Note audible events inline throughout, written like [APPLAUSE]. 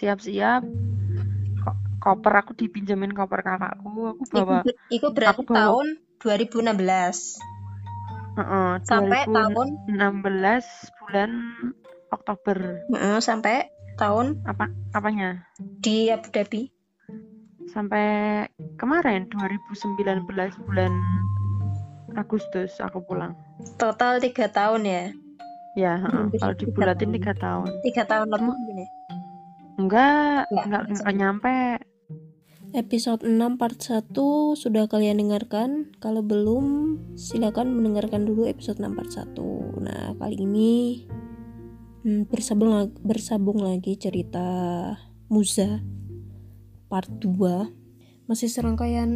siap-siap Ko- koper aku dipinjemin koper kakakku aku bawa iku berarti aku bawa tahun 2016 Heeh, sampai tahun 2016 bulan Oktober Heeh, sampai tahun apa apanya di Abu Dhabi. sampai kemarin 2019 bulan Agustus aku pulang Total tiga tahun ya. ya Hampir kalau dibulatin tahun. tiga tahun Tiga tahun lebih. Enggak Enggak, enggak enggak nyampe Episode 6 part 1 sudah kalian dengarkan? Kalau belum, silakan mendengarkan dulu episode 6 part 1. Nah, kali ini hmm, bersambung, lag- bersambung lagi cerita Muza part 2. Masih serangkaian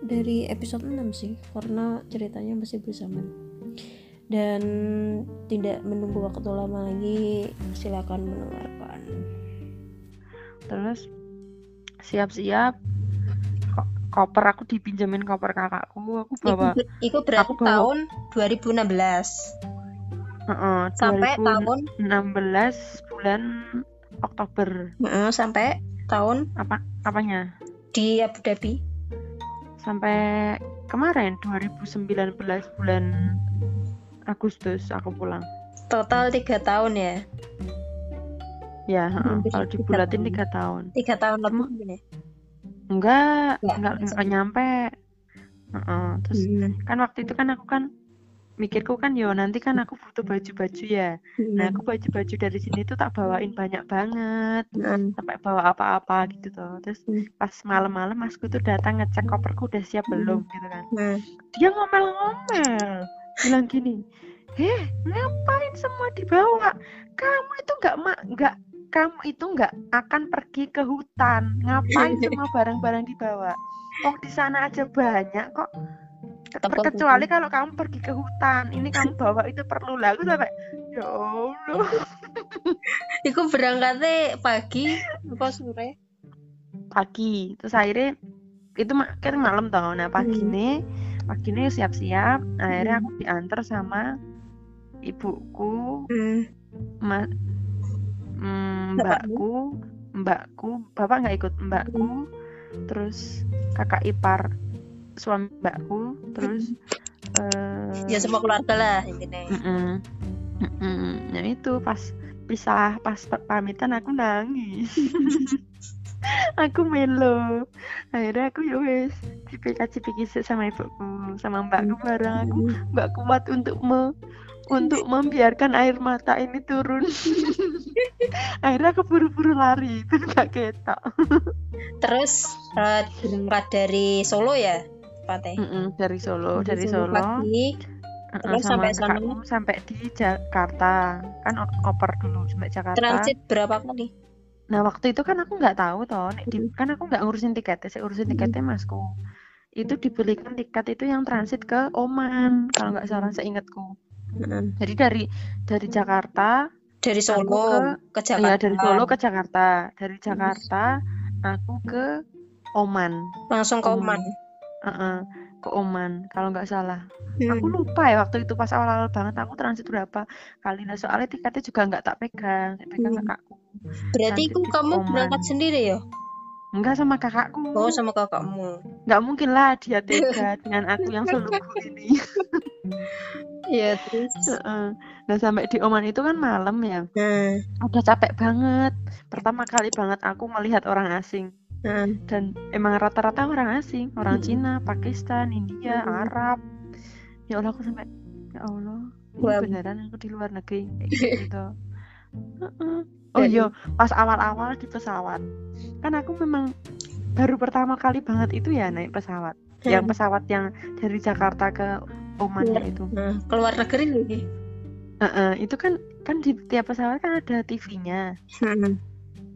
dari episode 6 sih, karena ceritanya masih bersamaan. Dan tidak menunggu waktu lama lagi, silakan mendengarkan. Terus siap-siap Ko- koper aku dipinjemin koper kakakku aku bawa iku berarti aku bawa- tahun 2016 heeh, sampai tahun 2016 bulan Oktober Heeh, sampai tahun apa apanya di Abu Dhabi. sampai kemarin 2019 bulan Agustus aku pulang Total tiga tahun ya. Ya Hampir kalau dibulatin tiga tahun Tiga tahun lebih gini. enggak Enggak, enggak enggak nyampe Heeh, terus Hmm. kan waktu itu kan aku kan mikirku kan yo nanti kan aku butuh baju-baju ya nah Hmm. aku baju-baju dari sini tuh tak bawain banyak banget Hmm. sampai bawa apa-apa gitu tuh terus Hmm. pas malam-malam masku tuh datang ngecek koperku udah siap belum gitu kan Hmm. dia ngomel-ngomel bilang gini heh ngapain semua dibawa kamu itu nggak ma nggak kamu itu nggak akan pergi ke hutan. Ngapain [LAUGHS] semua barang-barang dibawa? Oh di sana aja banyak kok. Terkecuali kalau kamu pergi ke hutan. Ini kamu bawa itu perlu lah. Aku sampai ya allah. [LAUGHS] Iku berangkatnya pagi apa sore? pagi. Terus akhirnya itu kan malam tau nah pagi Hmm. nih pagi nih siap-siap. Akhirnya Hmm. aku diantar sama ibuku. Hmm. ma mm, Bapakmu? mbakku mbakku bapak nggak ikut mbakku. Terus kakak ipar suami mbakku terus [LAUGHS] eh Ya semua keluarga lah intinya. mm-mm, mm-mm. nah itu pas pisah pas pa- pamitan aku nangis. [LAUGHS] Aku melo. Akhirnya aku ya wes cipika cipiki sama ibuku sama mbakku bareng. Aku nggak kuat untuk me untuk membiarkan air mata ini turun [LAUGHS] akhirnya aku buru-buru lari itu ketok Terus berangkat dari Solo ya, Pate? Mm-mm, dari Solo dari Solo pagi. uh-uh, terus sama sampai sana? sampai di Jakarta kan oper dulu sampai Jakarta Transit berapa kali? nah waktu itu kan aku nggak tahu toh Nek di- kan aku nggak ngurusin tiketnya saya urusin Hmm. tiketnya masku itu dibelikan tiket itu yang transit ke Oman kalau nggak salah seingatku Heeh. jadi dari dari Jakarta Dari Solo Aku ke, ya Jakarta. dari Solo ke Jakarta dari Jakarta aku ke Oman Langsung ke Oman. Oman. Heeh, ke Oman kalau nggak salah Hmm. aku lupa ya waktu itu pas awal-awal banget aku transit berapa kali nah soalnya tiketnya juga nggak tak pegang saya pegang Hmm. kakakku Berarti itu di kamu Oman. berangkat sendiri ya? Enggak sama kakakku Oh sama kakakmu. nggak mungkin lah dia tega [LAUGHS] dengan aku yang selugu ini Iya terus. Nah sampai di Oman itu kan malam ya Nah, udah capek banget pertama kali banget aku melihat orang asing nah. dan emang rata-rata orang asing orang Hmm. Cina Pakistan India Hmm. Arab ya Allah aku sampai ya Allah ini beneran aku di luar negeri kayak gitu [LAUGHS] Heeh. Oh iya pas awal-awal di pesawat kan aku memang baru pertama kali banget itu ya naik pesawat yang Hmm. pesawat yang dari Jakarta ke Oman Iya. itu Nah, keluar negeri lagi. Heeh, itu kan kan di tiap pesawat kan ada TV-nya Hmm.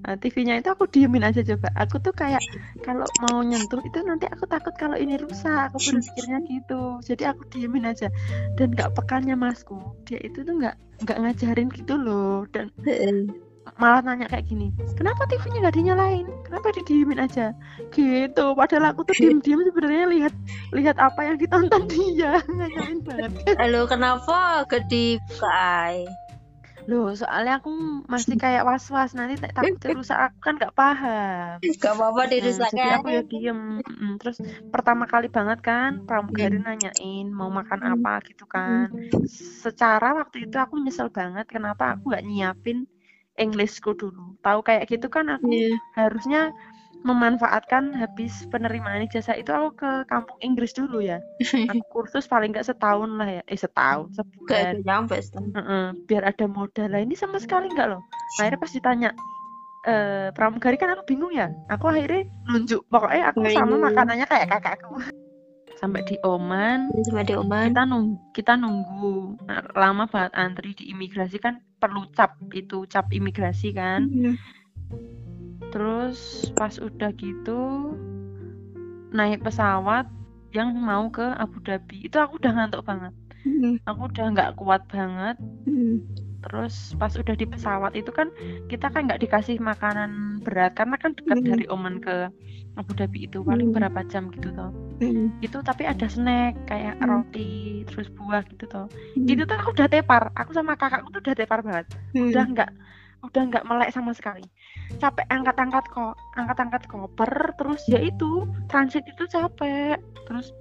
Nah, TV-nya itu aku diemin aja coba. Aku tuh kayak kalau mau nyentuh itu nanti aku takut kalau ini rusak. Aku berpikirnya gitu. Jadi aku diemin aja. Dan nggak pekannya masku, dia itu tuh nggak nggak ngajarin gitu loh. Dan Heeh. Malah nanya kayak gini, kenapa TV-nya nggak dinyalain? Kenapa didiemin aja? Gitu. Padahal aku tuh diem-diem sebenarnya lihat lihat apa yang ditonton [LAUGHS] dia. Ngajarin banget. Halo, kenapa gak dibuka ay? Loh, soalnya aku masih [LAUGHS] kayak was-was nanti tak takut [LAUGHS] rusak aku kan nggak paham. Gak apa-apa Nah, dirusak jadi aku ya diem. Mm, Terus pertama kali banget kan pramugari nanyain mau makan Hmm. apa gitu kan. Secara waktu itu aku nyesel banget kenapa aku nggak nyiapin Englishku dulu. Tahu kayak gitu kan aku Iya. harusnya memanfaatkan habis penerimaan ijazah itu aku ke kampung Inggris dulu ya. [LAUGHS] Aku kursus paling nggak setahun lah ya. Eh setahun, sebulan. ada nyampe setahun. Biar ada modal lah ini sama sekali nggak loh akhirnya pas ditanya eh pramugari kan aku bingung ya aku akhirnya nunjuk pokoknya aku sama makanannya kayak kakakku sampai di Oman Sama di Oman. kita nunggu kita nunggu Nah, lama banget antri di imigrasi kan perlu cap itu cap imigrasi kan Hmm. terus pas udah gitu naik pesawat yang mau ke Abu Dhabi itu aku udah ngantuk banget Hmm. aku udah nggak kuat banget Hmm. Terus pas udah di pesawat itu kan kita kan nggak dikasih makanan berat karena kan dekat Hmm. dari Oman ke Abu Dhabi itu paling Hmm. berapa jam gitu toh. Hmm. Itu tapi ada snack kayak Hmm. roti terus buah gitu toh. Hmm. Itu tuh aku udah tepar. Aku sama kakakku tuh udah tepar banget. Hmm. Udah nggak udah nggak melek sama sekali. Capek angkat-angkat kok, angkat-angkat koper terus ya itu transit itu capek. Terus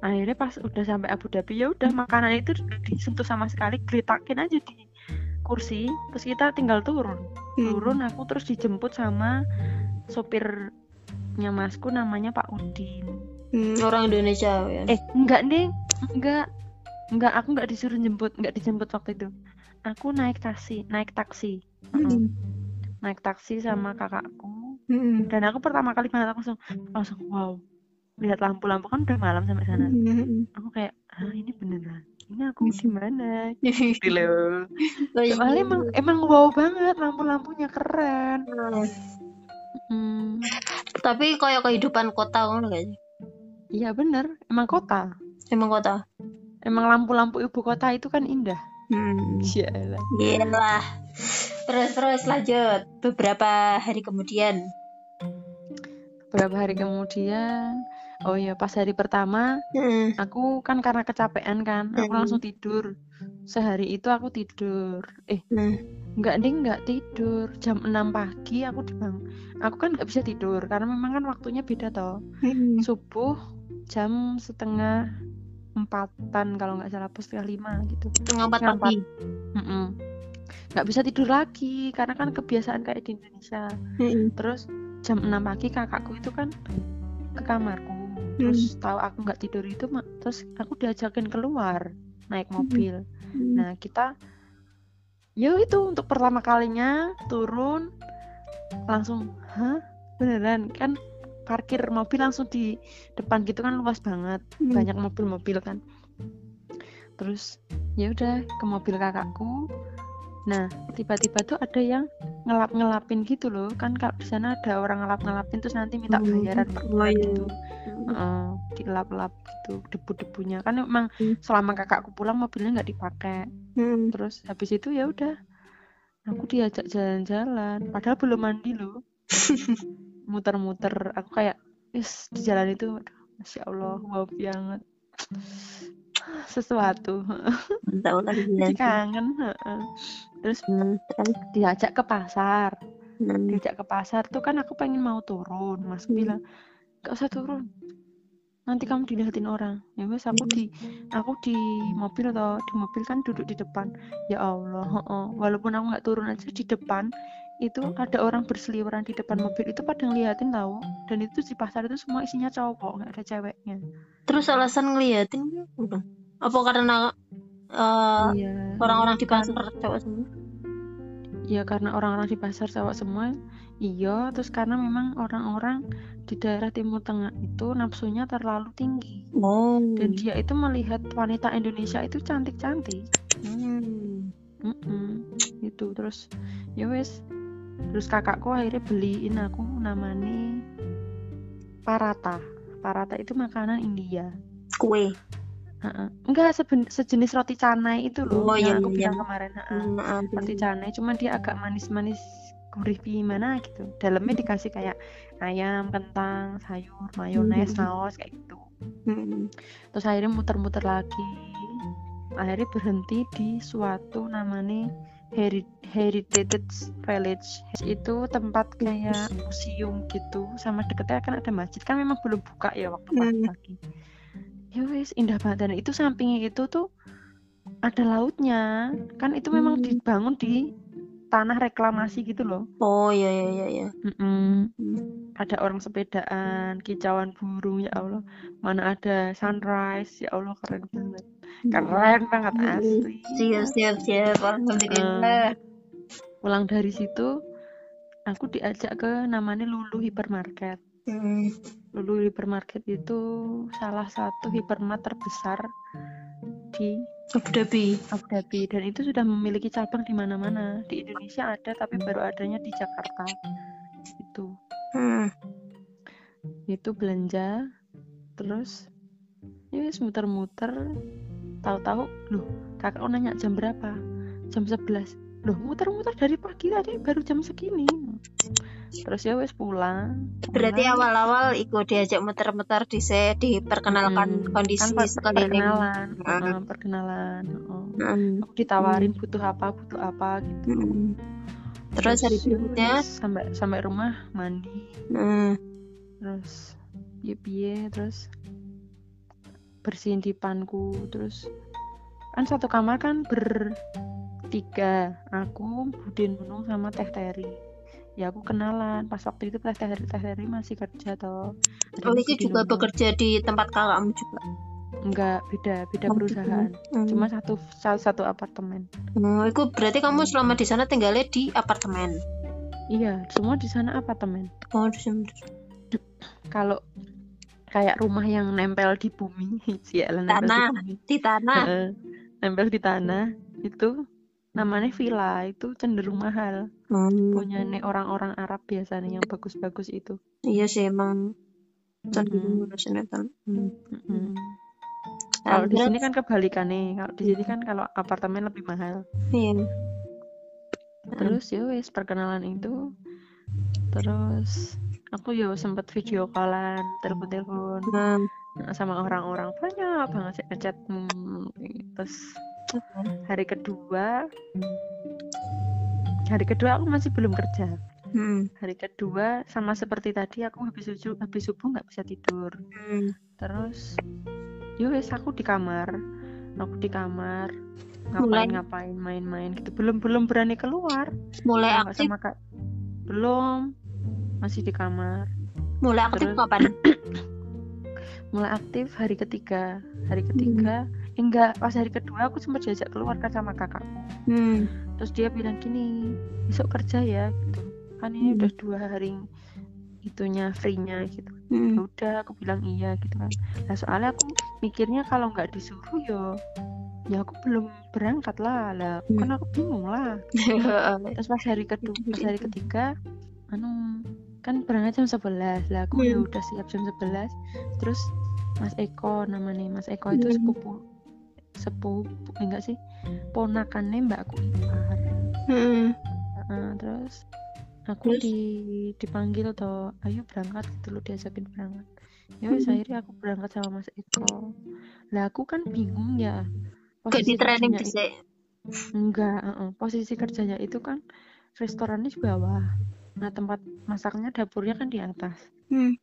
akhirnya pas udah sampai Abu Dhabi ya udah makanan itu disentuh sama sekali gelitakin aja di kursi terus kita tinggal turun Hmm. turun aku terus dijemput sama sopirnya masku namanya Pak Udin Hmm, Orang Indonesia ya. eh enggak nih enggak enggak aku enggak disuruh jemput enggak dijemput waktu itu aku naik taksi naik taksi. Hmm. naik taksi sama kakakku Hmm. dan aku pertama kali banget aku langsung langsung wow lihat lampu-lampu kan udah malam sampai sana Hmm. aku kayak ah ini beneran ini aku di mana gitu loh [LAUGHS] iya. soalnya emang emang wow banget lampu-lampunya keren Hmm. Tapi kayak kehidupan kota gak sih? iya bener emang kota Emang kota. emang lampu-lampu ibu kota itu kan indah Hmm. Iyalah. Terus terus lanjut. Beberapa hari kemudian. beberapa hari kemudian oh ya pas hari pertama Hmm. aku kan karena kecapean kan aku Hmm. langsung tidur sehari itu aku tidur eh Hmm. Enggak ding, enggak tidur. Jam 6 pagi aku dibangun. Aku kan nggak bisa tidur karena memang kan waktunya beda toh. Hmm. Subuh jam setengah empatan kalau nggak salah, pas setengah lima gitu. Setengah empat pagi. Mm-mm. Nggak bisa tidur lagi karena kan kebiasaan kayak di Indonesia. Hmm. Terus jam 6 pagi kakakku itu kan ke kamarku. Terus tahu aku nggak tidur itu, ma- terus aku diajakin keluar naik mobil. Hmm. Nah, kita ya itu untuk pertama kalinya turun langsung, hah? Beneran kan parkir mobil langsung di depan gitu kan luas banget, Hmm. banyak mobil-mobil kan. Terus ya udah ke mobil kakakku. Nah, tiba-tiba tuh ada yang ngelap-ngelapin gitu loh. Kan kalau di sana ada orang ngelap-ngelapin terus nanti minta Hmm. bayaran per bulan iya. gitu. Heeh, dilap-lap gitu debu-debunya. Kan emang Hmm. selama kakakku pulang mobilnya nggak dipakai Hmm. terus habis itu ya udah aku diajak jalan-jalan padahal belum mandi loh [LAUGHS] muter-muter aku kayak is di jalan itu aduh, masya allah wow banget sesuatu Tahu lagi [LAUGHS] jadi bilang. kangen heeh. terus Hmm. Diajak ke pasar Hmm. diajak ke pasar tuh kan aku pengen mau turun mas Hmm. bilang gak usah turun nanti kamu dilihatin orang. Ya wes aku di aku di mobil atau di mobil kan duduk di depan. Ya Allah heeh. walaupun aku nggak turun aja di depan itu ada orang berseliweran di depan mobil. Itu pada ngeliatin tahu dan itu di pasar itu semua isinya cowok nggak ada ceweknya. Terus alasan ngeliatin udah. Apa karena eh, iya. orang-orang di pasar cowok semua? ya karena orang-orang di pasar cowok semua iya terus karena memang orang-orang di daerah timur tengah itu nafsunya terlalu tinggi Oh. dan dia itu melihat wanita Indonesia itu cantik-cantik Hmm. Mm-mm, gitu terus ya wes terus kakakku akhirnya beliin aku namanya parata parata itu makanan India Kue. Enggak seben- sejenis roti canai itu loh Oh, yang iya, aku iya. bilang kemarin heeh. Hmm, ah, roti canai cuma dia agak manis-manis gurih gimana gitu. Dalamnya dikasih kayak ayam kentang sayur mayones Hmm. saus kayak gitu. Hmm. terus akhirnya muter-muter lagi. Akhirnya berhenti di suatu namanya Heri- Heritage Village. Itu tempat kayak museum gitu sama deketnya kan ada masjid. Kan memang belum buka ya waktu Hmm. pagi-pagi ya wis indah banget. Dan itu sampingnya itu tuh ada lautnya. Kan itu memang Hmm. dibangun di tanah reklamasi gitu loh Oh iya iya iya iya. Hmm. ada orang sepedaan kicauan burung ya Allah mana ada sunrise ya Allah keren banget keren banget Hmm. asli Siap siap siap. Alhamdulillah. pulang dari situ aku diajak ke namanya Lulu Hypermarket Hmm. Lulu Hypermarket itu salah satu hypermart terbesar di Abu Dhabi. Abu Dhabi. Dan itu sudah memiliki cabang di mana-mana. Di Indonesia ada tapi baru adanya di Jakarta. Itu Hmm. itu belanja terus ya wis muter-muter. Tahu-tahu loh kakak nanya jam berapa? Jam 11 loh muter-muter dari pagi tadi baru jam segini terus ya wis pulang Berarti awal-awal ikut diajak muter-muter di se diperkenalkan Hmm, kondisi kan sekalian. perkenalan heeh, perkenalan heeh. Hmm. aku ditawarin butuh apa butuh apa gitu Hmm. Terus hari ya berikutnya, sampai sampai rumah mandi hmm. terus piye piye terus bersihin dipanku terus kan satu kamar kan bertiga aku Budin Nunung sama Teh Teri ya aku kenalan pas waktu itu Teh Teri Teh Teri masih kerja toh Ada Oh, itu juga Nunung. bekerja di tempat kakakmu juga. enggak beda beda Oh, perusahaan Hmm. cuma satu satu, satu apartemen Oh, itu berarti kamu selama di sana tinggalnya di apartemen. iya semua di sana apartemen Oh, di sana. kalau kayak rumah yang nempel di bumi [LAUGHS] nempel Tanah. di bumi Di tanah. Nempel di tanah itu namanya villa itu cenderung mahal Hmm. punya nih orang-orang Arab biasanya yang bagus-bagus itu Iya sih emang cenderung ngurusin itu. Hmm. Mm-mm. kalau di sini kan kebalikannya kalau di sini kan kalau apartemen lebih mahal iya. terus ya wes perkenalan itu terus aku yo sempet video callan telepon-telepon Nah, sama orang-orang banyak banget sih ngechat hmm, terus hari kedua hari kedua aku masih belum kerja. Hmm. hari kedua sama seperti tadi aku habis subuh habis subuh nggak bisa tidur. Hmm. terus yowes aku di kamar. Aku di kamar Mulai- ngapain ngapain main-main gitu. Belum belum berani keluar. Mulai nggak aktif, sama kak belum masih di kamar. Mulai aktif terus- kapan? [CLEARS THROAT] mulai aktif hari ketiga. Hari ketiga eh, enggak pas hari kedua aku sempat diajak keluar kan sama kakakku. Hmm. terus dia bilang gini besok kerja ya gitu. Kan ini Hmm. udah dua hari itunya free-nya gitu. Hmm. Ya udah aku bilang iya gitu kan. Nah soalnya aku mikirnya kalau nggak disuruh yo ya aku belum berangkat lah. Lah Hmm. kan aku bingung lah. [LAUGHS] Terus pas hari kedua pas hari ketiga anu kan berangkat jam 11 lah aku ya Hmm. udah siap jam 11 terus Mas Eko namanya Mas Eko itu Hmm. sepupu sepupu eh, enggak sih ponakannya mbakku ipar Hmm. Heeh, terus aku Terus? di dipanggil toh ayo berangkat gitu loh diajakin berangkat ya wes Hmm. akhirnya aku berangkat sama Mas Eko lah aku kan bingung ya Gak di training. Enggak, heeh. posisi kerjanya itu kan restorannya di bawah. Nah, tempat masaknya dapurnya kan di atas. Hmm.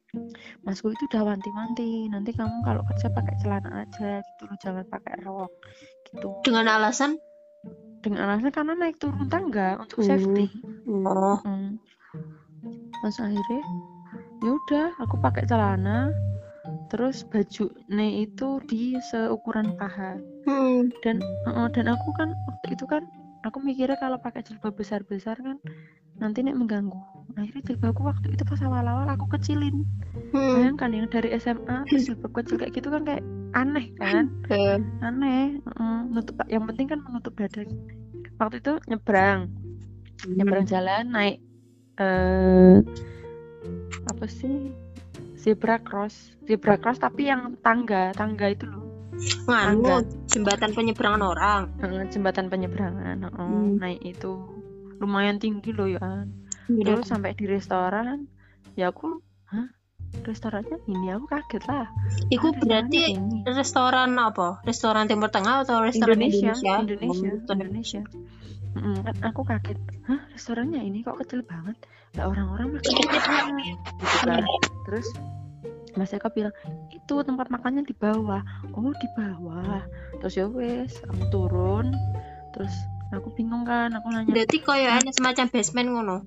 Masku itu udah wanti-wanti, nanti kamu kalau kerja pakai celana aja gitu loh, jangan pakai rok gitu. Dengan alasan? Dengan alasan karena naik turun tangga untuk Hmm. safety. Oh. Hmm. Terus akhirnya ya udah aku pakai celana terus baju nih itu di seukuran paha Hmm. dan uh, dan aku kan waktu itu kan aku mikirnya kalau pakai jilbab besar besar kan nanti nek mengganggu. Akhirnya jilbabku waktu itu pas awal awal aku kecilin. Hmm. bayangkan yang dari SMA [LAUGHS] terus jilbab kecil kayak gitu kan kayak aneh kan? Eh, aneh uh, nutup yang penting kan menutup dada. Waktu itu nyebrang. Nyebrang jalan naik eh apa sih? Zebra cross. Zebra cross tapi yang tangga tangga itu loh. Nganu, jembatan penyeberangan orang. Jembatan penyeberangan oh, Hmm. naik itu lumayan tinggi loh ya Iya. terus sampai di restoran ya aku hah restorannya ini aku kaget lah Iku Ah, berarti ini. restoran apa? Restoran Timur Tengah atau restoran Indonesia Indonesia? Indonesia Oh, betul. Indonesia Mm, aku kaget hah restorannya ini kok kecil banget lah orang-orang makan di mana?" gitu kan terus Mas Eko bilang itu tempat makannya di bawah oh di bawah terus ya wes aku turun terus aku bingung kan aku nanya Berarti koyo ana semacam basement ngono.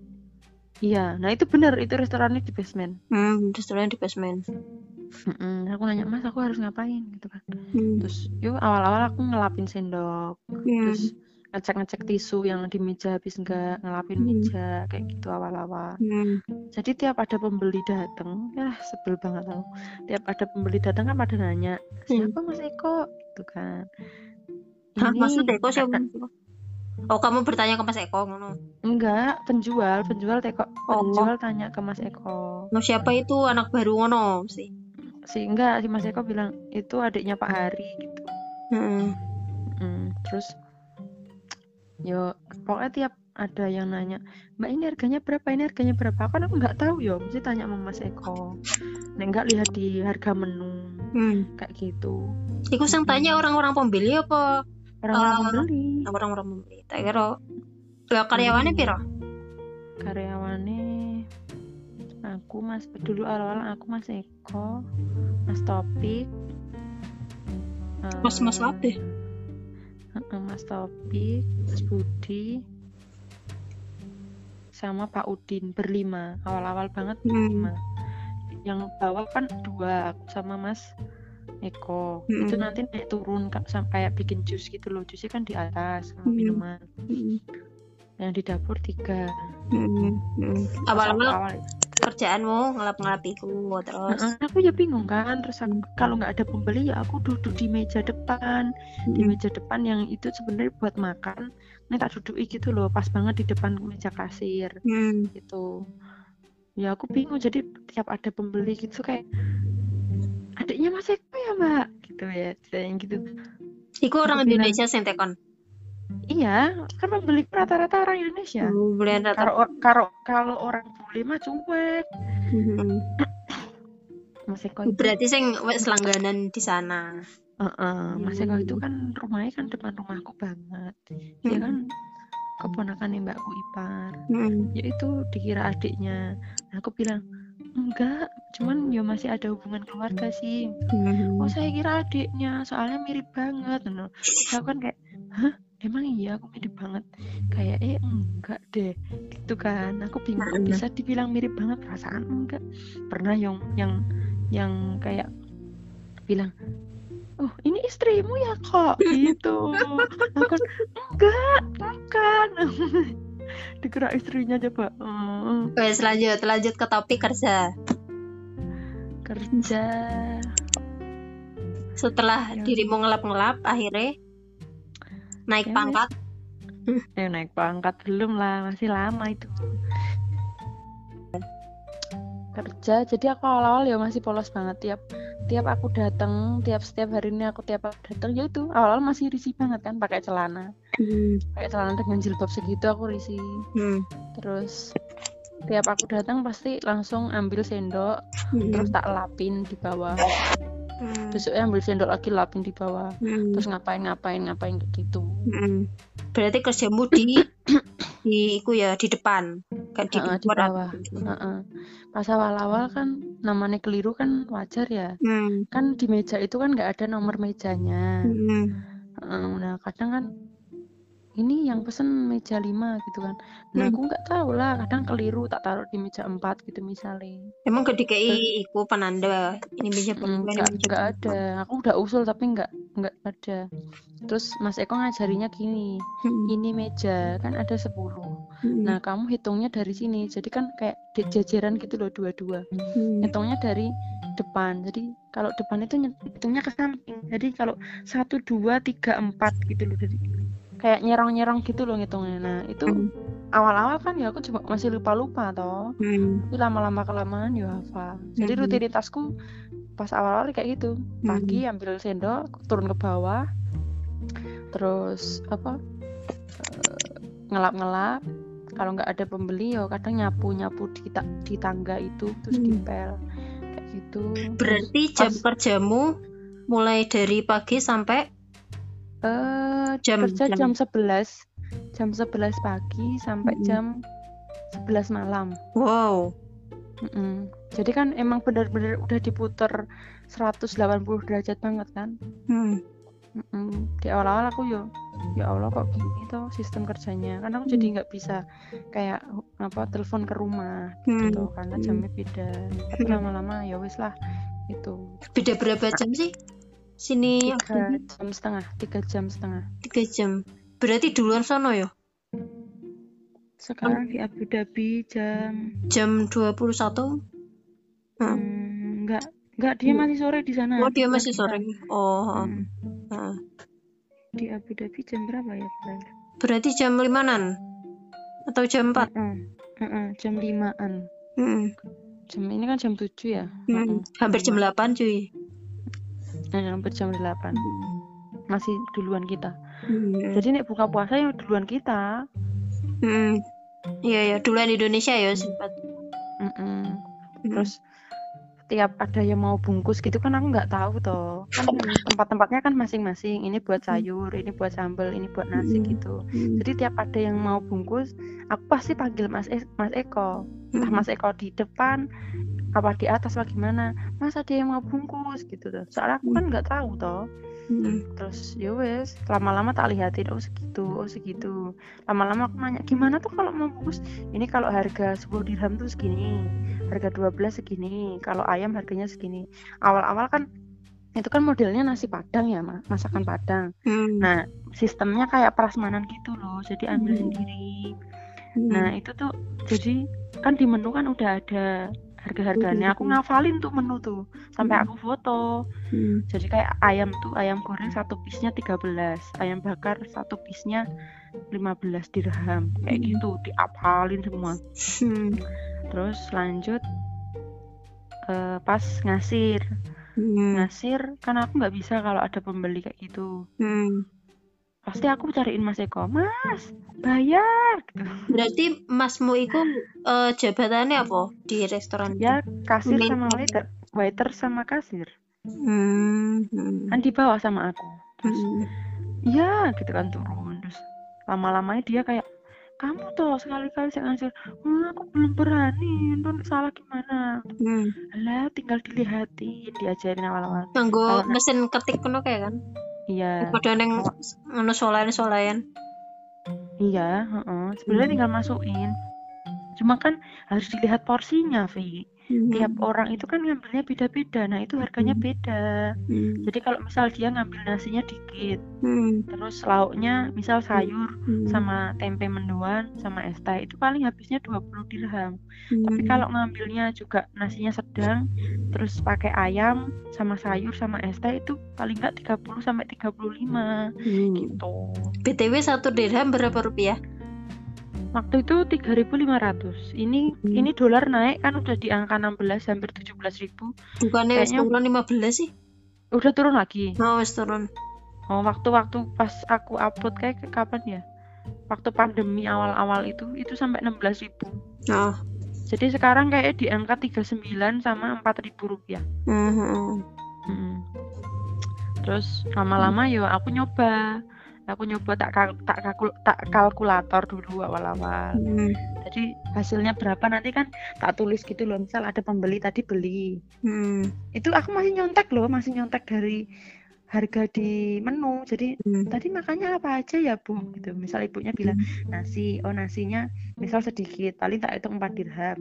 iya nah itu bener itu restorannya di basement Hmm, restoran di basement. Mm-mm. aku nanya mas aku harus ngapain gitu kan Hmm. terus yuk awal-awal aku ngelapin sendok Hmm. terus ngecek-ngecek tisu yang di meja habis enggak ngelapin Hmm. meja kayak gitu awal-awal Hmm. jadi tiap ada pembeli datang ya sebel banget aku tiap ada pembeli datang kan pada nanya siapa mas Eko gitu kan Hah, maksudnya kok siapa? Oh, kamu bertanya ke Mas Eko ngono. enggak penjual penjual teko Oh. penjual tanya ke mas Eko Mau siapa itu anak baru ngono mesti. si enggak si mas Eko bilang itu adiknya Pak Hari gitu Hmm. Mm, terus yo pokoknya tiap ada yang nanya mbak ini harganya berapa ini harganya berapa kan aku nggak tahu yo mesti tanya sama Mas Eko Nek nggak lihat di harga menu Hmm. kayak gitu Iku sing tanya orang-orang pembeli apa orang-orang Ah. pembeli orang-orang pembeli? Tak kira. Karyawannya Hmm. piro? karyawannya aku mas dulu awal-awal aku Mas Eko Mas Topik eh, Mas-mas apa? Heeh, Mas Topik, Mas Budi, sama Pak Udin berlima. Awal-awal banget Hmm. berlima. Yang bawah kan dua aku sama Mas Eko. Hmm. Itu nanti naik turun kayak bikin jus gitu loh. Jusnya kan di atas sama Hmm. minuman. Hmm. Yang di dapur tiga. Hmm. Hmm. Awal-awal Awal. kerjaanmu ngelap-ngelap iku terus. Heeh, aku ya bingung kan. Terus aku, kalau nggak ada pembeli ya aku duduk di meja depan. Di Hmm. meja depan yang itu sebenarnya buat makan. Ini tak duduk gitu loh. Pas banget di depan meja kasir. Hmm. gitu ya aku bingung jadi tiap ada pembeli gitu kayak adiknya Mas Eko ya mbak gitu ya yang gitu Iku orang bilang- Indonesia sing tekon. iya kan pembeli rata-rata orang Indonesia belian rata. kalau kalau orang bule mah cuek Hmm. Mas Eko itu Berarti sing wis langganan di sana. Heeh, Mas Eko Hmm. itu kan rumahnya kan depan rumahku banget dia Hmm. kan keponakan mbakku ipar Hmm. ya itu dikira adiknya nah, aku bilang enggak cuman ya masih ada hubungan keluarga sih Hmm. Oh saya kira adiknya, soalnya mirip banget. No. Aku kan kayak, hah emang iya aku mirip banget? Kayak eh enggak deh, gitu kan. Aku bingung Mm-mm. bisa dibilang mirip banget perasaan enggak. Pernah yang yang yang kayak bilang, oh ini istrimu ya kok, [LAUGHS] gitu. Aku enggak, bukan. [LAUGHS] Dikira istrinya coba. Oh, Wes lanjut, lanjut ke topik kerja. kerja. Setelah Ya. dirimu ngelap-ngelap, akhirnya naik Ya, pangkat. Eh naik pangkat belum lah, masih lama itu. Kerja, jadi aku awal-awal ya masih polos banget tiap tiap aku datang, tiap setiap hari ini aku tiap aku datang ya itu awal-awal masih risih banget kan pakai celana, Hmm. pakai celana dengan jilbab segitu aku risih. Hmm. Terus tiap aku datang pasti langsung ambil sendok, Hmm. terus tak lapin di bawah. Hmm. Besoknya ambil sendok lagi lapin di bawah. Hmm. Terus ngapain ngapain ngapain kayak gitu. Hmm. Berarti kerjamu di di iku ya di depan, kayak di, Heeh, di bawah. gitu. Heeh. Pas awal-awal kan namanya keliru kan wajar ya. Hmm. Kan di meja itu kan nggak ada nomor mejanya. Hmm. Heeh, Nah kadang kan ini yang pesen meja 5 gitu kan. Nah Hmm. aku nggak tahu lah. Kadang keliru tak taruh di meja 4 gitu misalnya. Emang gak dikei iku penanda ini bisa Mm, Nggak nggak ada. Aku udah usul tapi nggak nggak ada. Terus Mas Eko ngajarinya gini. Ini meja kan ada 10. Hmm. Nah kamu hitungnya dari sini. Jadi kan kayak jajaran gitu loh dua-dua. Hmm. hitungnya dari depan jadi kalau depan itu hitungnya ke samping jadi kalau satu dua tiga empat gitu loh jadi kayak nyerong-nyerong gitu loh ngitungnya. Nah itu Hmm. awal-awal kan ya aku cuma masih lupa-lupa toh. Hmm. tapi lama-lama kelamaan ya hafal. Jadi Hmm. rutinitasku pas awal-awal kayak gitu. Pagi ambil sendok turun ke bawah. Terus apa eh, ngelap-ngelap. Kalau nggak ada pembeli ya kadang nyapu nyapu di ta- di tangga itu terus Hmm. dipel. Kayak gitu. Berarti jam pas- kerjamu mulai dari pagi sampai eh Jam- kerja jam. jam 11 jam 11 pagi sampai Mm-mm. jam 11 malam wow. Mm-mm. jadi kan emang benar-benar udah diputer 180 derajat banget kan Hmm. Mm-mm. di awal-awal aku yo ya Allah kok gini tuh sistem kerjanya kan aku jadi Hmm. nggak bisa kayak apa telepon ke rumah Hmm. gitu karena Hmm. jamnya beda tapi Hmm. lama-lama ya wis lah itu Beda berapa jam sih? Sini tiga jam setengah tiga jam setengah tiga jam. Berarti duluan sono ya? sekarang di Abu Dhabi jam Jam 21? Hmm. hmm, nggak nggak dia Hmm. masih sore di sana Oh, dia masih sore. Oh, Hmm. heeh. di Abu Dhabi jam berapa ya? Berarti jam limanan atau jam 4? Heeh. Heeh, jam limaan Hmm. jam ini kan jam 7 ya Hmm. Hampir jam 8 cuy. Nah, hampir jam 8 masih duluan kita Hmm. jadi nek buka puasa yang duluan kita Hmm. Iya ya, duluan Indonesia ya sempat. Mm-mm. Hmm. terus tiap ada yang mau bungkus gitu kan aku nggak tahu toh kan tempat-tempatnya kan masing-masing ini buat sayur ini buat sambal ini buat nasi Hmm. gitu Hmm. jadi tiap ada yang mau bungkus aku pasti panggil Mas e- Mas Eko entah Hmm. Mas Eko di depan apa di atas apa gimana? Mas ada yang mau bungkus gitu tuh soalnya aku kan nggak tahu toh. Hmm. terus ya wes lama-lama tak lihatin oh segitu oh segitu. Lama-lama aku nanya gimana tuh kalau mau bungkus? Ini kalau harga 10 dirham tuh segini harga 12 segini kalau ayam harganya segini. Awal-awal kan itu kan modelnya nasi padang ya Ma- masakan padang. Hmm. nah sistemnya kayak prasmanan gitu loh jadi ambil Hmm. sendiri. Hmm. nah itu tuh jadi kan di menu kan udah ada harga-harganya aku ngafalin tuh menu tuh sampai Hmm. aku foto Hmm. jadi kayak ayam tuh ayam goreng satu piece-nya 13 ayam bakar satu piece-nya 15 dirham kayak Hmm. gitu diapalin semua Hmm. terus lanjut eh, pas ngasir Hmm. ngasir kan aku nggak bisa kalau ada pembeli kayak gitu Hmm. Pasti aku cariin Mas Eko Mas bayar gitu Berarti Masmu itu eh, jabatannya apa di restoran? ya kasir Main sama waiter waiter sama kasir Hmm. Hmm. kan di bawah sama aku terus Hmm. iya gitu kan turun terus lama-lamanya dia kayak kamu tuh sekali-kali saya ngasih "Hmm, aku belum berani itu salah gimana Hmm. lah tinggal dilihatin diajarin awal-awal Nganggo mesin ketik kuno kayak kan? Iya Padha neng ngono solayan-solayan. iya heeh. sebenarnya Hmm. tinggal masukin cuma kan harus dilihat porsinya Vi Hmm. tiap orang itu kan ngambilnya beda-beda nah itu harganya Hmm. beda Hmm. jadi kalau misal dia ngambil nasinya dikit Hmm. terus lauknya misal sayur Hmm. sama tempe mendoan sama es teh itu paling habisnya 20 dirham Hmm. tapi kalau ngambilnya juga nasinya sedang terus pakai ayam sama sayur sama es teh itu paling nggak 30 sampai 35 Hmm. gitu BTW satu dirham berapa rupiah? Waktu itu 3.500 ini Hmm. ini dolar naik kan udah di angka 16 hampir 17 ribu Bukannya wis Kayaknya- turun 15 sih? udah turun lagi Oh, wis turun. oh waktu-waktu pas aku upload kayak ke- kapan ya waktu pandemi awal-awal itu itu sampai 16 ribu Oh. jadi sekarang kayak di angka 39 sama 4.000 rupiah Hmm. Mm. Terus lama-lama yo aku nyoba, aku nyoba tak kal- tak kalkul- tak kalkulator dulu awal-awal. Hmm. Jadi hasilnya berapa nanti kan tak tulis gitu loh. Misal ada pembeli tadi beli, Hmm. itu aku masih nyontek loh, masih nyontek dari harga di menu. Jadi Hmm. tadi makannya apa aja ya bu? Gitu. Misal ibunya bilang nasi, oh nasinya misal sedikit, paling tak hitung 4 dirham.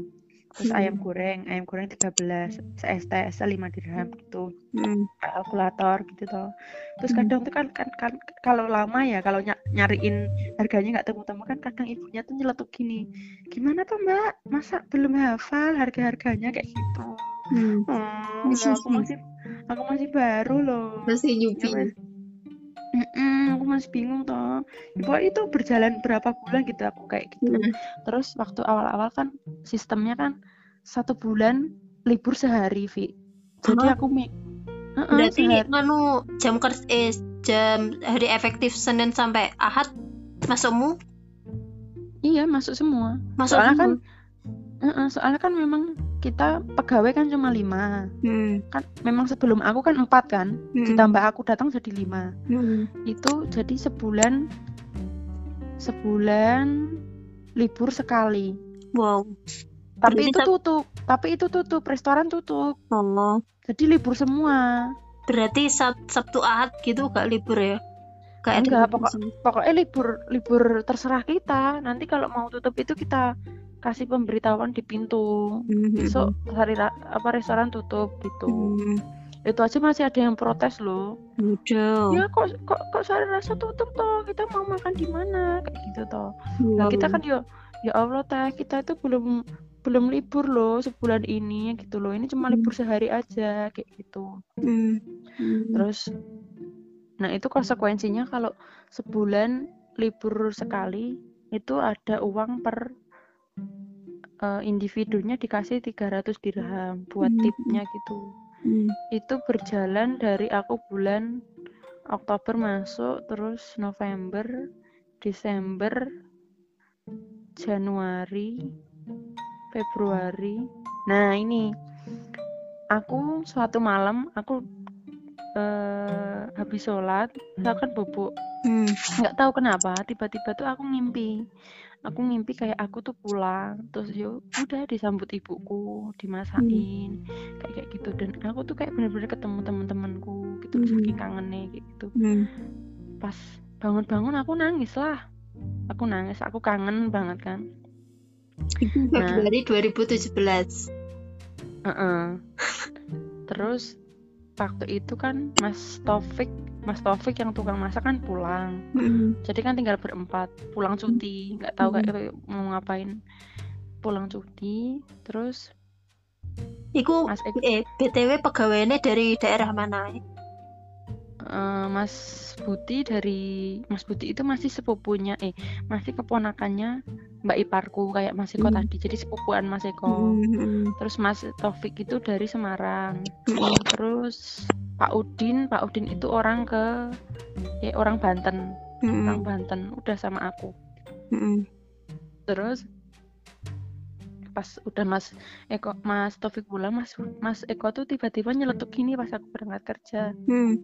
Terus Hmm. ayam goreng, ayam goreng 13, es teh, es teh 5 dirham gitu. Hmm. kalkulator gitu toh. Terus Hmm. kadang tuh kan, kan, kan kalau lama ya kalau ny- nyariin harganya nggak temu-temu kan kadang ibunya tuh nyeletuk gini. Gimana tuh Mbak? Masa belum hafal harga-harganya kayak gitu? Hmm. Hmm, ya aku masih aku masih baru loh. Masih Ya nyupi. wes. Mm-mm, aku masih bingung toh. Ya, pokoknya itu berjalan berapa bulan gitu aku kayak gitu. Hmm. Terus waktu awal-awal kan sistemnya kan satu bulan libur sehari, Vi. Jadi Hah? aku mi Heeh, Berarti sehari. jam kerja eh, jam hari efektif Senin sampai Ahad masukmu Iya masuk semua. masuk Soalnya semua? kan, Heeh, soalnya kan memang kita pegawai kan cuma lima Hmm. kan memang sebelum aku kan empat kan Hmm. ditambah aku datang jadi lima Hmm. itu jadi sebulan sebulan libur sekali Wow. tapi Berarti itu sab- tutup tapi itu tutup restoran tutup Oh. jadi libur semua Berarti Sab Sabtu Ahad gitu gak libur ya? Gak ada Enggak, pokok- pokoknya libur libur terserah kita nanti kalau mau tutup itu kita kasih pemberitahuan di pintu. Hmm. besok hari apa restoran tutup gitu. Hmm. itu aja masih ada yang protes loh. Udah. ya kok kok kok sehari rasa tutup toh? Kita mau makan di mana? Kayak gitu toh. Nah kita kan ya ya Allah teh kita itu belum belum libur loh sebulan ini gitu loh. Ini cuma libur sehari aja kayak gitu. Terus nah itu konsekuensinya kalau sebulan libur sekali itu ada uang per eh, individunya dikasih 300 dirham buat Hmm. tipnya gitu Hmm. itu berjalan dari aku bulan Oktober masuk terus November Desember Januari Februari nah ini aku suatu malam aku eh, habis sholat saya kan bobok Hmm. nggak tahu kenapa tiba-tiba tuh aku ngimpi aku ngimpi kayak aku tuh pulang terus yo udah disambut ibuku dimasakin kayak kayak gitu dan aku tuh kayak bener-bener ketemu teman-temanku gitu Hmm. saking kangennya kayak gitu Hmm. pas bangun-bangun aku nangis lah aku nangis aku kangen banget kan Itu Nah. Februari 2017. Heeh. terus waktu itu kan Mas Taufik Mas Taufik yang tukang masak kan pulang Hmm. jadi kan tinggal berempat pulang cuti nggak tahu Hmm. kayak mau ngapain pulang cuti terus Iku Mas Eko eh BTW pegawainya dari daerah mana? Eh, Mas Buti dari Mas Buti itu masih sepupunya eh masih keponakannya Mbak Iparku kayak Mas Eko Hmm. tadi jadi sepupuan Mas Eko Hmm. terus Mas Taufik itu dari Semarang Hmm. terus Pak Udin Pak Udin itu orang ke ya orang Banten Hmm. orang Banten udah sama aku Hmm. terus pas udah Mas Eko Mas Taufik pulang Mas Mas Eko tuh tiba-tiba nyeletuk gini pas aku berangkat kerja Hmm.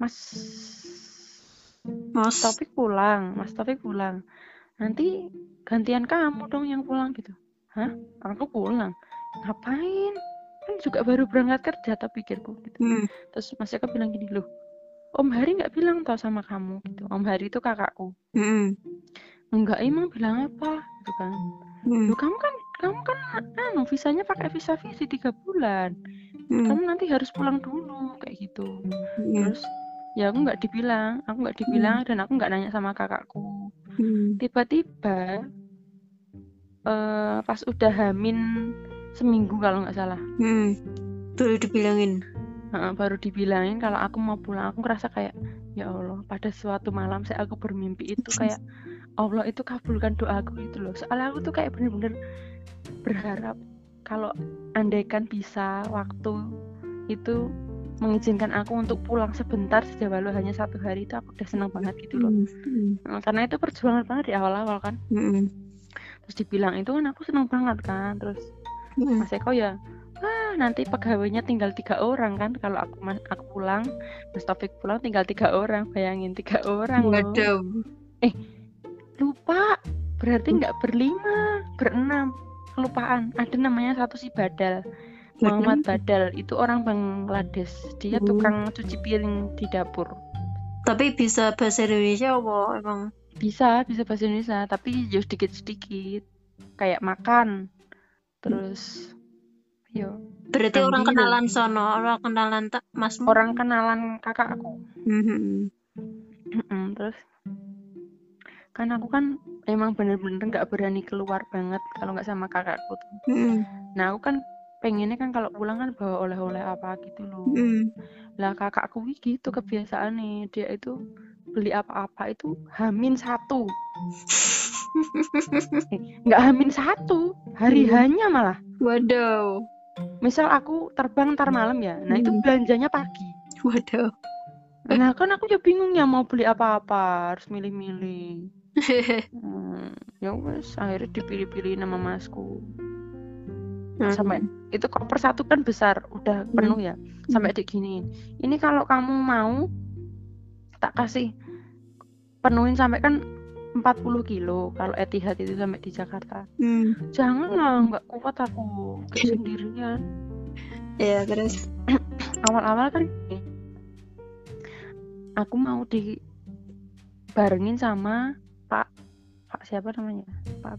Mas. Mas. Taufik pulang Mas Taufik pulang. Nanti gantian kamu dong yang pulang gitu. Hah? Aku pulang. Ngapain? Kan juga baru berangkat kerja tapi pikirku gitu. Hmm. terus Mas Eko bilang gini loh Om Hari nggak bilang tau sama kamu? Gitu. Om Hari itu kakakku. Hmm. enggak emang bilang apa? Gitu kan. Hmm. Loh, kamu kan kamu kan anu visanya pakai visa visi tiga bulan. Hmm. kamu nanti harus pulang dulu kayak gitu. Hmm. terus ya aku nggak dibilang. Aku nggak dibilang dan aku nggak nanya sama kakakku. Hmm. tiba-tiba eh pas udah hamin seminggu kalau nggak salah. Hmm. Baru dibilangin. Heeh, baru dibilangin kalau aku mau pulang. Aku ngerasa kayak ya Allah pada suatu malam saya aku bermimpi itu kayak Allah itu kabulkan doaku itu loh. Soalnya aku tuh kayak bener-bener berharap kalau andaikan bisa waktu itu mengizinkan aku untuk pulang sebentar saja walau hanya satu hari itu aku udah senang banget gitu loh Hmm. Nah, karena itu perjuangan banget di awal-awal kan Hmm. terus dibilang itu kan aku senang banget kan terus Hmm. Mas Eko ya ah nanti pegawainya tinggal tiga orang kan kalau aku aku pulang Mas Taufik pulang tinggal tiga orang bayangin tiga orang loh Waduh. lupa berarti nggak berlima berenam kelupaan ada namanya satu si Badal Muhammad Badal itu orang Bangladesh dia tukang cuci piring di dapur Tapi bisa bahasa Indonesia apa emang? bisa bisa bahasa Indonesia tapi ya sedikit sedikit kayak makan terus yo Berarti orang kenalan sono, orang kenalan tak masmu. orang kenalan kakak aku Hmm. Terus kan aku kan emang bener-bener nggak berani keluar banget kalau nggak sama kakakku tuh. Hmm. Nah aku kan pengennya kan kalau pulang kan bawa oleh-oleh apa gitu loh. Hmm. Lah kakakku gitu kebiasaannya dia itu beli apa-apa itu hamin satu. [LAUGHS] Eh, Nggak hamin satu, hari hanya malah. Waduh. Misal aku terbang ntar malam ya, nah itu Hmm. belanjanya pagi. Waduh. Nah kan aku ya bingung ya mau beli apa-apa, harus milih-milih. [LAUGHS] Hmm, ya wes akhirnya dipilih-pilih nama masku Hmm. sampai itu koper satu kan besar udah penuh ya sampai diginiin ini kalau kamu mau tak kasih penuhin sampai kan 40 kilo kalau Etihad itu sampai di Jakarta Hmm. jangan lah nggak kuat aku kayak [LAUGHS] sendirian Ya terus. awal-awal kan gini, aku mau di barengin sama Pak Pak siapa namanya Pak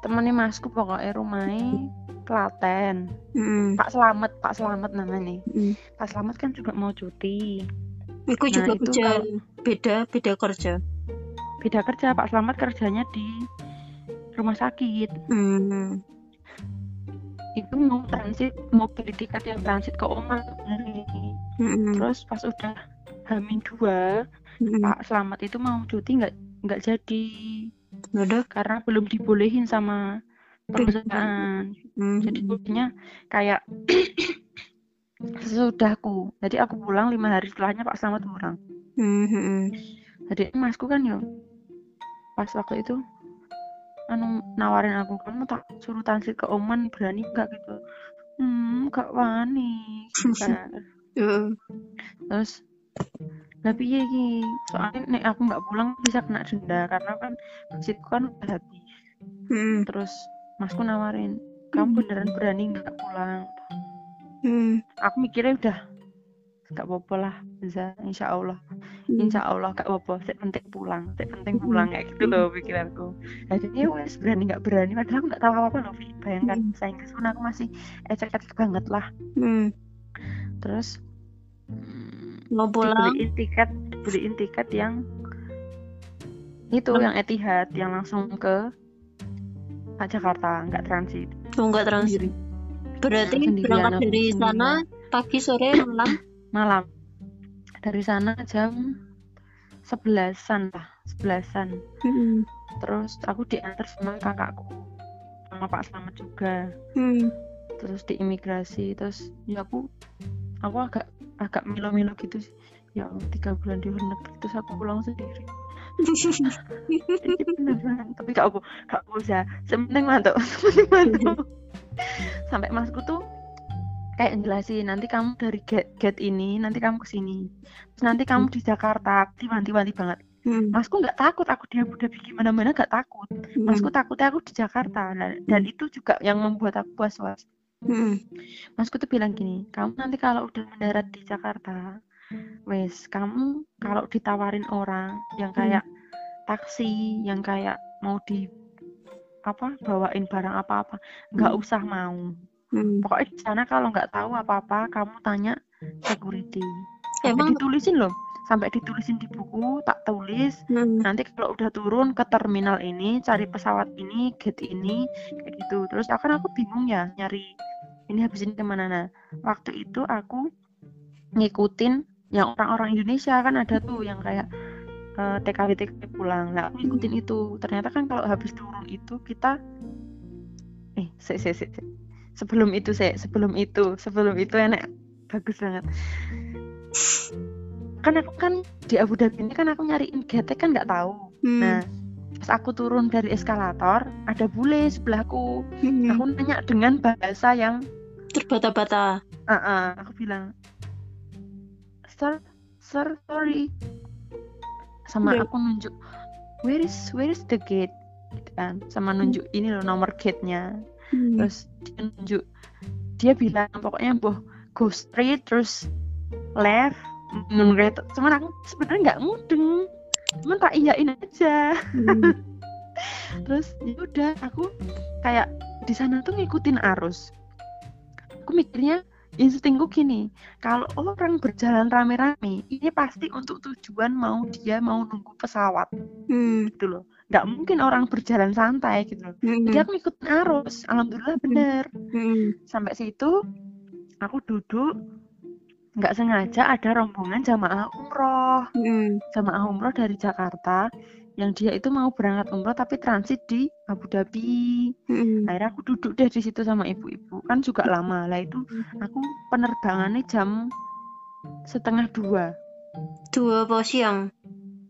temennya masku pokoknya rumahnya Klaten Hmm. Pak Slamet Pak Slamet namanya Hmm. Pak Slamet kan juga mau cuti Iku Nah, juga itu kerja kalau- beda beda kerja. beda kerja Pak Slamet kerjanya di rumah sakit Hmm. itu mau transit mau beli tiket yang transit ke Oman Hmm. terus pas udah Hamin dua Hmm. Pak Slamet itu mau cuti nggak nggak jadi Udah. karena belum dibolehin sama perusahaan Hmm. jadi jadinya kayak [CLEARS THROAT] sesudahku jadi aku pulang lima hari setelahnya Pak Slamet pulang Hmm. Hmm. jadi masku kan yo pas waktu itu anu nawarin aku kamu tak suruh transit ke Oman berani nggak gitu hmm gak wani gitu [LAUGHS] kan. Hmm. terus tapi iya iki soalnya nek aku nggak pulang bisa kena denda karena kan visitku kan udah habis Hmm. terus masku nawarin kamu beneran berani nggak pulang Hmm. aku mikirnya udah gak apa-apa lah bisa insya Allah Hmm. insya Allah gak apa-apa saya penting pulang saya penting pulang kayak gitu loh pikiranku jadi wes berani nggak berani padahal aku nggak tahu apa apa loh bayangkan Hmm. Inggris pun aku masih ecek-ecek banget lah Hmm. terus Mau pulang. dibeliin tiket dibeliin tiket yang itu Lem- yang Etihad yang langsung ke Jakarta nggak transit Oh, enggak transit. sendiri Berarti Sendirian, berangkat dari sendirian. sana pagi sore malam. malam dari sana jam sebelasan lah sebelasan Hmm. terus aku diantar sama kakakku sama Pak Slamet juga Hmm. terus di imigrasi terus ya aku aku agak agak milo-milo gitu sih. Ya tiga bulan di luar negeri terus aku pulang sendiri. [LAUGHS] Beneran tapi gak apa gak ya sementing mantuk sementing mantuk. Sampai masku tuh kayak jelasin nanti kamu dari gate, gate ini nanti kamu ke sini terus nanti kamu di Jakarta wanti-wanti banget. Hmm. masku nggak takut aku di Abu Dhabi gimana mana gak takut. Masku takutnya aku di Jakarta. Nah, dan itu juga yang membuat aku was-was Hmm. Masku tuh bilang gini, kamu nanti kalau udah mendarat di Jakarta, wes kamu kalau ditawarin orang yang kayak taksi, yang kayak mau di apa bawain barang apa-apa, nggak Hmm. usah mau. Hmm. Pokoknya di sana kalau nggak tahu apa-apa, kamu tanya security. Emang ditulisin loh, sampai ditulisin di buku, tak tulis. Hmm. Nanti kalau udah turun ke terminal ini, cari pesawat ini, gate ini, kayak gitu. Terus akan aku bingung ya nyari ini habis ini ke mana nah. Waktu itu aku ngikutin yang orang-orang Indonesia kan ada tuh yang kayak eh, TKW TKW pulang. Nah, aku ngikutin itu. Ternyata kan kalau habis turun itu kita eh se se se, se. sebelum itu saya sebelum itu sebelum itu enak bagus banget kan aku kan di Abu Dhabi ini kan aku nyariin gate kan nggak tahu Hmm. nah pas aku turun dari eskalator ada bule sebelahku Hmm. aku nanya dengan bahasa yang terbata-bata. "Ah, ah." aku bilang sir sir sorry sama aku nunjuk where is where is the gate gitu kan sama nunjuk ini loh nomor gate-nya Hmm. terus dia nunjuk dia bilang pokoknya boh go straight terus left menurut cuman aku sebenarnya nggak mudeng cuman tak iyain aja. Hmm. [LAUGHS] terus ya udah aku kayak di sana tuh ngikutin arus. Aku mikirnya instingku gini kalau orang berjalan rame-rame ini pasti untuk tujuan mau dia mau nunggu pesawat. Hmm. gitu loh. Nggak mungkin orang berjalan santai gitu loh. Hmm. jadi aku ngikutin arus. Alhamdulillah bener. Hmm. sampai situ aku duduk nggak sengaja ada rombongan jamaah umroh. Hmm. jamaah umroh dari Jakarta yang dia itu mau berangkat umroh tapi transit di Abu Dhabi. Hmm. akhirnya aku duduk deh di situ sama ibu-ibu. Kan juga lama. Lah itu aku penerbangannya jam setengah dua. Dua apa siang?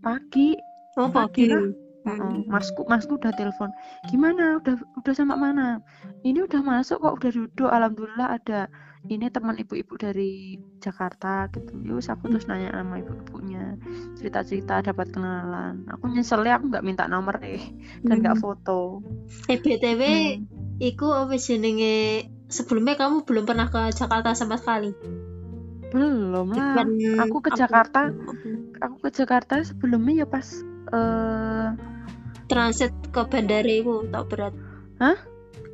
pagi. Oh Pagi pagi. lah. Heeh, masku masku udah telepon. Gimana? Udah udah sampai mana? Ini udah masuk kok udah duduk. Alhamdulillah ada ini teman ibu-ibu dari Jakarta gitu yus aku terus nanya sama ibu-ibunya cerita-cerita dapat kenalan aku nyeselnya aku nggak minta nomor eh dan nggak Hmm. foto Eh BTW, Hmm. iku apa jenenge sebelumnya kamu belum pernah ke Jakarta sama sekali. belum lah aku ke Jakarta aku ke Jakarta sebelumnya ya pas eh transit ke bandara iku tak berat. Hah?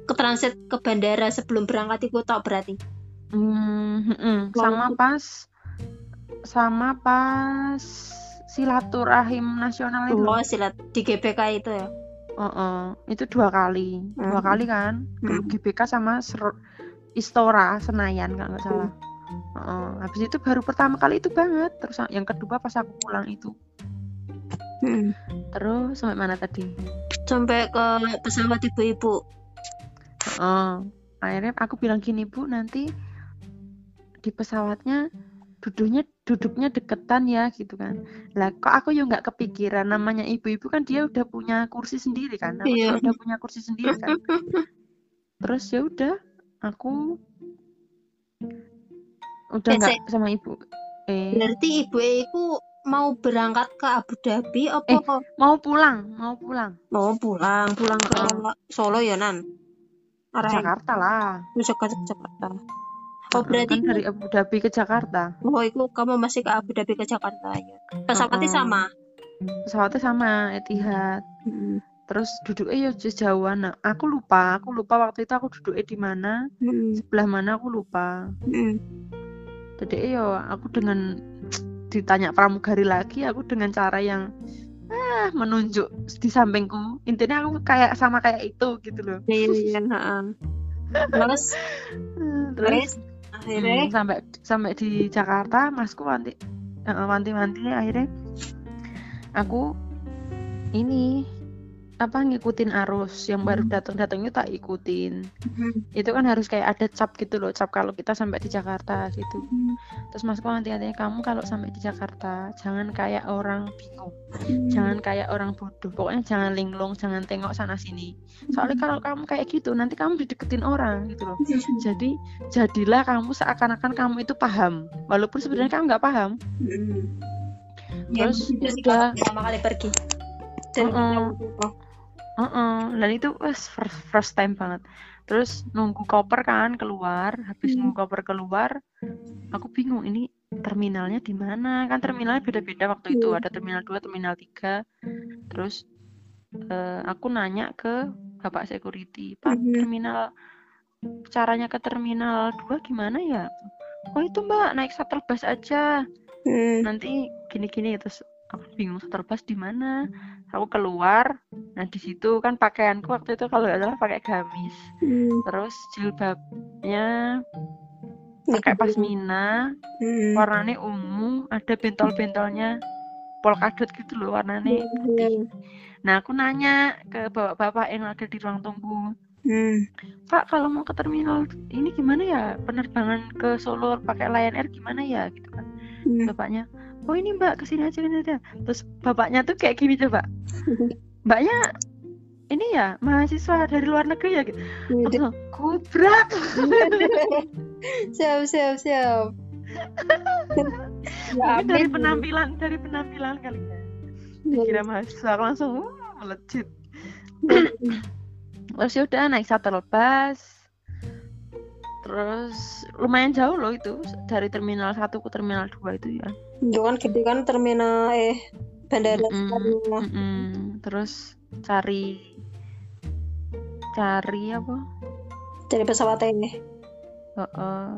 Ke transit ke bandara sebelum berangkat iku tak berarti. Mm, mm, Wow. sama pas sama pas silaturahim nasional itu Oh, silat di GBK itu ya. Heeh, itu dua kali dua Hmm. kali kan Hmm. GBK sama Ser- Istora Senayan kalau nggak salah Heeh, habis itu baru pertama kali itu banget terus yang kedua pas aku pulang itu Hmm. terus sampai mana tadi Sampai ke pesawat ibu-ibu. Heeh. akhirnya aku bilang gini bu nanti di pesawatnya duduknya duduknya deketan ya gitu kan. Lah kok aku ya nggak kepikiran namanya ibu-ibu kan dia udah punya kursi sendiri kan aku juga udah punya kursi sendiri kan. [LAUGHS] Terus ya udah aku udah Eh, nggak sama ibu eh. Berarti ibu iku mau berangkat ke Abu Dhabi apa? Eh. mau pulang mau pulang. Mau pulang pulang ke Solo ya nan? Arah Jakarta lah. Jakarta Jakarta oh berarti kan dari Abu Dhabi ke Jakarta? Oh itu kamu masih ke Abu Dhabi ke Jakarta ya. Pesawatnya Heeh. sama? Pesawatnya sama Etihad. Hmm. terus duduknya ya jauhan. Nah, aku lupa aku lupa waktu itu aku duduknya di mana. Hmm. sebelah mana aku lupa. Hmm. jadi ya aku dengan ditanya pramugari lagi aku dengan cara yang ah menunjuk di sampingku. Intinya aku kayak sama kayak itu gitu loh. Iya iya [LAUGHS] terus? Terus akhirnya hmm, sampai sampai di Jakarta masku wanti eh, wanti-wanti akhirnya aku ini apa ngikutin arus yang baru Hmm. datang-datang itu tak ikutin hmm. itu kan harus kayak ada cap gitu loh cap kalau kita sampai di Jakarta gitu Hmm. terus masku nanti-nanti kamu kalau sampai di Jakarta jangan kayak orang bingung Hmm. jangan kayak orang bodoh pokoknya jangan linglung jangan tengok sana sini soalnya kalau kamu kayak gitu nanti kamu dideketin orang gitu loh jadi jadilah kamu seakan-akan kamu itu paham walaupun sebenarnya kamu nggak paham Hmm. Terus, Ya, udah. pertama kali pergi dan Heeh. Oh, Heeh, dan itu was first, first time banget terus nunggu koper kan keluar habis Hmm. nunggu koper keluar aku bingung ini terminalnya di mana kan terminalnya beda-beda waktu itu Hmm. ada terminal 2 terminal 3 terus eh, aku nanya ke bapak security pak Mhm. terminal caranya ke terminal 2 gimana ya oh itu mbak naik shuttle bus aja Hmm. nanti gini-gini terus aku bingung shuttle bus di mana aku keluar. Nah di situ kan pakaianku waktu itu kalau nggak salah pakai gamis. Hmm. terus jilbabnya pakai pasmina. Hmm. warnanya ungu. Ada bentol-bentolnya. Polkadot gitu loh warnanya Hmm. nah aku nanya ke bapak-bapak yang ada di ruang tunggu. Hmm. Pak kalau mau ke terminal ini gimana ya? Penerbangan ke Solo pakai Lion Air gimana ya? Gitu kan. Hmm. bapaknya oh ini mbak ke sini aja ke sini aja. Terus bapaknya tuh kayak gini coba [LAUGHS] mbaknya ini ya mahasiswa dari luar negeri ya gitu. Aku bilang, kubrak siap siap siap. [LAUGHS] Mungkin dari penampilan dari penampilan kali ya. Kira mahasiswa aku langsung uh, melejit. [LAUGHS] Terus ya udah naik shuttle bus. Terus lumayan jauh loh itu dari terminal 1 ke terminal 2 itu ya itu kan gede kan terminal eh bandara Mm-mm. Soekarno. Mm-mm. terus cari cari apa dari pesawat ini Heeh.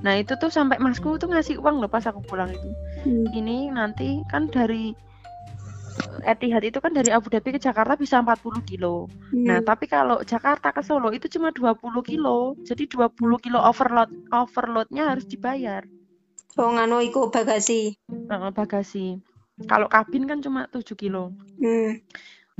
nah itu tuh sampai masku tuh ngasih uang loh pas aku pulang itu ini nanti kan dari Etihad itu kan dari Abu Dhabi ke Jakarta bisa 40 kilo. Nah, tapi kalau Jakarta ke Solo itu cuma 20 kilo. Jadi 20 kilo overload overloadnya harus dibayar. Oh nganu iku bagasi Heeh, bagasi. Kalau kabin kan cuma 7 kilo. hmm.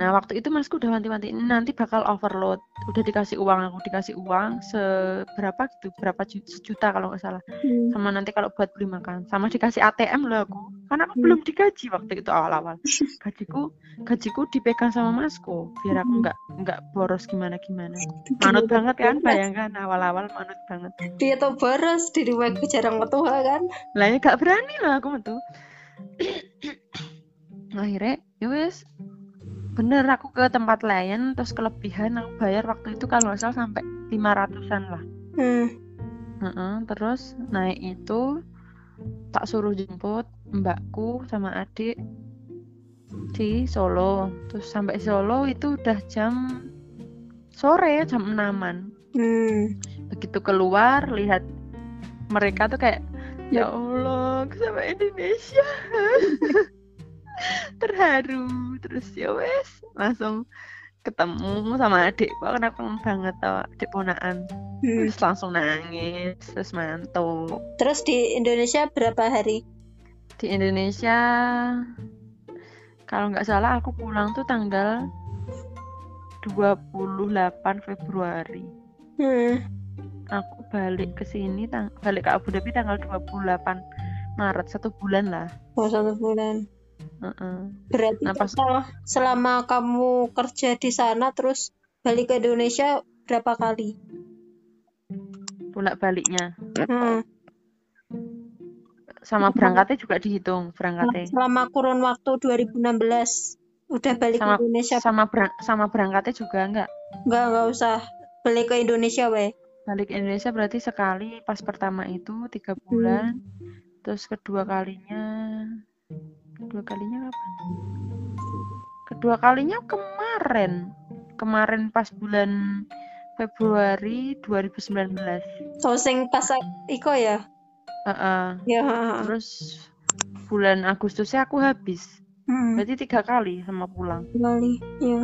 Nah waktu itu masku udah wanti-wanti nanti bakal overload. Udah dikasih uang aku dikasih uang seberapa gitu berapa ju- sejuta kalau nggak salah. Hmm. Sama nanti kalau buat beli makan. Sama dikasih ATM loh aku. Karena aku Hmm. belum digaji waktu itu awal-awal. [LAUGHS] Gajiku gajiku dipegang sama masku biar aku Hmm. nggak nggak boros gimana gimana. Manut banget kan bayangkan awal-awal manut banget. Dia tuh boros di rumah gue jarang metu kan. Lah ya gak berani lah aku tuh. [CLEARS THROAT] Akhirnya ya wes bener aku ke tempat lain terus kelebihan aku bayar waktu itu kalau nggak salah sampai 500-an lah. Hmm. Heeh, terus naik itu tak suruh jemput mbakku sama adik di Solo. Terus sampai Solo itu udah jam sore jam enaman. Hmm. begitu keluar lihat mereka tuh kayak ya Allah sampai Indonesia [LAUGHS] [LAUGHS] terharu terus ya wes langsung ketemu sama adik aku kan aku banget tau adik ponaan Hmm. terus langsung nangis terus mantuk Terus di Indonesia berapa hari? di Indonesia kalau nggak salah aku pulang tuh tanggal 28 Februari Hmm. aku balik ke sini balik ke Abu Dhabi tanggal 28 Maret satu bulan lah Oh, satu bulan. Heeh. Berarti Nah, pas- total selama kamu kerja di sana terus balik ke Indonesia berapa kali? bolak baliknya Hmm. sama berangkatnya juga dihitung Nah, berangkatnya selama kurun waktu 2016 udah balik sama ke Indonesia? sama berang- sama berangkatnya juga enggak? Enggak enggak usah. Balik ke Indonesia weh. Balik ke Indonesia berarti sekali pas pertama itu tiga bulan. Terus kedua kalinya kedua kalinya kapan kedua kalinya kemarin kemarin pas bulan Februari 2019 oh sing pas iko ya Heeh. ya ha, ha. terus bulan Agustusnya aku habis hmm. berarti tiga kali sama pulang kembali ya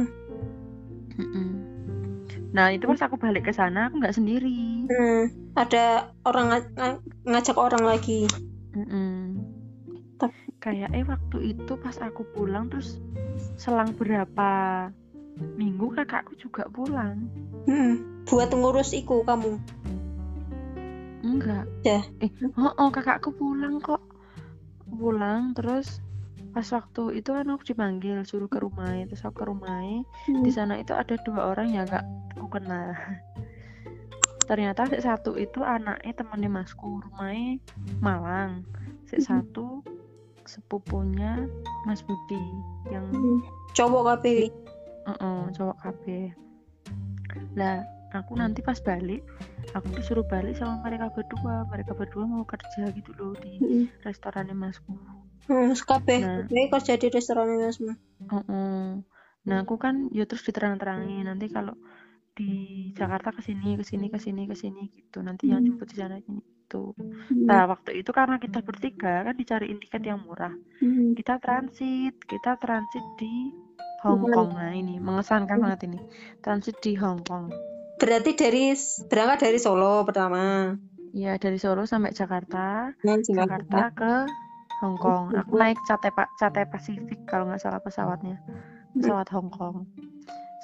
Mm-mm. nah itu pas aku balik ke sana aku nggak sendiri hmm. ada orang nga- ngajak orang lagi Mm-mm. Tapi- kayak eh waktu itu pas aku pulang terus selang berapa minggu kakakku juga pulang hmm. buat ngurus iku kamu enggak Ya. eh oh, oh kakakku pulang kok pulang terus pas waktu itu kan aku dipanggil suruh ke rumahnya terus aku ke rumahnya Hmm. di sana itu ada dua orang yang gak aku kenal ternyata si satu itu anaknya temannya masku rumahnya Malang si Mhm. satu sepupunya Mas Budi yang cowok kabeh uh cowok KB lah aku nanti pas balik aku disuruh balik sama mereka berdua mereka berdua mau kerja gitu loh di hmm. restorannya Masku hmm. kabeh Nah. kabeh kerja di restoran mas Uh-uh. Nah, aku kan ya terus diterang-terangin nanti kalau di Jakarta ke sini, ke sini, ke sini, ke sini gitu. Nanti yang Hmm. jemput di sana ini gitu. hmm. Nah, waktu itu karena kita bertiga kan dicariin tiket yang murah. Hmm. Kita transit, kita transit di Hong Kong. Nah, ini mengesankan banget ini. Transit di Hong Kong. berarti dari berangkat dari Solo pertama Ya, dari Solo sampai Jakarta, Nah, Jakarta ke Hong Kong. Aku naik Cathay, Cathay Pacific kalau nggak salah pesawatnya. Pesawat Hong Kong.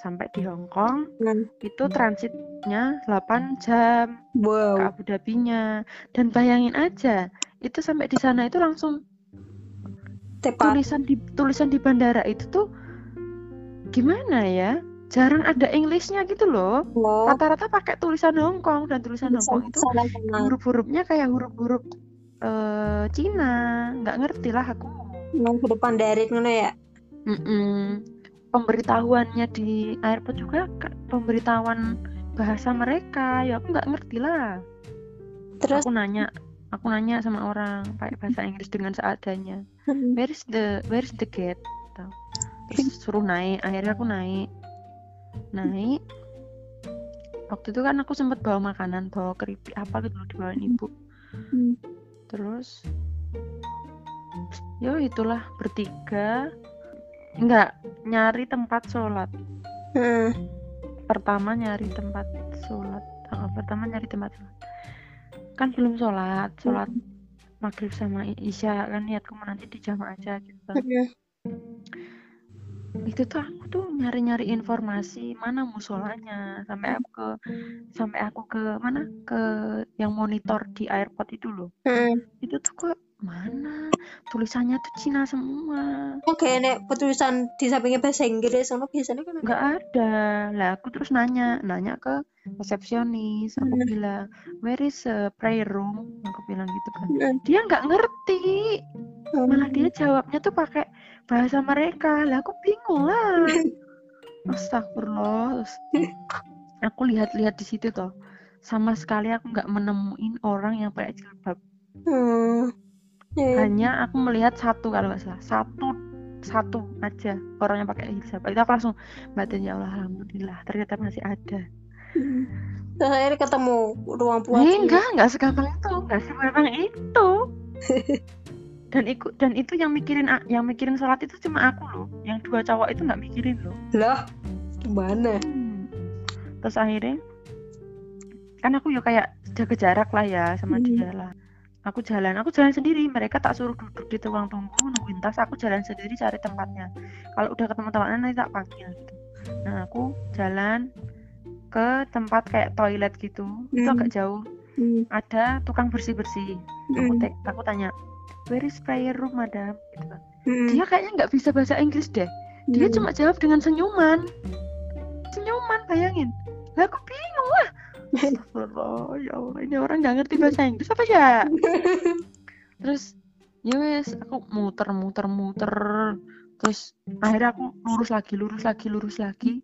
Sampai di Hong Kong, Hmm. itu transitnya 8 jam ke wow Abu Dhabi-nya. Dan bayangin aja, itu sampai di sana itu langsung tepat tulisan di tulisan di bandara itu tuh gimana ya? Jarang ada Englishnya gitu loh. oh Rata-rata pakai tulisan Hong Kong dan tulisan Hong Kong itu huruf-hurufnya kayak huruf-huruf eh, Cina. Nggak ngerti lah aku. nang ke depan dari ngono ya Mm-mm. Pemberitahuannya di airport juga pemberitahuan bahasa mereka. Ya aku nggak ngerti lah. terus aku nanya aku nanya sama orang pakai bahasa [LAUGHS] Inggris dengan seadanya hmm. [LAUGHS] where is the where is the gate Gitu. terus [LAUGHS] suruh naik akhirnya aku naik naik waktu itu kan aku sempat bawa makanan bawa keripik apa gitu dibawain ibu Hmm. terus yo itulah bertiga enggak nyari tempat sholat. Hmm. pertama nyari tempat sholat. Ah, pertama nyari tempat sholat. Kan belum sholat sholat maghrib sama isya kan niatku nanti di jamaah aja gitu. Hmm. itu tuh aku tuh nyari-nyari informasi mana musolanya sampai aku ke sampai aku ke mana? Ke yang monitor di airport itu loh. Hmm. itu tuh kok mana? Tulisannya tuh Cina semua. Oke, nek petulisan di sampingnya bahasa Inggris, sama biasanya kan nggak ada. Lah aku terus nanya nanya ke resepsionis. Aku Hmm. bilang where is a prayer room? Aku bilang gitu kan. Hmm. dia nggak ngerti. Malah dia jawabnya tuh pakai bahasa mereka. Lah aku bingung lah. [LAUGHS] Astagfirullah. Terus aku lihat-lihat di situ toh. Sama sekali aku nggak menemuin orang yang pakai jilbab. Hmm. Ya, hanya aku melihat satu kalau nggak salah satu satu aja orang yang pakai hijab itu aku langsung batin ya Allah alhamdulillah ternyata masih ada Hmm. Terus akhirnya ketemu ruang puasa. eh, enggak enggak segampang itu enggak segampang itu [LAUGHS] dan ikut dan itu yang mikirin yang mikirin sholat itu cuma aku loh yang dua cowok itu nggak mikirin loh Lah, gimana? Hmm. terus akhirnya kan aku ya kayak jaga jarak lah ya sama Hmm. dia lah aku jalan aku jalan sendiri mereka tak suruh duduk di ruang tunggu nungguin tas aku jalan sendiri cari tempatnya kalau udah ketemu tempatnya nanti tak panggil gitu nah aku jalan ke tempat kayak toilet gitu itu Hmm. agak jauh Hmm. ada tukang bersih bersih aku, Hmm. aku tanya where is prayer room madam gitu kan. Hmm. dia kayaknya nggak bisa bahasa Inggris deh dia Hmm. cuma jawab dengan senyuman senyuman bayangin lah aku bingung lah Astagfirullah ya Allah. Ini orang nggak ngerti bahasa Inggris apa ya terus ya wes aku muter muter muter terus akhirnya aku lurus lagi lurus lagi lurus lagi.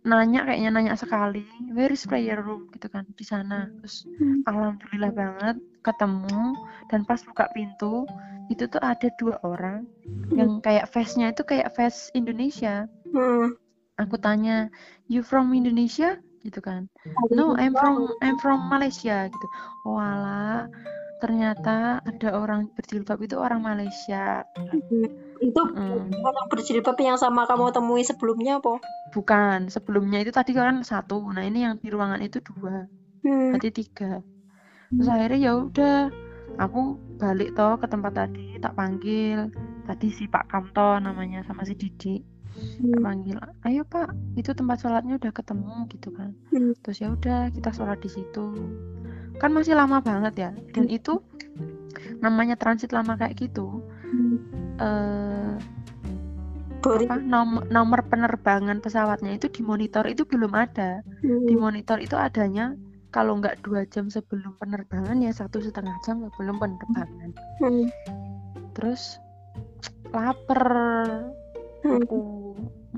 Nanya kayaknya nanya sekali where is prayer room? Gitu kan di sana. Terus Hmm. alhamdulillah banget ketemu. Dan pas buka pintu itu tuh ada dua orang yang kayak face-nya itu kayak face Indonesia. Hmm. aku tanya you from Indonesia gitu kan. No I'm from I'm from Malaysia gitu. Alah ternyata ada orang berjilbab itu orang Malaysia. Itu Mm. orang berjilbab yang sama kamu temui sebelumnya apa? bukan sebelumnya itu tadi kan satu. Nah ini yang di ruangan itu dua. Hmm. berarti tiga. Terus akhirnya ya udah aku balik toh ke tempat tadi tak panggil. Tadi si Pak Kamto namanya sama si Didi Hmm. panggil ayo Pak itu tempat sholatnya udah ketemu gitu kan Hmm. terus ya udah kita sholat di situ kan masih lama banget ya dan itu namanya transit lama kayak gitu Hmm. Boring. apa nomor, nomor penerbangan pesawatnya itu di monitor itu belum ada Hmm. di monitor itu adanya kalau nggak dua jam sebelum penerbangan ya satu setengah jam sebelum penerbangan Hmm. terus lapar Hmm. Aku.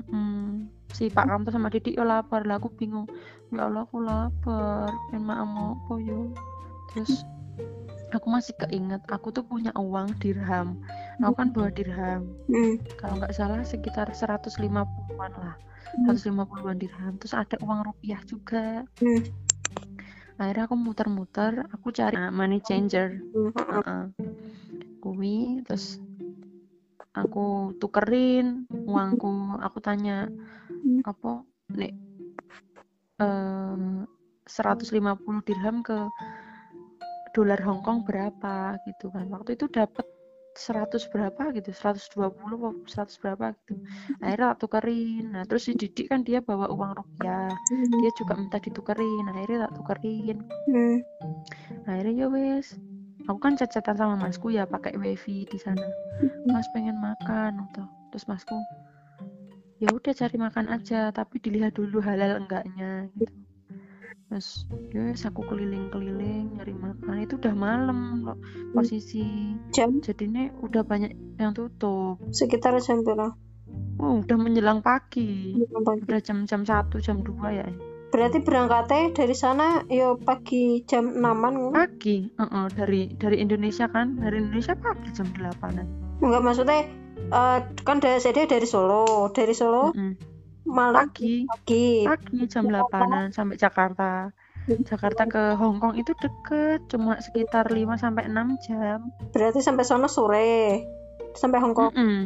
Mm, si Pak Kamto sama Didi yo lapar. Lah aku bingung. Ya Allah aku lapar. Pengen makan apa yo? Terus aku masih keinget aku tuh punya uang dirham. Aku kan bawa dirham. Hmm. kalau nggak salah sekitar 150-an lah. Hmm. 150-an dirham. Terus ada uang rupiah juga. Hmm. akhirnya aku muter-muter aku cari uh, money changer. Hmm. Heeh. Kuwi terus aku tukerin uangku aku tanya Hmm. apa nek eh 150 dirham ke dolar Hongkong berapa? Gitu kan. Waktu itu dapat 100 berapa gitu 120 apa 100 berapa gitu. Akhirnya tak tukerin. Nah terus si Didik kan dia bawa uang rupiah. Dia juga minta ditukerin. Akhirnya tak tukerin. Hmm. akhirnya ya wes aku kan chat-chatan sama masku ya pakai wifi di sana. Mas pengen makan atau terus masku ya udah cari makan aja tapi dilihat dulu halal enggaknya gitu. Terus ya wes aku keliling-keliling nyari makan. Itu udah malam loh posisi Jam? jadinya udah banyak yang tutup. Sekitar jam berapa? oh, udah menjelang pagi. Jam pagi. udah jam-jam satu jam dua ya Berarti berangkatnya dari sana yo pagi jam 6-an pagi Heeh, dari dari Indonesia kan dari Indonesia pagi jam delapanan Enggak maksudnya eh, kan dari saya dari Solo, dari Solo Mm-mm. malam pagi pagi. pagi jam 8 sampai Jakarta Jakarta ke Hong Kong itu deket cuma sekitar 5 sampai 6 jam Berarti sampai sono sore. Sampai Hong Kong. Mm-mm.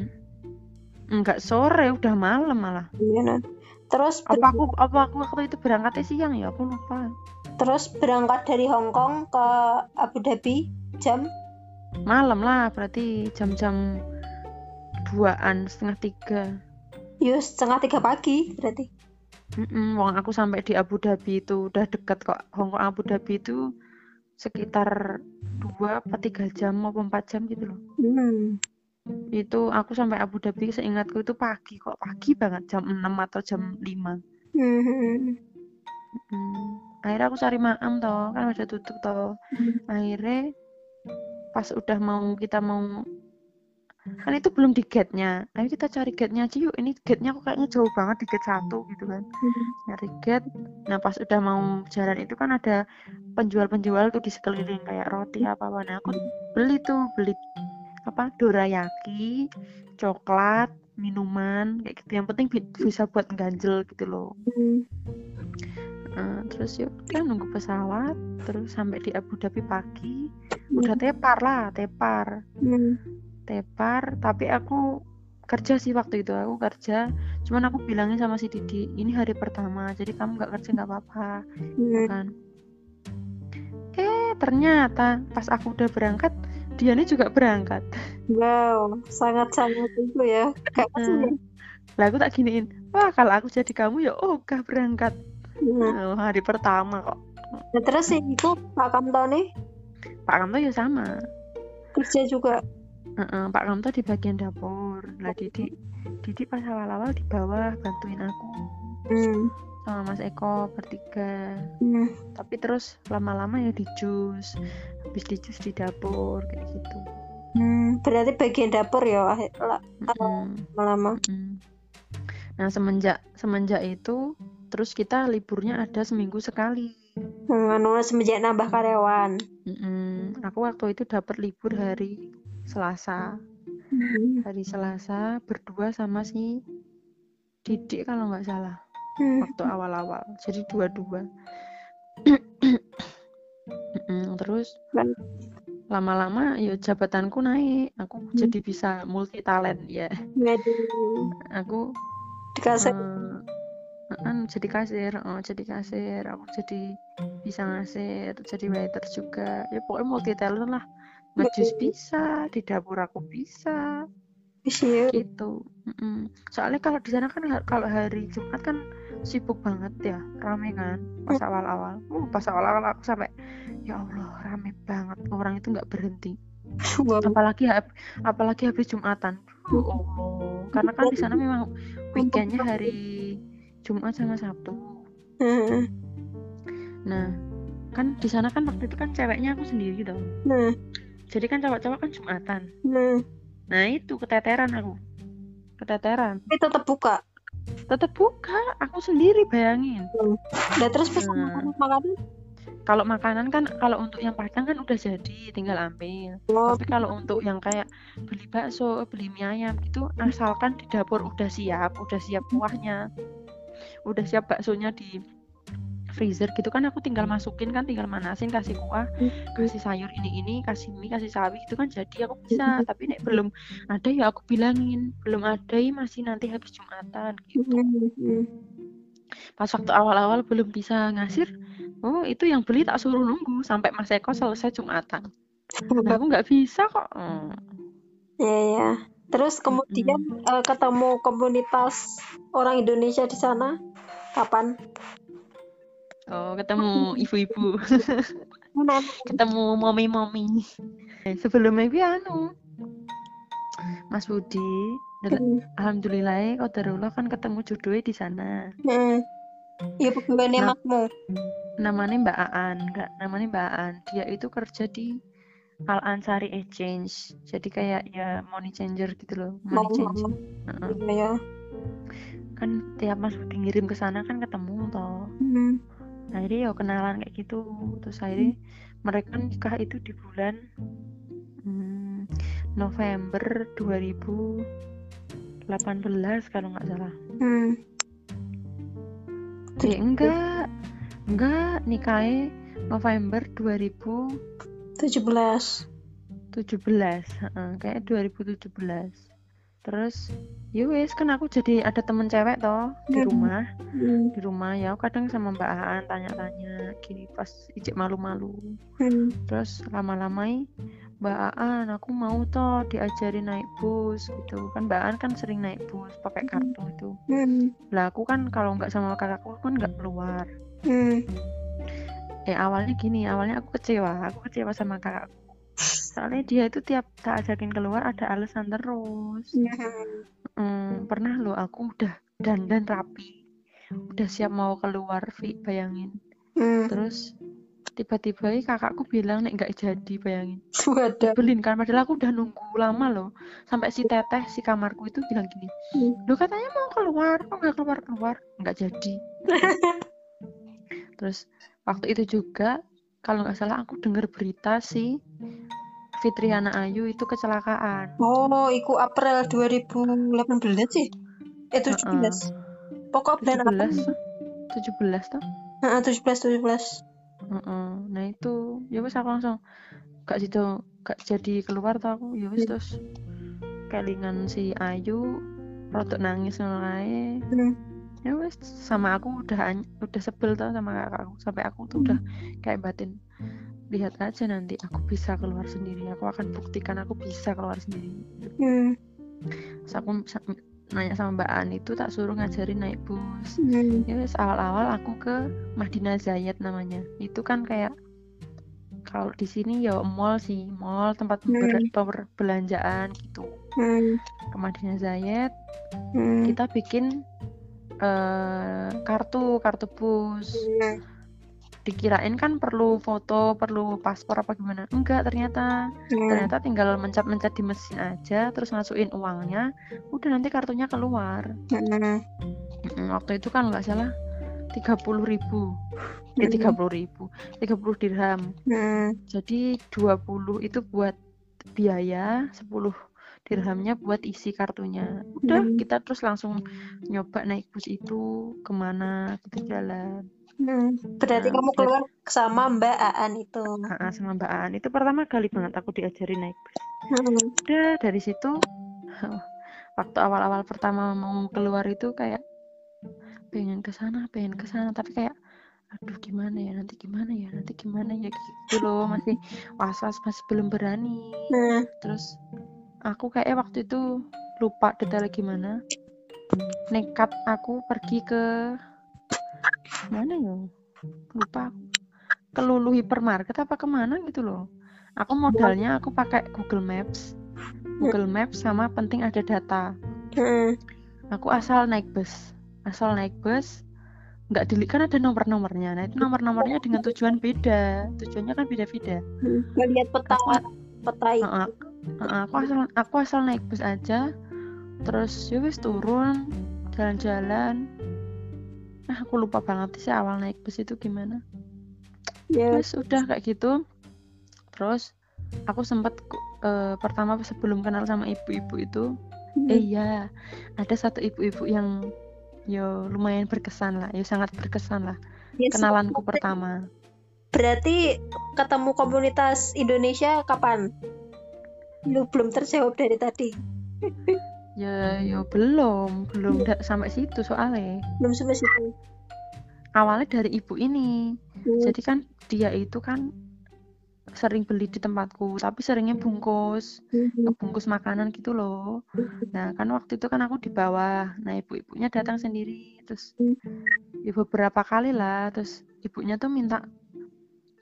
enggak sore udah malam malah Iya, nah. Terus ber- apa aku apa aku waktu itu berangkatnya siang ya? Aku lupa. Terus berangkat dari Hong Kong ke Abu Dhabi jam? Malam lah berarti jam-jam duaan setengah tiga. Yo setengah tiga pagi berarti. Mm-mm, wong aku sampai di Abu Dhabi itu udah deket kok. Hongkong Abu Dhabi itu sekitar dua apa tiga jam maupun empat jam gitu loh. Hmm. Itu aku sampai Abu Dhabi seingatku itu pagi kok pagi banget jam 6 atau jam 5 Hmm. [LAUGHS] Hmm. Akhirnya aku cari maam toh, kan udah tutup toh. Hmm. Akhirnya pas udah mau kita mau kan itu belum di gate-nya. Ayo kita cari gate-nya aja yuk. Ini gate-nya kok kayaknya jauh banget di gate satu gitu kan. Nyari gate. Nah pas udah mau jalan itu kan ada penjual-penjual tuh di sekeliling kayak roti apa apa. Nah aku beli tuh beli apa dorayaki, coklat, minuman kayak gitu. Yang penting bi- bisa buat ganjel gitu loh. Hmm. Eh, terus yuk kita nunggu pesawat terus sampai di Abu Dhabi pagi udah tepar lah tepar Hmm. tepar tapi aku kerja sih waktu itu aku kerja cuman aku bilangin sama si Didi ini hari pertama jadi kamu nggak kerja nggak apa-apa Hmm. kan eh ternyata pas aku udah berangkat Dianya juga berangkat Wow, sangat-sangat itu ya. Kayak Hmm. hmm. lah aku tak giniin wah kalau aku jadi kamu ya ogah berangkat Hmm. Oh, hari pertama kok Nah, terus itu Pak Kamto nih Pak Kamto ya sama kerja juga. Heeh, Pak Kamto di bagian dapur. Lah Didi, Didi pas awal-awal di bawah bantuin aku Hmm. Sama Mas Eko bertiga. Hmm. Tapi terus lama-lama ya di jus, habis di jus di dapur kayak gitu. Hmm. Berarti bagian dapur ya lama-lama. mm. Nah semenjak semenjak itu terus kita liburnya ada seminggu sekali. Hmm, anu semenjak nambah karyawan. Mm-mm. Aku waktu itu dapat libur hari Selasa. Hmm. Hari Selasa berdua sama si Didik kalau nggak salah. Hmm. waktu awal-awal. Jadi dua-dua. Mm-mm, terus Baik. lama-lama ya jabatanku naik. Aku Hmm. jadi bisa multi talent ya. Waduh, aku dikasih. eh, anu, jadi kasir oh, jadi kasir. Aku jadi bisa ngasir jadi waiter juga. Ya pokoknya multi talent lah. Ngejus bisa di dapur aku bisa Iya. gitu Mm-mm. soalnya kalau di sana kan kalau hari Jumat kan sibuk banget ya rame kan pas awal-awal uh, pas awal-awal aku sampai ya Allah rame banget orang itu nggak berhenti Wow. apalagi apalagi habis Jumatan ya Allah karena kan di sana memang weekendnya hari Jumat sama Sabtu Hmm. nah kan di sana kan waktu itu kan ceweknya aku sendiri gitu Hmm. jadi kan cowok-cowok kan Jumatan Hmm. Nah itu keteteran aku keteteran Tapi tetap buka. tetap buka aku sendiri bayangin Udah terus pesan Hmm. makanan makanan. kalau makanan kan kalau untuk yang padang kan udah jadi tinggal ambil Oh, tapi kalau untuk yang kayak beli bakso beli mie ayam itu asalkan di dapur udah siap udah siap kuahnya udah siap baksonya di freezer gitu kan aku tinggal masukin kan tinggal manasin kasih kuah kasih sayur ini ini kasih mie kasih sawi itu kan jadi aku bisa tapi nek belum ada ya aku bilangin belum ada ya masih nanti habis jumatan gitu Hmm. Hmm. pas waktu awal-awal belum bisa ngasir oh itu yang beli tak suruh nunggu sampai Mas Eko selesai jumatan Nah, aku nggak bisa kok Hmm. Ya ya. Terus kemudian eh, ketemu komunitas orang Indonesia di sana kapan? Oh ketemu ibu-ibu [LAUGHS] ketemu momi-momi sebelumnya itu anu Mas Budi Dal- Hmm. Alhamdulillah Qadarullah kan ketemu jodohnya di sana Hmm. Iya pegawai Nah. makmu. namanya Mbak Aan enggak namanya Mbak Aan dia itu kerja di Al Ansari Exchange jadi kayak ya money changer gitu loh money Mau change mau. Heeh. Iya ya. kan tiap Mas Budi ngirim ke sana kan ketemu toh Hmm. Akhirnya ya kenalan kayak gitu. Terus akhirnya mereka nikah itu di bulan hmm, November 2018 kalau nggak salah. Hmm. eh enggak enggak nikahnya November 2017 17. heeh, kayak 2017 terus ya wes kan aku jadi ada temen cewek toh di Hmm. rumah Hmm. di rumah ya aku kadang sama Mbak Aan tanya-tanya gini pas ijek malu-malu Hmm. terus lama-lama Mbak Aan aku mau toh diajari naik bus gitu kan Mbak Aan kan sering naik bus pakai kartu itu Hmm. lah aku kan kalau nggak sama kakakku kan nggak keluar Hmm. eh awalnya gini awalnya aku kecewa aku kecewa sama kakakku soalnya dia itu tiap tak ajakin keluar ada alasan terus Hmm. Hmm, pernah lo aku udah dandan rapi udah siap mau keluar Vi bayangin Hmm. terus tiba-tiba kakakku bilang nek nggak jadi bayangin Waduh. belin kan padahal aku udah nunggu lama loh sampai si teteh si kamarku itu bilang gini Hmm. lo katanya mau keluar kok nggak keluar keluar nggak jadi [LAUGHS] terus waktu itu juga kalau nggak salah aku dengar berita si Fitriana Ayu itu kecelakaan Oh, iku April 2018 sih. Eh 17. Pokok bulan apa? 17 17 tuh Heeh, 17 17. Heeh. nah itu ya wes aku langsung gak situ gak jadi keluar tuh aku ya wes Hmm. terus kelingan si Ayu rodok nangis ngono ae Hmm. Ya wes sama aku udah udah sebel tuh sama kakakku sampai aku tuh udah kayak batin lihat aja nanti aku bisa keluar sendiri aku akan buktikan aku bisa keluar sendiri Hmm. Terus aku nanya sama Mbak An itu tak suruh ngajarin naik bus Hmm. ya wes awal-awal aku ke Madinah Zayed namanya itu kan kayak kalau di sini ya mall sih mall tempat Hmm. perbelanjaan gitu Hmm. ke Madinah Zayed Hmm. kita bikin eh, kartu kartu bus Hmm. dikirain kan perlu foto perlu paspor apa gimana enggak ternyata Hmm. ternyata tinggal mencet-mencet di mesin aja terus masukin uangnya udah nanti kartunya keluar Hmm. Mm, waktu itu kan nggak salah 30.000 ribu eh Hmm. 30.000 ribu 30 dirham Hmm. jadi 20 itu buat biaya 10 dirhamnya buat isi kartunya udah Hmm. kita terus langsung nyoba naik bus itu ke mana gitu jalan Hmm. Berarti Nah, kamu keluar sama Mbak Aan itu. Ah, sama Mbak Aan itu pertama kali banget aku diajarin naik bus Hmm. udah dari situ [LAUGHS] waktu awal-awal pertama mau keluar itu kayak pengen ke sana pengen ke sana tapi kayak aduh gimana ya nanti gimana ya nanti gimana ya gitu loh masih was-was masih belum berani Hmm. terus aku kayak waktu itu lupa detailnya gimana. Nekat aku pergi ke mana ya? Lupa ke Lulu Hypermarket apa ke mana gitu loh. Aku modalnya aku pakai Google Maps. Google Maps sama penting ada data. Hmm. aku asal naik bus. Asal naik bus nggak dili kan ada nomor-nomornya. Nah itu nomor-nomornya dengan tujuan beda. Tujuannya kan beda-beda. Hmm. Lihat peta Aku- peta itu. Aku asal aku asal naik bus aja terus ya wis turun jalan-jalan ah aku lupa banget sih awal naik bus itu gimana Ya. terus udah kayak gitu terus aku sempat eh, pertama sebelum kenal sama ibu-ibu itu Hmm. eh iya ada satu ibu-ibu yang yo lumayan berkesan lah yo sangat berkesan lah Ya, kenalanku seperti- pertama Berarti ketemu komunitas Indonesia kapan? Lu belum terjawab dari tadi. [LAUGHS] ya yo belum belum da- sampai situ soalnya Belum sampai situ. awalnya dari ibu ini Hmm. jadi kan dia itu kan sering beli di tempatku tapi seringnya bungkus Hmm. bungkus makanan gitu loh nah kan waktu itu kan aku di bawah nah ibu-ibunya datang sendiri terus Hmm. ya beberapa kali lah terus ibunya tuh minta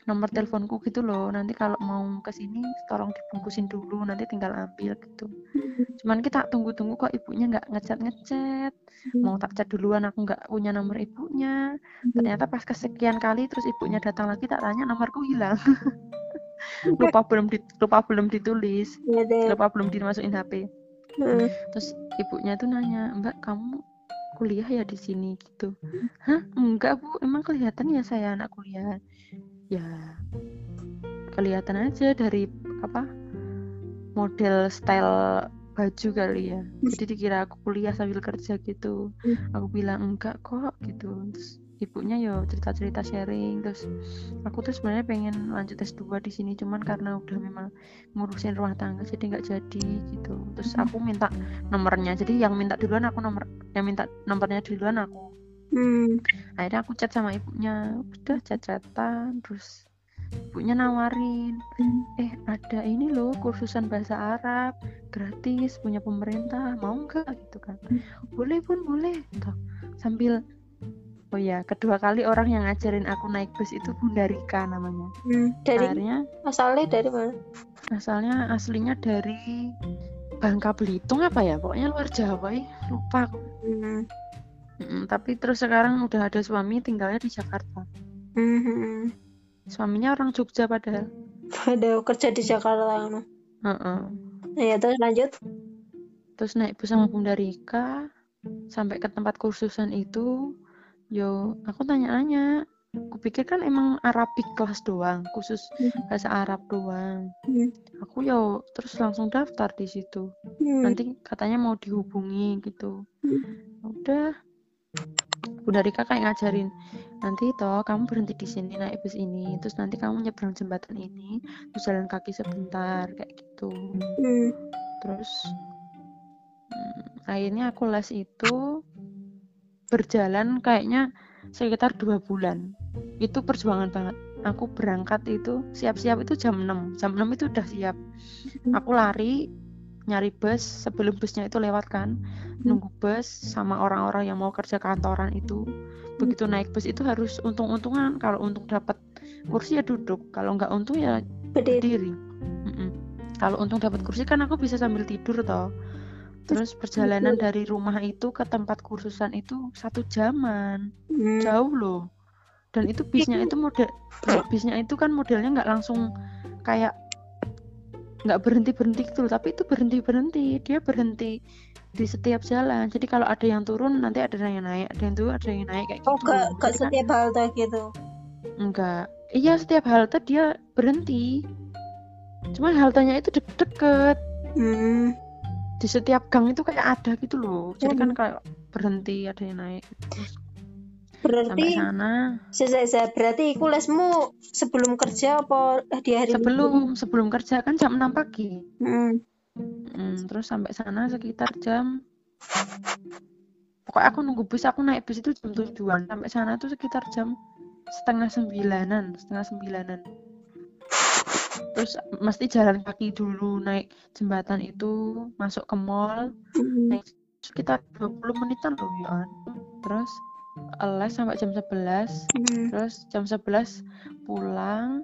nomor teleponku gitu loh. Nanti kalau mau ke sini tolong dibungkusin dulu nanti tinggal ambil gitu. Cuman kita tunggu-tunggu kok ibunya nggak ngechat ngechat. Mau tak chat duluan aku nggak punya nomor ibunya. Ternyata pas kesekian kali terus ibunya datang lagi tak tanya nomorku hilang. [LAUGHS] Lupa belum di- lupa belum ditulis. Ya deh. lupa belum dimasukin HP Hmm. terus ibunya tuh nanya mbak kamu kuliah ya di sini? Gitu. Hah? Enggak bu. Emang kelihatan ya saya anak kuliah ya kelihatan aja dari apa model style baju kali ya. Jadi dikira aku kuliah sambil kerja gitu. Aku bilang enggak kok gitu. Terus ibunya yo cerita-cerita sharing. Terus aku tuh sebenarnya pengen lanjut S2 di sini cuman karena udah memang ngurusin rumah tangga jadi nggak jadi gitu. Terus aku minta nomornya. Jadi yang minta duluan aku nomor yang minta nomornya duluan aku Hmm. akhirnya aku chat sama ibunya udah chat-chatan terus ibunya nawarin Hmm. eh ada ini loh kursusan bahasa Arab gratis punya pemerintah mau nggak gitu kan Hmm. boleh pun boleh gitu. sambil oh ya kedua kali orang yang ngajarin aku naik bus itu Bunda Rika namanya Hmm. Dari akhirnya asalnya dari mana? asalnya aslinya dari Bangka Belitung apa ya pokoknya luar Jawa ya lupa aku Hmm. Mm-mm, tapi terus sekarang udah ada suami tinggalnya di Jakarta Hmm. suaminya orang Jogja padahal Ada kerja di Jakarta. Heeh. Ya terus lanjut. terus naik bus sama Bunda Rika sampai ke tempat kursusan itu yo aku tanya-tanya aku pikir kan emang Arabik kelas doang khusus Hmm. bahasa Arab doang Hmm. aku yo terus langsung daftar di situ Hmm. nanti katanya mau dihubungi gitu Hmm. udah Bunda Rika kayak ngajarin nanti toh kamu berhenti di sini naik bus ini terus nanti kamu nyebrang jembatan ini terus jalan kaki sebentar kayak gitu. Hmm. terus hmm, akhirnya aku les itu berjalan kayaknya sekitar dua bulan. Itu perjuangan banget. Aku berangkat itu siap-siap itu jam 6 jam 6 itu udah siap. Aku lari nyari bus sebelum busnya itu lewat kan. Nunggu bus sama orang-orang yang mau kerja kantoran itu. Begitu naik bus itu harus untung-untungan. Kalau untung dapat kursi ya duduk. Kalau nggak untung ya Berdiri. berdiri. Kalau untung dapat kursi kan aku bisa sambil tidur toh. Terus perjalanan dari rumah itu ke tempat kursusan itu satu jaman. Hmm. jauh loh. Dan itu bisnya itu model bisnya itu kan modelnya nggak langsung kayak nggak berhenti berhenti gitu loh tapi itu berhenti berhenti dia berhenti di setiap jalan jadi kalau ada yang turun nanti ada yang naik ada yang turun ada yang naik kayak Oh, gitu gak Jadi kan- setiap halte gitu. enggak iya setiap halte dia berhenti cuman haltenya itu deket-deket Hmm. di setiap gang itu kayak ada gitu loh jadi kan Hmm. kayak berhenti ada yang naik Terus sampai Berarti sana saya, berarti iku lesmu sebelum kerja apa di hari Minggu? sebelum sebelum kerja kan jam 6 pagi Hmm. Mm, terus sampai sana sekitar jam pokoknya aku nunggu bus aku naik bus itu jam tujuan sampai sana tuh sekitar jam setengah sembilanan setengah sembilanan terus mesti jalan kaki dulu naik jembatan itu masuk ke mall Hmm. naik sekitar 20 menitan loh ya terus les sampai jam 11 Hmm. terus jam 11 pulang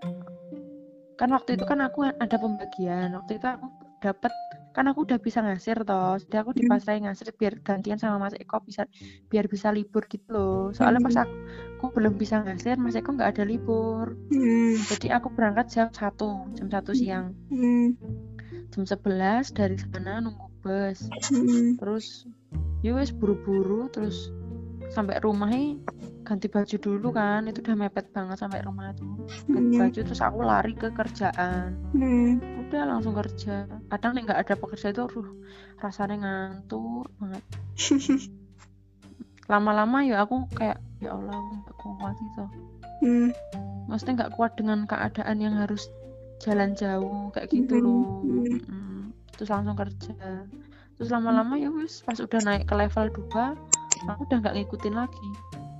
kan waktu itu kan aku ada pembagian waktu itu aku dapat kan aku udah bisa ngasir toh jadi aku Hmm. dipasrahin ngasir biar gantian sama Mas Eko bisa biar bisa libur gitu loh soalnya pas Hmm. aku, aku belum bisa ngasir Mas Eko nggak ada libur Hmm. jadi aku berangkat jam 1 jam 1 siang Hmm. jam 11 dari sana nunggu bus Hmm. terus ya wes buru-buru terus sampai rumahnya ganti baju dulu kan. Itu udah mepet banget sampai rumah itu. Ganti Hmm. baju terus aku lari ke kerjaan. Hmm. udah langsung kerja. Kadang nih nggak ada pekerja itu aduh rasanya ngantuk banget. [LAUGHS] Lama-lama ya aku kayak ya Allah aku nggak kuat gitu. Hmm. maksudnya nggak kuat dengan keadaan yang harus jalan jauh kayak gitu Mhm, loh. Terus langsung kerja. Terus lama-lama ya wis pas udah naik ke level 2 aku udah nggak ngikutin lagi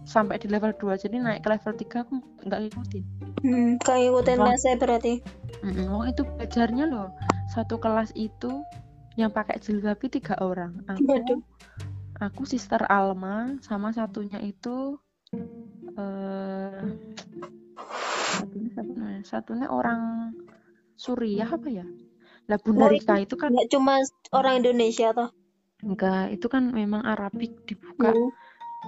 sampai di level 2 jadi naik ke level 3 aku nggak ngikutin Hmm. Kau ngikutin lesnya berarti? Mm-mm. Wong itu belajarnya loh satu kelas itu yang pakai jilbab itu tiga orang aku Waduh. aku sister Alma sama satunya itu eh satunya orang Suriah apa ya lah Bunda Oh, Rika itu kan Nggak cuma orang Indonesia toh? Enggak itu kan memang Arabik dibuka Hmm.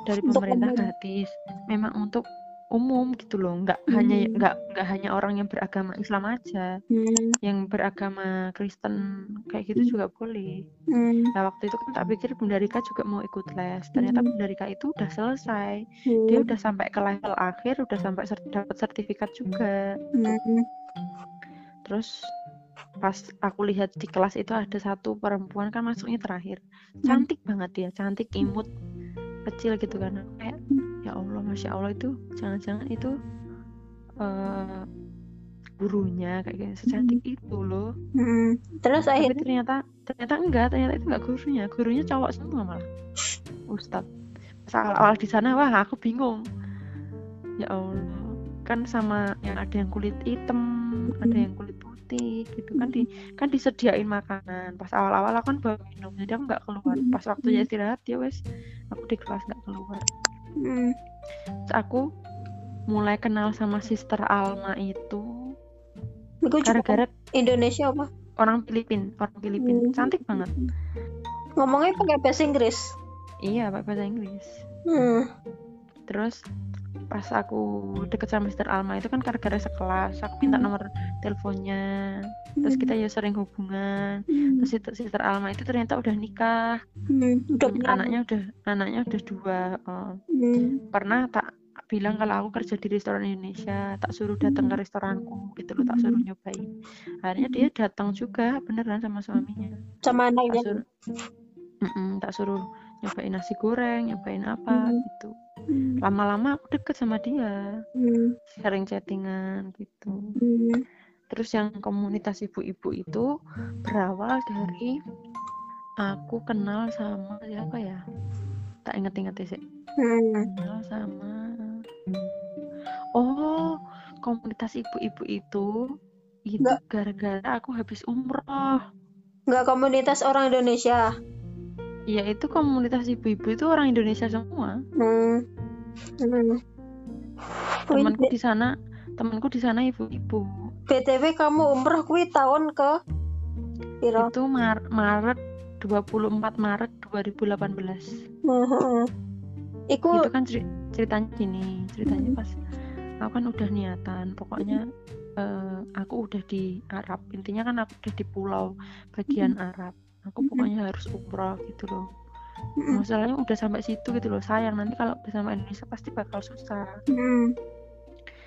dari Untuk pemerintah umum. gratis memang untuk umum gitu loh nggak Hmm. hanya nggak nggak hanya orang yang beragama Islam aja Hmm. yang beragama Kristen kayak gitu Hmm. juga boleh Hmm. Nah waktu itu kan tak pikir Bunda Rika juga mau ikut les. Ternyata Hmm. Bunda Rika itu udah selesai. Hmm. Dia udah sampai ke level akhir, udah sampai ser- dapat sertifikat juga. Hmm. Terus pas aku lihat di kelas itu ada satu perempuan kan masuknya terakhir. Hmm. Cantik banget dia, cantik imut kecil gitu kan. Kayak ya Allah, masya Allah itu jangan-jangan itu eh, gurunya kayak gitu. Secantik itu loh. Hmm. Terus Tapi akhirnya ternyata ternyata enggak, ternyata itu enggak gurunya. Gurunya cowok semua malah. Ustadz. Pas awal-awal di sana wah aku bingung. Ya Allah. kan sama yang ada yang kulit hitam ada yang kulit putih gitu. Kan di kan disediain makanan. Pas awal-awal aku kan bawa minum jadi aku nggak keluar. Pas waktunya istirahat ya wes aku di kelas nggak keluar. Hmm. Terus aku mulai kenal sama Sister Alma itu gara-gara Indonesia apa? orang Filipin orang Filipin. Hmm. cantik banget. Ngomongnya pakai bahasa Inggris. iya pakai bahasa Inggris. Hmm. terus pas aku deket sama Mister Alma itu kan gara-gara sekelas aku minta Hmm. nomor teleponnya terus kita ya sering hubungan Hmm. terus Sister, Sister Alma itu ternyata udah nikah Hmm. Udah Hmm, anaknya udah anaknya udah dua oh. Hmm. pernah tak bilang kalau aku kerja di restoran Indonesia tak suruh datang ke restoranku gitu loh tak suruh nyobain akhirnya dia datang juga beneran sama suaminya sama tak anaknya. Mm-mm, tak suruh nyobain nasi goreng nyobain apa Hmm. gitu Hmm. lama-lama aku deket sama dia Hmm. sering chattingan gitu Hmm. terus yang komunitas ibu-ibu itu berawal dari aku kenal sama siapa ya tak inget-inget sih Hmm. kenal sama oh komunitas ibu-ibu itu itu gara-gara aku habis umroh Nggak komunitas orang Indonesia. Ya itu komunitas ibu-ibu itu orang Indonesia semua Hmm. Hmm. Temanku di sana temanku di sana ibu-ibu BTW kamu umroh kuwi tahun ke piro? itu Mar- Maret 24 Maret 2018 Hmm, hmm. Iku itu kan ceri- ceritanya gini ceritanya pas aku kan udah niatan pokoknya eh, aku udah di Arab intinya kan aku udah di pulau bagian Arab aku pokoknya harus umroh gitu loh. Masalahnya udah sampai situ gitu loh. Sayang nanti kalau udah sama Indonesia pasti bakal susah.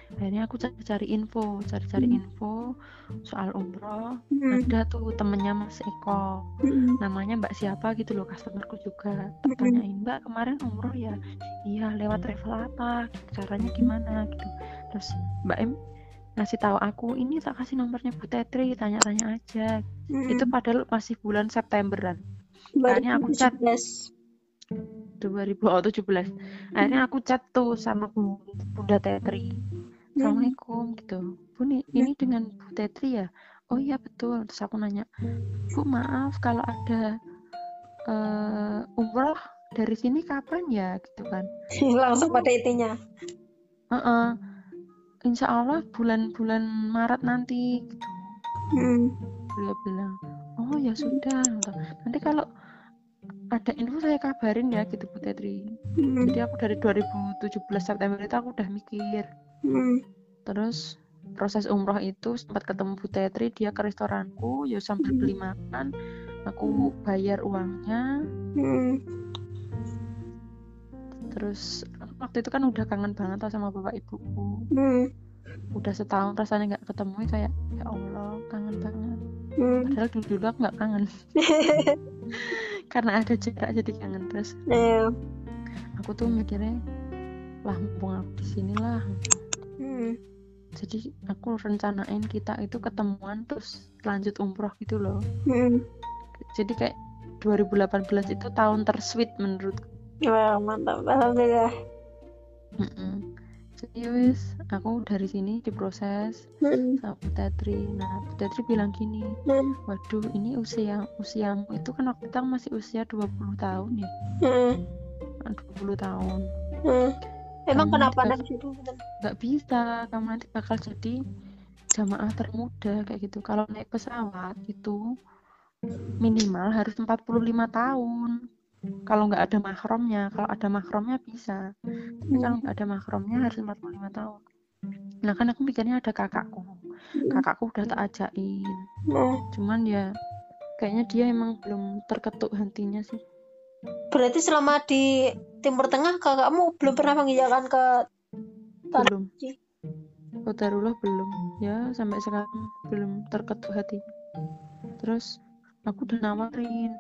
Akhirnya aku cari-cari info cari-cari info soal umroh. Ada tuh temennya Mas Eko. Namanya Mbak siapa gitu loh customerku juga. Tanyain Mbak kemarin umroh ya? Iya lewat travel apa? Caranya gimana? gitu. Terus Mbak M ngasih tahu aku ini tak kasih nomornya Bu Tetri tanya-tanya aja. Hmm. itu padahal masih bulan Septemberan. Akhirnya aku chat. 2017. 2017 akhirnya aku chat tuh sama Bu Bunda Tetri. Assalamualaikum gitu. Bu nih, ini dengan Bu Tetri ya? Oh iya betul. Terus aku nanya Bu maaf kalau ada eh, umroh dari sini kapan ya? Gitu kan. [LAUGHS] Langsung pada intinya. Heeh. Insya Allah bulan-bulan Maret nanti gitu hmm. dia bilang oh ya sudah gitu. nanti kalau ada info saya kabarin ya gitu Bu Tetri Hmm. jadi aku dari 2017 September itu aku udah mikir Hmm. terus proses umroh itu sempat ketemu Bu Tetri dia ke restoranku ya sambil beli makan aku bayar uangnya Hmm. terus waktu itu kan udah kangen banget tau sama bapak ibuku Hmm. udah setahun rasanya nggak ketemu kayak ya Allah kangen banget Hmm. padahal dulu dulu aku nggak kangen [LAUGHS] karena ada jarak jadi kangen terus Iya. aku tuh mikirnya lah mumpung aku di sini lah Hmm. jadi aku rencanain kita itu ketemuan terus lanjut umroh gitu loh Hmm. jadi kayak 2018 itu tahun tersweet menurut Wah, mantap. Alhamdulillah. Mm-mm. jadi wis aku dari sini diproses Hmm. sama Bu Tetri nah Bu Tetri bilang gini Hmm. waduh ini usia usiamu itu kan waktu itu masih usia 20 tahun ya Hmm. 20 tahun Hmm. Emang Kamu kenapa anak situ? nggak bisa kamu nanti bakal jadi jamaah termuda kayak gitu kalau naik pesawat itu minimal harus 45 tahun kalau nggak ada mahromnya kalau ada mahromnya bisa. Tapi kalau nggak ada mahromnya harus 45 tahun. Nah kan aku mikirnya ada kakakku. Kakakku udah tak ajakin. Hmm. cuman ya kayaknya dia emang belum terketuk hatinya sih. Berarti selama di Timur Tengah kakakmu belum pernah mengiyakan ke belum. Suci? Kodarullah belum. Ya sampai sekarang belum terketuk hati. Terus aku udah nawarin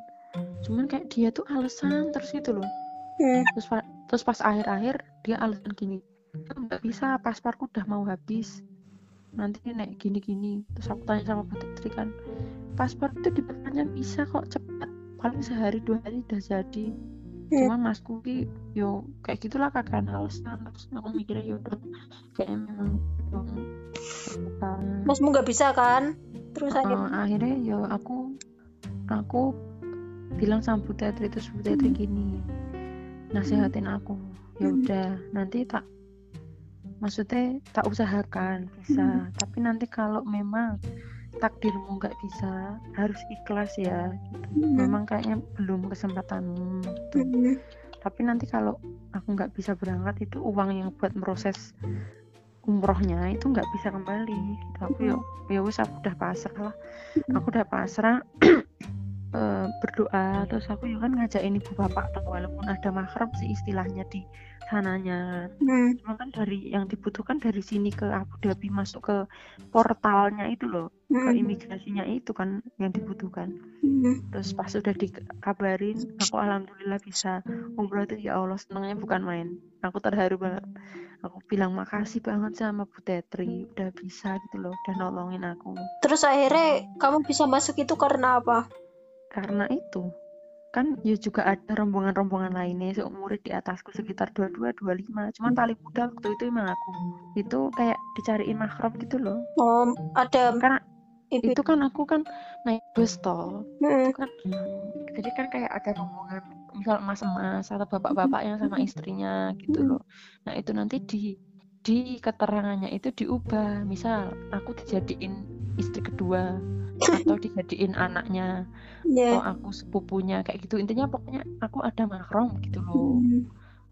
cuman kayak dia tuh alasan terus gitu loh. Hmm. terus pa- terus pas akhir-akhir dia alasan gini "Aku nggak bisa pasporku udah mau habis. Nanti naik gini-gini. Terus aku tanya sama Bu Tetri kan paspor itu diperpanjang bisa kok cepat. Paling sehari dua hari udah jadi. Cuman masku ki yo kayak gitulah kakak alasan terus aku mikirnya yo udah kayaknya memang bukan Masmu nggak bisa kan? Terus akhirnya? akhirnya yo aku aku bilang sama Bu Tetri terus Bu Tetri gini nasihatin aku ya Hmm. udah nanti tak maksudnya tak usahakan bisa tapi nanti kalau memang takdirmu nggak bisa harus ikhlas ya Hmm. memang kayaknya belum kesempatanmu gitu. Hmm. tapi nanti kalau aku nggak bisa berangkat itu uang yang buat proses umrohnya itu nggak bisa kembali gitu. aku ya ya wis aku udah pasrah lah aku udah pasrah [CLEARS THROAT] eh, berdoa terus aku ya kan ngajakin ibu bapak tuh walaupun ada mahram sih istilahnya di sananya Hmm. cuma kan dari yang dibutuhkan dari sini ke Abu Dhabi masuk ke portalnya itu loh ke Hmm. imigrasinya itu kan yang dibutuhkan Hmm. terus pas sudah dikabarin aku alhamdulillah bisa umroh itu ya Allah senangnya bukan main aku terharu banget aku bilang makasih banget sama Bu Tetri udah bisa gitu loh udah nolongin aku Terus akhirnya kamu bisa masuk itu karena apa? Karena itu kan ya juga ada rombongan-rombongan lainnya seumuran di atasku sekitar 22 25 cuman paling muda waktu itu emang aku. Itu kayak dicariin mahram gitu loh. Oh, ada karena ibu. itu kan aku kan naik bus tol Hmm. kan jadi kan kayak ada rombongan misal mas-mas atau bapak-bapak yang sama istrinya gitu Hmm. loh. Nah itu nanti di di keterangannya itu diubah. Misal aku dijadiin istri kedua atau dijadiin anaknya Ya. atau aku sepupunya kayak gitu intinya pokoknya aku ada mahram gitu loh Hmm.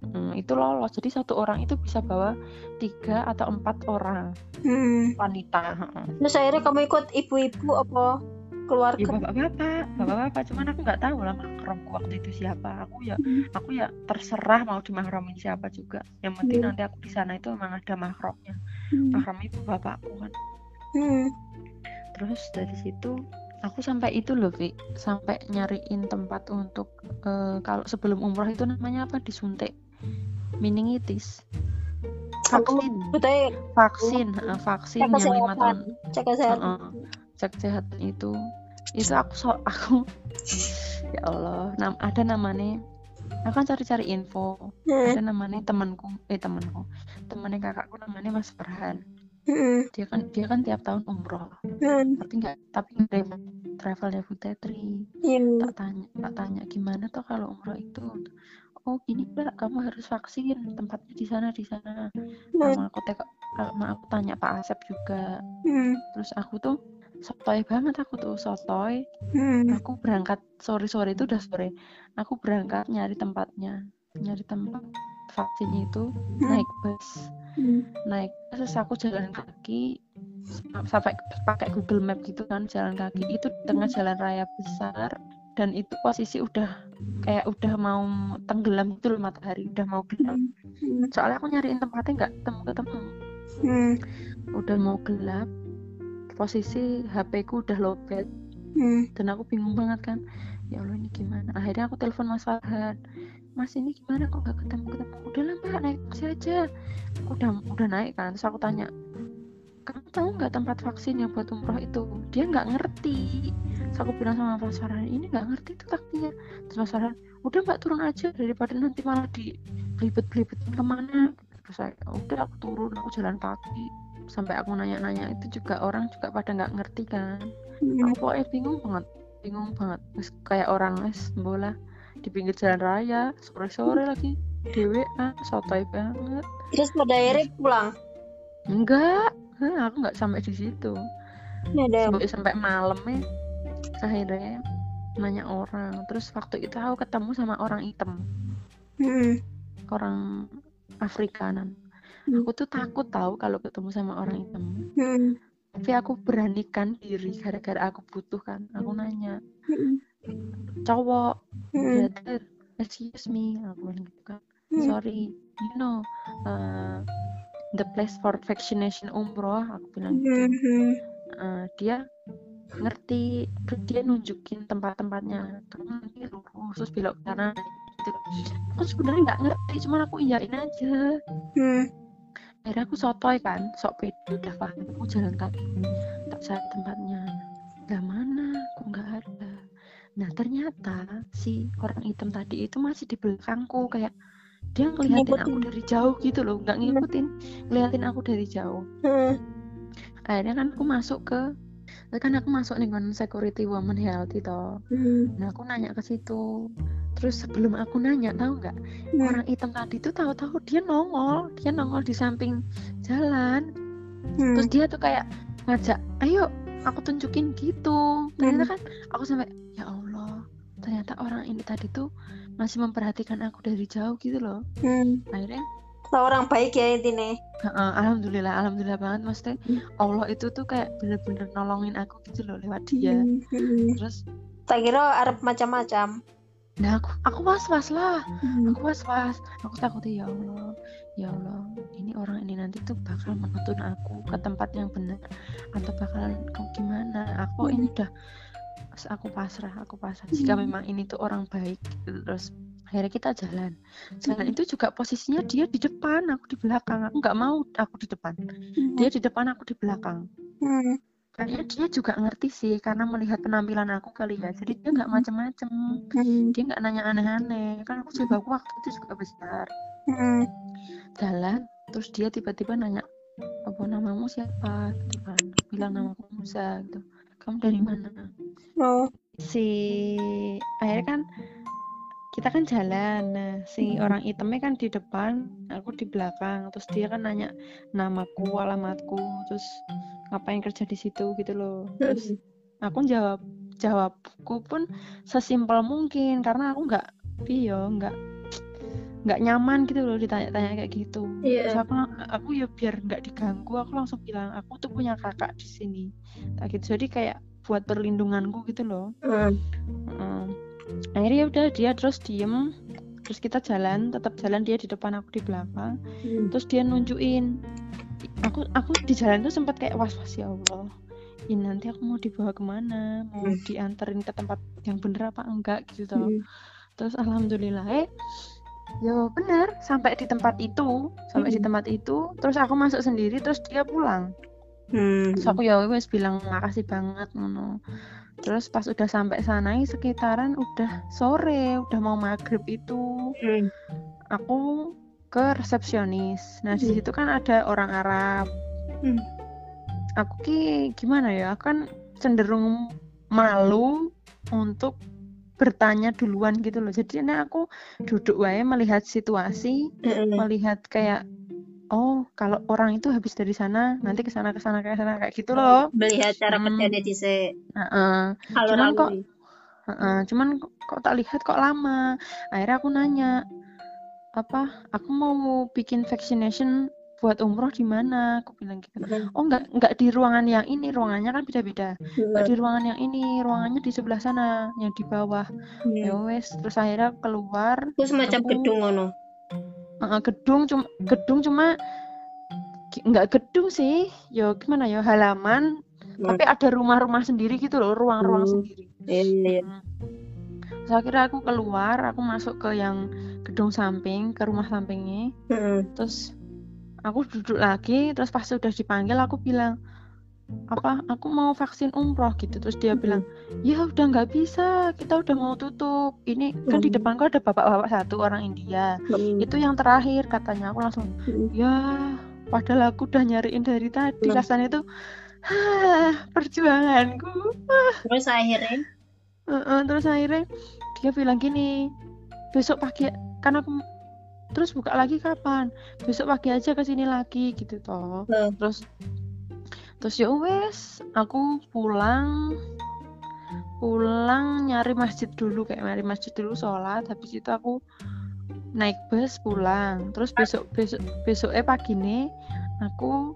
Hmm, itu lolos jadi satu orang itu bisa bawa tiga atau empat orang Hmm. wanita heeh. Terus akhirnya kamu ikut ibu-ibu apa ya keluarga? bapak-bapak bapak-bapak cuman aku nggak tahu lah mahramku waktu itu siapa aku ya Hmm. aku ya terserah mau dimahramin siapa juga yang penting Hmm. nanti aku di sana itu memang ada mahramnya Hmm. mahram ibu bapakku kan Hmm. Terus dari situ aku sampai itu loh Vi sampai nyariin tempat untuk eh, kalau sebelum umroh itu namanya apa? Disuntik meningitis. Vaksin. vaksin eh, vaksin cek yang lima tahun. cek kesehatan. Cek kesehatan itu. Itu aku so [LAUGHS] aku ya Allah nam ada namanya aku kan cari-cari info. Hmm. ada namanya temanku eh temanku. Temannya kakakku namanya Mas Farhan Dia kan dia kan tiap tahun umroh Hmm. tapi nggak tapi ada travelnya Bu Tetri Hmm. tak tanya tak tanya gimana tuh kalau umroh itu oh gini mbak kamu harus vaksin tempatnya di sana di sana Hmm. sama aku teka, sama aku tanya Pak Asep juga Hmm. terus aku tuh sotoy banget aku tuh sotoy Hmm. aku berangkat sore sore itu udah sore aku berangkat nyari tempatnya nyari tempat vaksinnya itu naik bus. Hmm. naik terus aku jalan kaki sa- sampai pakai Google Map gitu kan jalan kaki. Itu di tengah jalan raya besar dan itu posisi udah kayak udah mau tenggelam loh matahari udah mau gelap. Hmm. soalnya aku nyariin tempatnya nggak ketemu ketemu Hmm. udah mau gelap posisi HP ku udah lowbat Hmm. dan aku bingung banget kan ya Allah ini gimana? Akhirnya aku telepon Mas Farhan Mas ini gimana? Kok nggak ketemu ketemu udah lah mbak naik taksi aja. Aku udah udah naik kan terus aku tanya kamu tahu nggak tempat vaksin yang buat umroh itu? Dia nggak ngerti. Terus aku bilang sama Mas Farhan ini nggak ngerti itu taksinya terus Mas Farhan udah mbak turun aja daripada nanti malah di belibet belibetin ke mana? Terus saya udah aku turun aku jalan kaki. Sampai aku nanya-nanya itu juga orang juga pada nggak ngerti kan. Hmm. aku pokoknya bingung banget bingung banget. Terus kayak orang es bola di pinggir jalan raya sore sore lagi dewe sotoy banget Terus pada akhirnya pulang. enggak Hah, aku nggak sampai di situ sampai sampai malam ya akhirnya nanya orang terus waktu itu aku ketemu sama orang hitam Hmm. orang Afrikanan Hmm. aku tuh takut tahu kalau ketemu sama orang hitam Hmm. tapi aku beranikan diri gara-gara aku butuh kan aku nanya Hmm. Cowok. Hmm. brother excuse me aku bilang gitu kan. Hmm. sorry you know uh, the place for vaccination umroh aku bilang gitu. Hmm. Uh, dia ngerti terus dia nunjukin tempat-tempatnya. Kamu nanti lurus terus belok kanan gitu. Aku sebenarnya nggak ngerti cuman aku iyain aja. Hmm. akhirnya aku sotoy kan sok pede udah paham aku jalan kaki tak cari tempatnya. Lah mana? Kok nggak ada nah ternyata si orang hitam tadi itu masih di belakangku kayak dia ngeliatin aku Ngikutin. dari jauh gitu loh nggak ngikutin ngeliatin aku dari jauh Hmm. akhirnya kan aku masuk ke kan aku masuk nih kan security woman healthy toh Hmm. nah aku nanya ke situ terus sebelum aku nanya tahu nggak Hmm. orang hitam tadi tuh tahu-tahu dia nongol dia nongol di samping jalan Hmm. terus dia tuh kayak ngajak ayo aku tunjukin gitu ternyata kan aku sampai ya Allah ternyata orang ini tadi tuh masih memperhatikan aku dari jauh gitu loh Hmm. akhirnya Seorang baik ya intinya. Heeh, alhamdulillah alhamdulillah banget maksudnya Hmm. Allah itu tuh kayak bener-bener nolongin aku gitu loh lewat dia Hmm. Hmm. terus Tak kira Arab macam-macam. nah aku aku was was lah Hmm. aku was was aku takut ya Allah ya Allah ini orang ini nanti tuh bakal menuntun aku ke tempat yang benar atau bakalan kau gimana aku Hmm. ini udah aku pasrah aku pasrah. Jika Hmm. memang ini tuh orang baik gitu. terus akhirnya kita jalan. Jalan Hmm. itu juga posisinya dia di depan aku di belakang. Aku nggak mau aku di depan. Hmm. dia di depan aku di belakang. Kayaknya dia juga ngerti sih karena melihat penampilan aku kali ya. Jadi dia nggak macem-macem. Dia nggak nanya aneh-aneh. Kan aku juga aku waktu itu juga besar. Jalan terus dia tiba-tiba nanya apa namamu siapa? Gitu kan. Aku bilang namaku Musa gitu kamu dari mana? Oh. si akhirnya kan kita kan jalan. Nah si Hmm. orang hitamnya kan di depan aku di belakang. Terus dia kan nanya namaku alamatku. Terus ngapain kerja di situ gitu loh. Terus aku jawab jawabku pun sesimpel mungkin. Karena aku nggak iyo nggak nggak nyaman gitu loh ditanya-tanya kayak gitu Iya. terus aku aku ya biar nggak diganggu aku langsung bilang aku tuh punya kakak di sini tak gitu jadi kayak buat perlindunganku gitu loh Hmm. Heeh. akhirnya ya udah dia terus diem terus kita jalan tetap jalan dia di depan aku di belakang Hmm. terus dia nunjukin aku aku di jalan tuh sempat kayak was was ya Allah ini nanti aku mau dibawa ke mana mau Hmm. dianterin ke tempat yang bener apa enggak gitu toh Hmm. terus alhamdulillah eh yo bener sampai di tempat itu sampai di Hmm. tempat itu terus aku masuk sendiri terus dia pulang Hmm. terus aku ya wes bilang makasih banget ngono terus pas udah sampai sana sekitaran udah sore udah mau maghrib itu Hmm. aku ke resepsionis nah di Hmm. situ kan ada orang Arab Hmm. aku ki gimana ya aku kan cenderung malu untuk bertanya duluan gitu loh jadi ini aku duduk wae melihat situasi melihat kayak oh kalau orang itu habis dari sana nanti ke sana ke sana ke sana kayak gitu loh Melihat cara Hmm. kerjanya di se Heeh. alur-alur. kok- Heeh, cuman kok, kok tak lihat kok lama akhirnya aku nanya apa aku mau bikin vaccination buat umroh di mana aku bilang gitu Hmm. oh nggak nggak di ruangan yang ini ruangannya kan beda-beda nggak di ruangan yang ini ruangannya di sebelah sana yang di bawah ya Hmm. wes terus akhirnya keluar Itu semacam aku- gedung ngono. Heeh, gedung cuma gedung cuma ki- nggak gedung sih yo gimana ya halaman Hmm. tapi ada rumah-rumah sendiri gitu loh ruang-ruang Hmm. sendiri Iya, iya. Hmm. Terus akhirnya aku keluar, aku masuk ke yang gedung samping, ke rumah sampingnya. Hmm. Terus aku duduk lagi, terus pas sudah dipanggil aku bilang, apa aku mau vaksin umroh gitu. Terus dia bilang, ya udah nggak bisa, kita udah mau tutup. Ini kan di Hmm. depanku ada bapak-bapak satu orang India. Hmm. Itu yang terakhir katanya. Aku langsung, Hmm. ya padahal aku udah nyariin dari tadi. Hmm. Rasanya itu, hah, perjuanganku. Terus akhirnya Heeh, terus akhirnya dia bilang gini besok pagi kan aku terus buka lagi kapan besok pagi aja ke sini lagi gitu toh Hmm. terus terus ya wes aku pulang pulang nyari masjid dulu kayak nyari masjid dulu sholat habis itu aku naik bus pulang terus besok besok besoknya pagi nih aku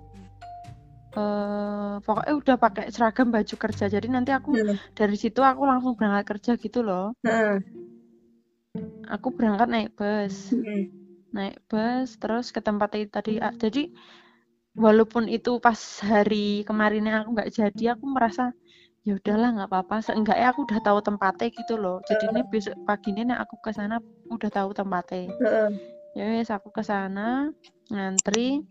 eh pokoknya udah pakai seragam baju kerja jadi nanti aku Hmm. dari situ aku langsung berangkat kerja gitu loh Hmm. aku berangkat naik bus Hmm. Naik bus terus ke tempat itu tadi Ah, jadi walaupun itu pas hari kemarinnya aku nggak jadi aku merasa ya udahlah nggak apa-apa. Seenggaknya aku udah tahu tempatnya gitu loh. Jadi ini besok pagi ini aku ke sana udah tahu tempatnya. Hmm. ya wes aku ke sana ngantri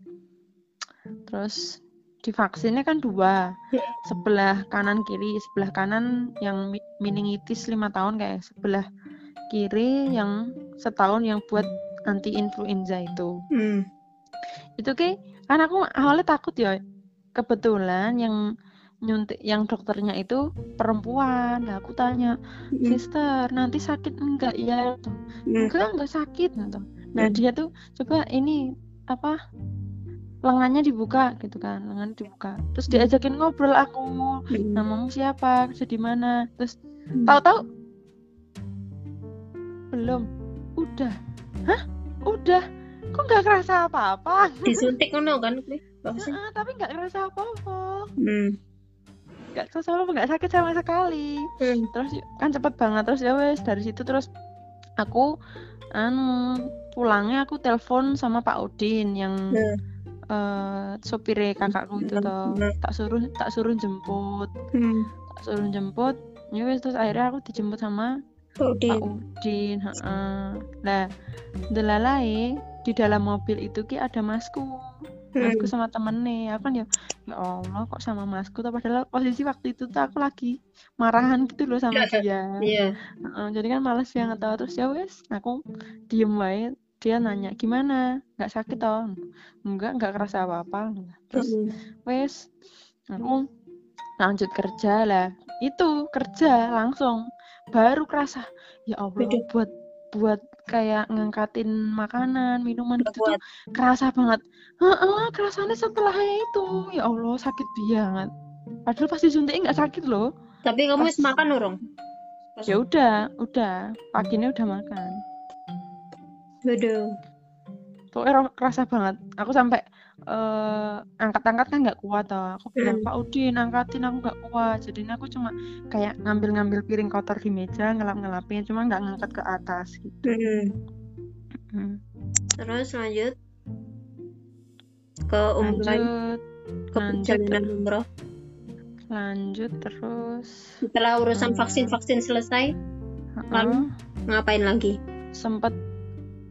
terus divaksinnya kan dua. Sebelah kanan kiri sebelah kanan yang meningitis lima tahun kayak sebelah kiri yang setahun yang buat anti influenza itu Hmm. itu ki kan aku awalnya takut ya kebetulan yang nyuntik yang dokternya itu perempuan nah aku tanya Hmm. sister nanti sakit enggak ya Hmm. enggak enggak sakit gitu. nah Hmm. dia tuh coba ini apa lengannya dibuka gitu kan lengan dibuka terus diajakin ngobrol aku Hmm. namamu siapa kerja di mana terus Hmm. tahu-tahu belum udah hah udah kok nggak kerasa apa-apa disuntik ngono kan vaksin Heeh, tapi nggak kerasa apa-apa hmm. nggak kerasa apa nggak sakit sama sekali Hmm. terus kan cepet banget terus ya wes dari situ terus aku anu pulangnya aku telepon sama Pak Udin yang Hmm. eh sopire kakakku itu Hmm. toh Hmm. tak suruh tak suruh jemput Hmm. tak suruh jemput ya wes terus akhirnya aku dijemput sama Udin. Pak Udin heeh. Lah delalai di dalam mobil itu ki ada masku. Masku Hmm. sama temennya aku kan ya ya Allah kok sama masku? Tuh padahal posisi waktu itu tuh aku lagi marahan gitu loh sama dia. Iya. Heeh, jadi kan males banget tau terus ya wes aku diem wae. Dia nanya gimana? Nggak sakit toh? Enggak nggak kerasa apa apa terus Hmm. wes aku lanjut kerja. Lah itu kerja langsung baru kerasa ya Allah Beda. buat buat kayak ngangkatin makanan minuman gitu tuh kerasa banget Heeh, kerasanya setelahnya itu ya Allah sakit banget padahal pas disuntiknya nggak sakit loh Tapi kamu Pas- makan urung? ya udah udah paginya udah makan Waduh. Pokoknya kerasa banget aku sampai eh, angkat-angkat kan nggak kuat toh aku bilang Hmm. Pak Udin angkatin aku nggak kuat jadi aku cuma kayak ngambil-ngambil piring kotor di meja ngelap-ngelapin cuma nggak ngangkat ke atas gitu Hmm. Hmm. Terus lanjut ke umroh ke lanjut perjalanan umroh. lanjut terus Setelah urusan Hmm. vaksin-vaksin selesai, Lalu? ngapain lagi? sempat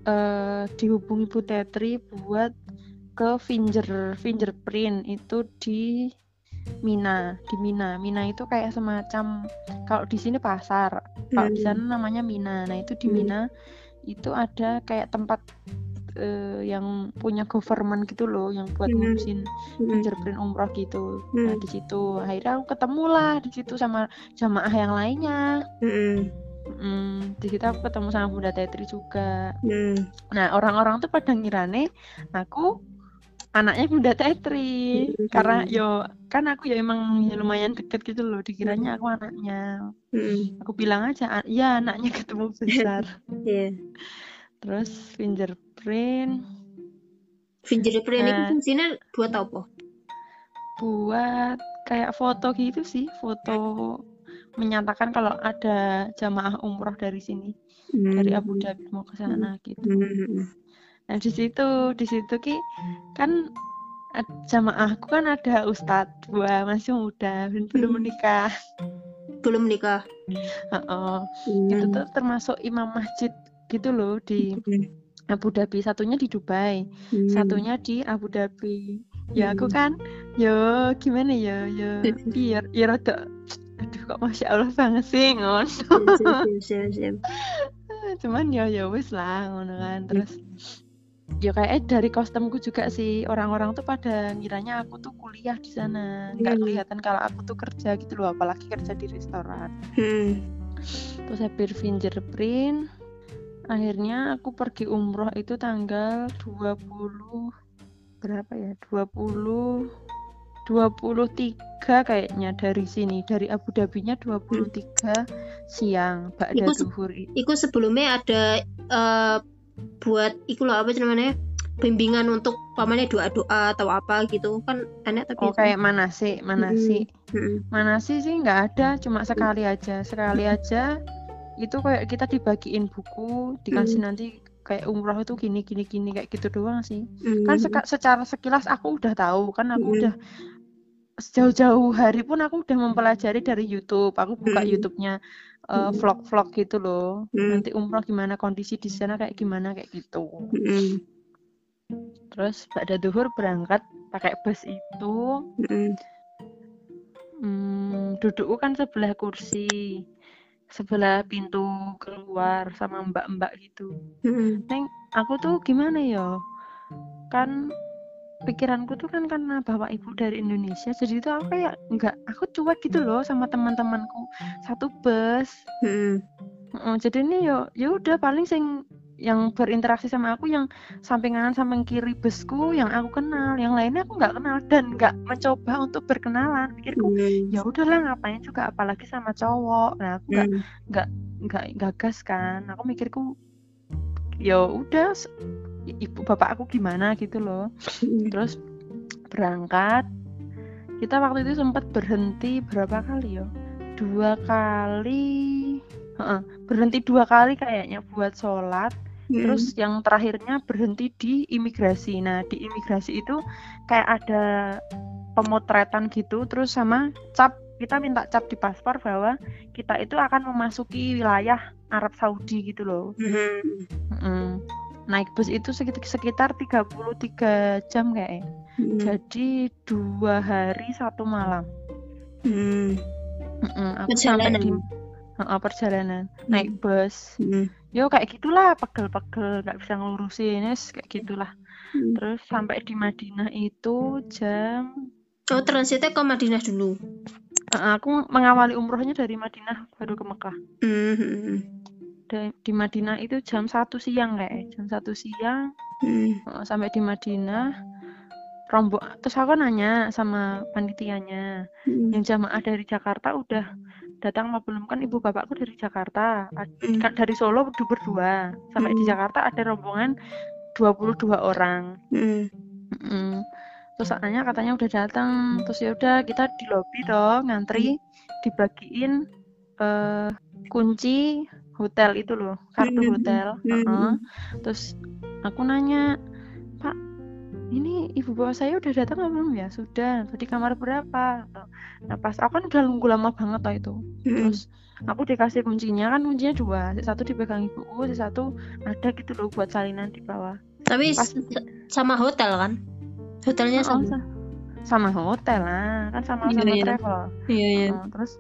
eh, dihubungi Bu Tetri buat ke finger fingerprint itu di Mina di Mina Mina itu kayak semacam kalau di sini pasar kalau di Hmm. sana namanya Mina nah itu di Hmm. Mina itu ada kayak tempat eh, yang punya government gitu loh yang buat Hmm. ngurusin Hmm. fingerprint umroh gitu nah Hmm. di situ akhirnya aku ketemu lah di situ sama jamaah yang lainnya Hmm. Hmm, di situ aku ketemu sama Bunda Tetri juga. Hmm. Nah, orang-orang tuh pada ngirane aku anaknya Bunda Tetri Hmm. karena yo kan aku ya emang ya lumayan deket gitu loh dikiranya aku anaknya. Hmm. Aku bilang aja "A- ya anaknya ketemu besar. [LAUGHS] Iya. Terus fingerprint Fingerprint itu Nah. fungsinya buat apa? buat kayak foto gitu sih, foto menyatakan kalau ada jamaah umroh dari sini, dari Abu Dhabi mau ke sana gitu. Hmm. Nah di situ, di situ ki kan ad- jamaahku kan ada ustadz dua masih muda dan belum Hmm. menikah. Belum nikah. Heeh. Hmm. Itu tuh termasuk imam masjid gitu loh di Abu Dhabi. Satunya di Dubai, Hmm. satunya di Abu Dhabi. Ya aku Hmm. kan, yo gimana ya, yo [LAUGHS] biar ya rada kok masya Allah banget sih siap, siap, siap. Cuman ya ya wis lah ngono kan. Terus ya kayak dari kostumku juga sih orang-orang tuh pada ngiranya aku tuh kuliah di sana nggak Hmm. kelihatan kalau aku tuh kerja gitu loh apalagi kerja di restoran Hmm. terus habis fingerprint akhirnya aku pergi umroh itu tanggal 20 berapa ya 20 23 kayaknya dari sini dari Abu Dhabi-nya 23 siang Ba'da Iku duhur Iku sebelumnya ada eh, buat iku loh apa namanya bimbingan untuk pamannya doa-doa atau apa gitu. Kan enak tapi oh kayak mana sih mana sih Hmm. mana sih sih nggak ada cuma sekali aja sekali aja itu kayak kita dibagiin buku dikasih nanti kayak umroh itu gini gini gini kayak gitu doang sih. Hmm. kan secara sekilas aku udah tahu kan aku Mm. udah sejauh-jauh hari pun aku udah mempelajari dari YouTube aku buka Mm. YouTube-nya Mm. vlog-vlog gitu loh Mm. nanti umroh gimana kondisi di sana kayak gimana kayak gitu Hmm. terus pada duhur berangkat pakai bus itu Mm-mm. hmm, dudukku kan sebelah kursi sebelah pintu keluar sama mbak-mbak gitu Mm-mm. Neng, aku tuh gimana ya? Kan pikiranku tuh kan karena bapak ibu dari Indonesia, jadi tuh aku kayak nggak, aku cuek gitu loh sama teman-temanku satu bus. Heeh, jadi ini yo, ya udah paling sing yang berinteraksi sama aku yang samping kanan samping kiri busku yang aku kenal, yang lainnya aku nggak kenal dan nggak mencoba untuk berkenalan. Pikirku Mm. ya udahlah ngapain juga apalagi sama cowok. Nah aku nggak Mm. nggak gagas kan aku mikirku ya udah ibu bapak aku gimana gitu loh. Terus berangkat. Kita waktu itu sempat berhenti berapa kali ya? Dua kali. Berhenti dua kali kayaknya buat sholat. Mm. terus yang terakhirnya berhenti di imigrasi. Nah di imigrasi itu kayak ada pemotretan gitu terus sama cap kita minta cap di paspor bahwa kita itu akan memasuki wilayah Arab Saudi gitu loh Mm. Mm-mm. naik bus itu sekit- sekitar 33 jam kayak Mm. jadi dua hari satu malam Mm. Mm-mm, aku Perjalanan. di Heeh, perjalanan naik bus Mm. yo kayak gitulah pegel-pegel nggak bisa ngurusin kayak gitulah Mm. terus sampai di Madinah itu jam Oh transitnya ke Madinah dulu. Eh, aku mengawali umrohnya dari Madinah baru ke Mekah Mm. Da- di Madinah itu jam satu siang kayak jam satu siang Mm. sampai di Madinah rombong terus aku nanya sama panitianya Mm. yang jamaah dari Jakarta udah datang apa belum kan ibu bapakku dari Jakarta Mm. dari Solo berdua berdua sampai di Mm. Jakarta ada rombongan 22 orang Mm. Mm-mm. Terus katanya katanya udah datang terus ya udah kita di lobi toh ngantri dibagiin eh kunci hotel itu loh kartu Mm. hotel. Mm. Heeh. terus aku nanya pak ini ibu bapak saya udah datang apa belum ya? Sudah. Tadi kamar berapa? Nah pas aku kan udah nunggu lama banget lah itu. Terus aku dikasih kuncinya kan kuncinya dua si satu dipegang ibuku si satu ada gitu loh buat salinan di bawah. Tapi Pas- sama hotel kan? Hotelnya Oh, sama. sa- sama hotel lah kan sama Iya, sama iya. travel Iya iya. Oh, terus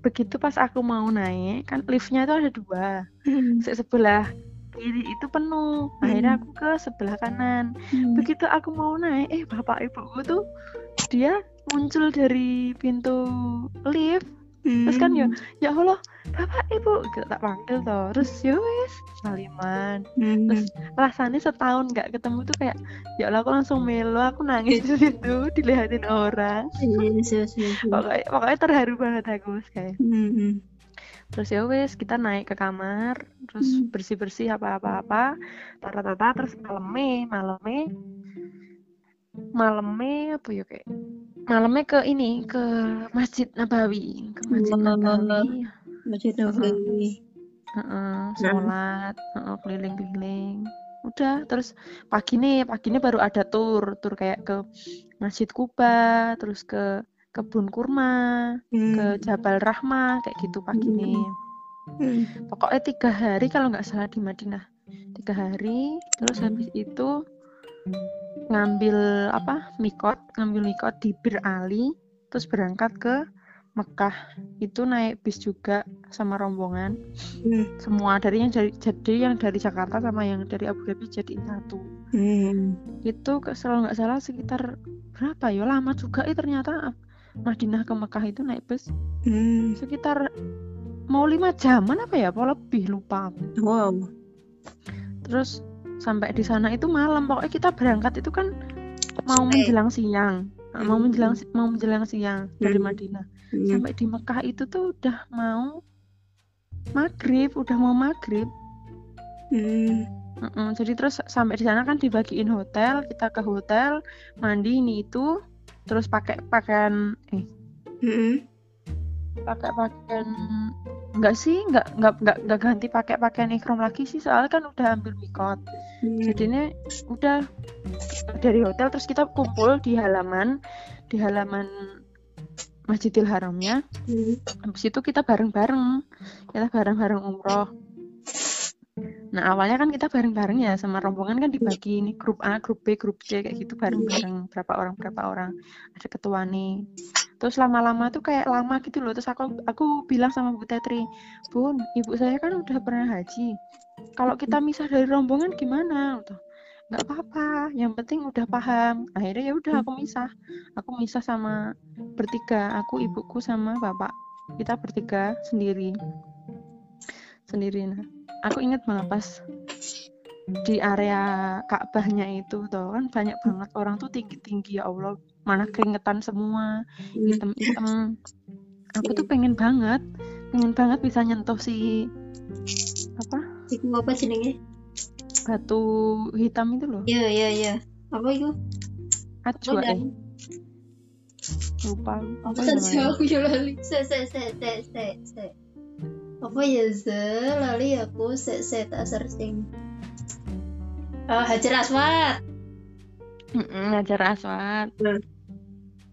begitu pas aku mau naik kan liftnya itu ada dua Mm. Se- sebelah kiri itu penuh akhirnya Hmm. aku ke sebelah kanan Mm. begitu aku mau naik eh bapak ibuku tuh dia muncul dari pintu lift terus kan ya ya Allah bapak ibu gitu tak panggil toh. Terus ya wis saliman terus rasanya setahun nggak ketemu tuh kayak ya Allah aku langsung melo aku nangis di [LAUGHS] situ dilihatin orang. Iya, iya, iya, pokoknya pokoknya terharu banget aku kayak. Mm. terus ya wis kita naik ke kamar terus Hmm. bersih bersih apa apa apa tata tata terus malamnya malamnya malamnya apa ya kayak malamnya ke ini ke masjid Nabawi ke masjid. Nabawi Masjid Nabawi. Heeh, sholat heeh, keliling-keliling udah terus pagi nih pagi nih baru ada tur tur kayak ke Masjid Kuba terus ke kebun kurma ke Mm. Jabal Rahmah kayak gitu pagi Hmm. nih Mm. pokoknya tiga hari kalau nggak salah di Madinah tiga hari terus Hmm. habis itu ngambil apa mikot ngambil mikot di Bir Ali terus berangkat ke Mekah itu naik bis juga sama rombongan Mm. semua dari yang dari jadi yang dari Jakarta sama yang dari Abu Dhabi jadiin satu Mm. itu kalau nggak salah sekitar berapa ya lama juga eh ternyata Madinah ke Mekah itu naik bus Mm. sekitar mau lima jaman apa ya apa lebih lupa. Wow. terus sampai di sana itu malam pokoknya kita berangkat itu kan mau menjelang siang mau Hmm. menjelang si- mau menjelang siang dari Hmm. Madinah Mm. sampai di Mekah itu tuh udah mau maghrib udah mau maghrib Mm. Mm-mm, jadi terus sampai di sana kan dibagiin hotel kita ke hotel mandi ini itu terus pakai pakaian eh Mm. pakai pakaian enggak sih enggak enggak enggak, enggak ganti pakai pakaian ikram lagi sih soalnya kan udah ambil mikot Mm. jadinya udah dari hotel terus kita kumpul di halaman di halaman Masjidil Haramnya Mm. habis itu kita bareng-bareng kita bareng-bareng umroh Nah awalnya kan kita bareng-bareng ya sama rombongan kan dibagi ini grup A, grup B, grup C kayak gitu bareng-bareng berapa orang berapa orang ada ketua nih. Terus lama-lama tuh kayak lama gitu loh. Terus aku aku bilang sama Bu Tetri, Bun, ibu saya kan udah pernah haji. Kalau kita misah dari rombongan gimana? Gitu. Nggak apa-apa, yang penting udah paham. Akhirnya ya udah aku misah. Aku misah sama bertiga, aku ibuku sama bapak. Kita bertiga sendiri. Sendiri. Nah, aku ingat banget pas di area Ka'bahnya itu tuh kan banyak banget orang tuh tinggi-tinggi ya Allah mana keringetan semua hitam-hitam aku tuh pengen banget pengen banget bisa nyentuh si apa Iku apa jenenge? batu hitam itu loh Iya iya iya. Apa itu? ajwa Apa, eh lupa Apa saja namanya aku ya lali. Se se se se se se. Apa ya ze lali aku se se tak searching. Oh, Hajar Aswad. Mm-mm, Hajar Aswad Hmm.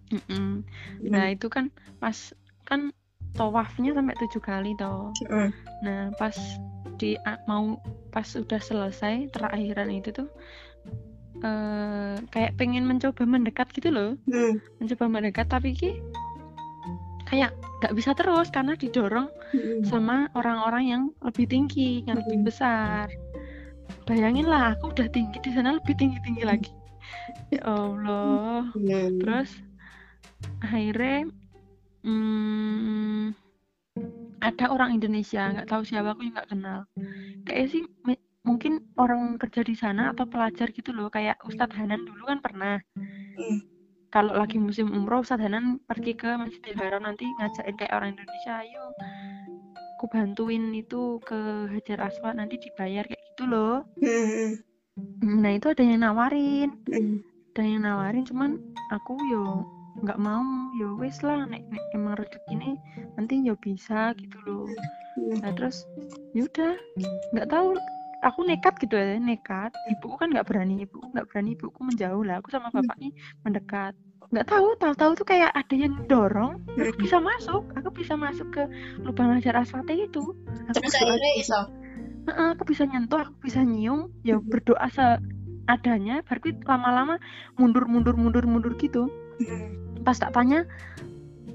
Mm-mm. nah itu kan pas kan tawafnya sampai tujuh kali toh Mm. Nah, pas di mau pas udah selesai terakhiran itu tuh eh kayak pengen mencoba mendekat gitu loh, Hmm. mencoba mendekat tapi ki kayak nggak bisa terus karena didorong Hmm. sama orang-orang yang lebih tinggi, yang lebih Mm. besar. Bayangin lah, aku udah tinggi di sana lebih tinggi-tinggi lagi. Ya Allah. Hmm. Terus akhirnya hmm, ada orang Indonesia nggak tahu siapa aku nggak kenal kayak sih mungkin orang kerja di sana atau pelajar gitu loh kayak Ustadz Hanan dulu kan pernah Hmm. kalau lagi musim umroh Ustadz Hanan pergi ke Masjidil Haram nanti ngajakin kayak orang Indonesia ayo aku bantuin itu ke Hajar Aswad nanti dibayar kayak gitu loh Hmm. Nah itu ada yang nawarin. Hmm. ada yang nawarin cuman aku yo nggak mau. Yo wes lah nek, nek emang rezeki ini nanti yo bisa gitu loh. Hmm. nah terus yaudah nggak tahu. Aku nekat gitu ya nekat. Ibuku kan nggak berani ibuku nggak berani ibuku menjauh lah. Aku sama bapaknya mendekat. Nggak tahu tahu-tahu tuh kayak ada yang dorong aku bisa masuk. Aku bisa masuk ke lubang hajar aswad itu. Aku Terus akhirnya iso. Aku bisa nyentuh aku bisa nyium ya berdoa seadanya baru lama-lama mundur mundur mundur mundur gitu Hmm. pas tak tanya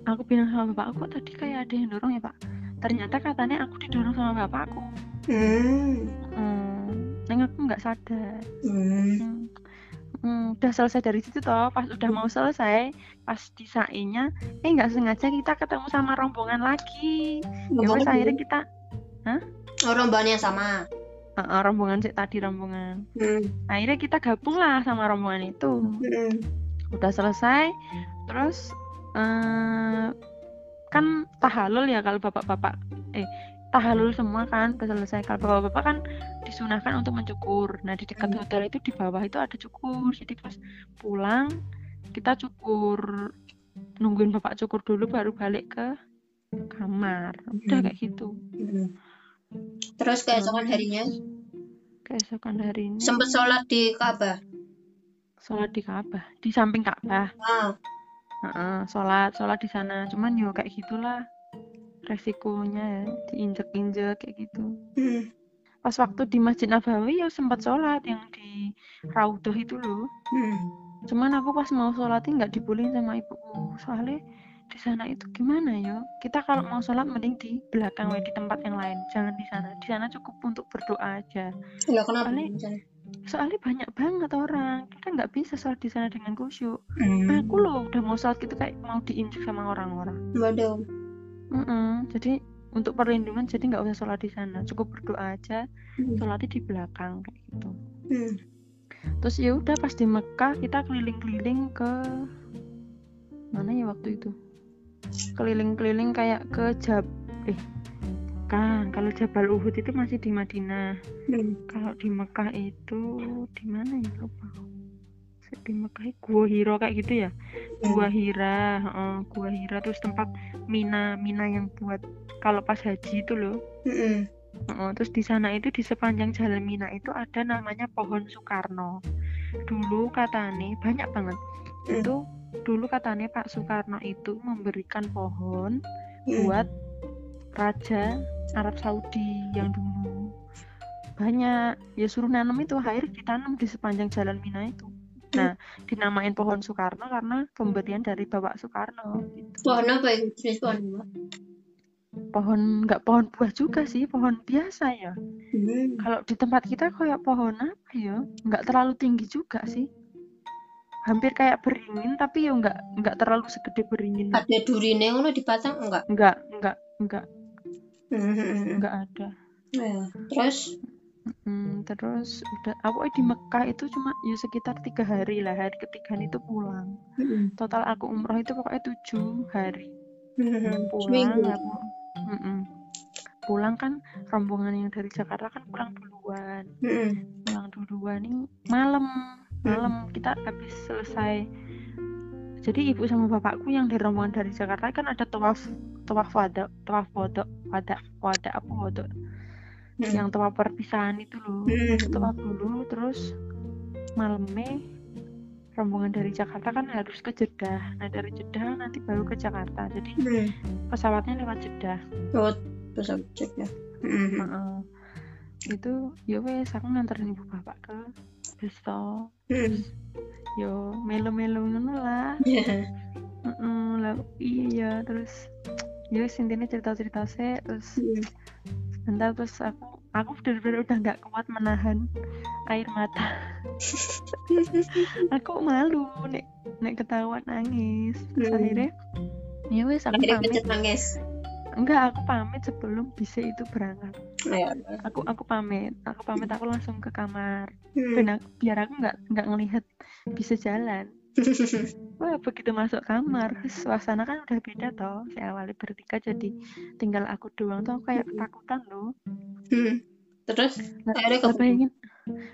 aku bilang sama bapak aku tadi kayak ada yang dorong ya pak ternyata katanya aku didorong sama bapakku Hmm. hmm, neng aku nggak sadar Hmm. hmm. Hmm, udah selesai dari situ toh pas udah mau selesai pas di sainya eh nggak sengaja kita ketemu sama rombongan lagi ya akhirnya kita Oh, rombongan yang sama. eh, rombongan sih tadi rombongan Hmm. akhirnya kita gabung lah sama rombongan itu Hmm. udah selesai terus eh kan tahalul ya kalau bapak-bapak eh tahalul semua kan selesai kalau bapak-bapak kan disunahkan untuk mencukur nah di dekat Hmm. hotel itu di bawah itu ada cukur jadi pas pulang kita cukur nungguin bapak cukur dulu baru balik ke kamar udah Hmm. kayak gitu Hmm. Terus keesokan harinya? Keesokan hari ini sempat sholat di Ka'bah. sholat di Ka'bah di samping Ka'bah Ah. Heeh, sholat sholat di sana. Cuman yo kayak gitulah resikonya ya diinjek-injek kayak gitu. Hmm. pas waktu di Masjid Nabawi ya sempat sholat yang di Raudhah itu loh. Hmm. cuman aku pas mau sholatnya nggak dibolehin sama ibuku. Soalnya di sana itu gimana ya kita kalau mau sholat mending di belakang we, di tempat yang lain jangan di sana di sana cukup untuk berdoa aja Lah kenapa? Soalnya- soalnya banyak banget orang kita nggak bisa sholat di sana dengan khusyuk Hmm. aku loh udah mau sholat gitu kayak mau diinjek sama orang-orang Waduh. Mm-mm, jadi untuk perlindungan jadi nggak usah sholat di sana cukup berdoa aja Hmm. sholatnya di belakang kayak gitu Hmm. terus ya udah pas di Mekah kita keliling-keliling ke mana ya waktu itu keliling-keliling kayak ke Jab eh kan kalau Jabal Uhud itu masih di Madinah Hmm. kalau di Mekah itu di mana ya lupa di Mekah itu Gua Hiro kayak gitu ya Gua Hira heeh, Gua Hira terus tempat Mina Mina yang buat kalau pas haji itu loh Hmm. Heeh, terus di sana itu di sepanjang jalan Mina itu ada namanya pohon Soekarno. Dulu katanya banyak banget. Hmm. Itu dulu katanya Pak Soekarno itu memberikan pohon Hmm. buat Raja Arab Saudi yang dulu. banyak ya suruh nanam itu air ditanam di sepanjang jalan Mina itu nah dinamain pohon Soekarno karena pemberian dari Bapak Soekarno gitu. Pohon apa itu? Jenis pohon apa? pohon nggak pohon buah juga sih pohon biasa ya Hmm. kalau di tempat kita kayak pohon apa ya nggak terlalu tinggi juga sih hampir kayak beringin tapi ya nggak nggak terlalu segede beringin Ada durine ngono dipasang enggak? nggak nggak nggak Hmm. nggak ada Ya. Terus Hmm, terus udah aku di Mekah itu cuma ya sekitar tiga hari lah hari ketiga itu pulang Hmm. total aku umroh itu pokoknya tujuh hari Hmm. pulang aku Mm-mm. pulang kan rombongan yang dari Jakarta kan pulang duluan Hmm. pulang duluan nih malam malam kita habis selesai jadi ibu sama bapakku yang dari rombongan dari Jakarta kan ada tawaf tawaf wada tawaf wada wada wada apa wada Hmm. yang tawaf perpisahan itu loh Hmm. tawaf dulu terus malamnya rombongan dari Jakarta kan harus ke Jeddah nah dari Jeddah nanti baru ke Jakarta jadi Hmm. pesawatnya lewat Jeddah aku cek ya. Hmm. Itu ya wes aku nganterin ibu bapak ke Bristol Hmm. yo melo-melo ngono lah Ya. Heeh, lah iya terus wes intinya cerita-cerita sih terus Hmm. sebentar terus aku aku bener-bener udah nggak kuat menahan air mata [LAUGHS] aku malu nek nek ketahuan nangis terus Hmm. akhirnya ya wes aku Akhirnya nangis. Enggak aku pamit sebelum bisa itu berangkat. Ya. aku aku pamit. Aku pamit aku langsung ke kamar. Hmm. dan aku- biar aku nggak nggak ngelihat bisa jalan. [LAUGHS] Wah begitu masuk kamar. Suasana kan udah beda toh. Saya awalnya bertiga jadi tinggal aku doang tuh aku kayak ketakutan loh. Hmm. Terus? Akhirnya ke bayangin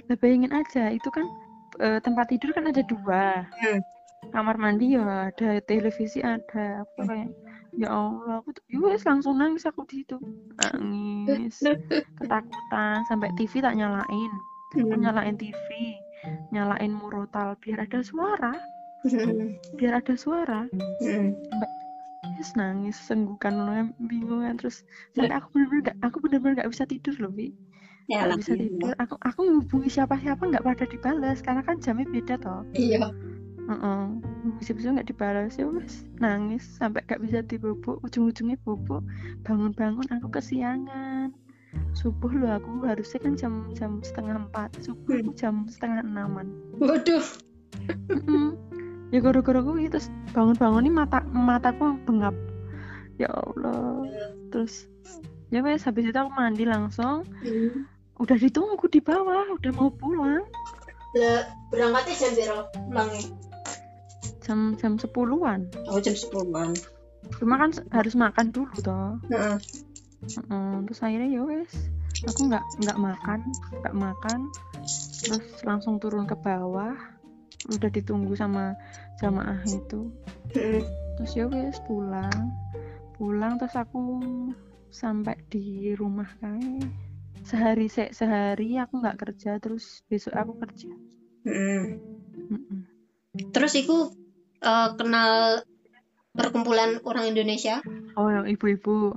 lah bayangin aja. Itu kan eh, tempat tidur kan ada dua. Hmm. kamar mandi ya ada televisi ada. Aku kayak ya Allah aku tuh ya langsung nangis aku di situ. Nangis. Ketakutan sampai TV tak nyalain. Aku Hmm. nyalain TV nyalain murotal biar ada suara. Hmm. [LAUGHS] biar ada suara. Hmm. terus nangis senggukan loh bingung kan. Terus sampai aku bener-bener gak aku bener-bener gak bisa tidur loh bi. Ya Gak bisa tidur. Aku aku menghubungi siapa-siapa nggak pada dibalas karena kan jamnya beda toh. Iya. Heeh. Bisa-bisa nggak dibalas ya wes nangis sampai gak bisa dibobok ujung-ujungnya bobok bangun-bangun aku kesiangan. Subuh loh aku harusnya kan jam jam setengah empat. Subuh aku jam setengah enaman. Waduh. Ya gara-gara gue terus bangun-bangun ini mata mataku bengap. Ya Allah. Terus ya wes habis itu aku mandi langsung. Hmm. udah ditunggu di bawah udah mau pulang. Lah, berangkatnya jam berapa? Pulangnya? Jam jam sepuluhan Oh, jam 10-an. cuma kan harus makan dulu toh Heeh. Heeh, terus akhirnya ya wes aku nggak nggak makan nggak makan terus langsung turun ke bawah udah ditunggu sama jamaah itu terus ya wes pulang pulang terus aku sampai di rumah kayak sehari se sehari aku nggak kerja terus besok aku kerja Hmm. Mm-mm. Terus iku eh, kenal perkumpulan orang Indonesia? oh yang ibu-ibu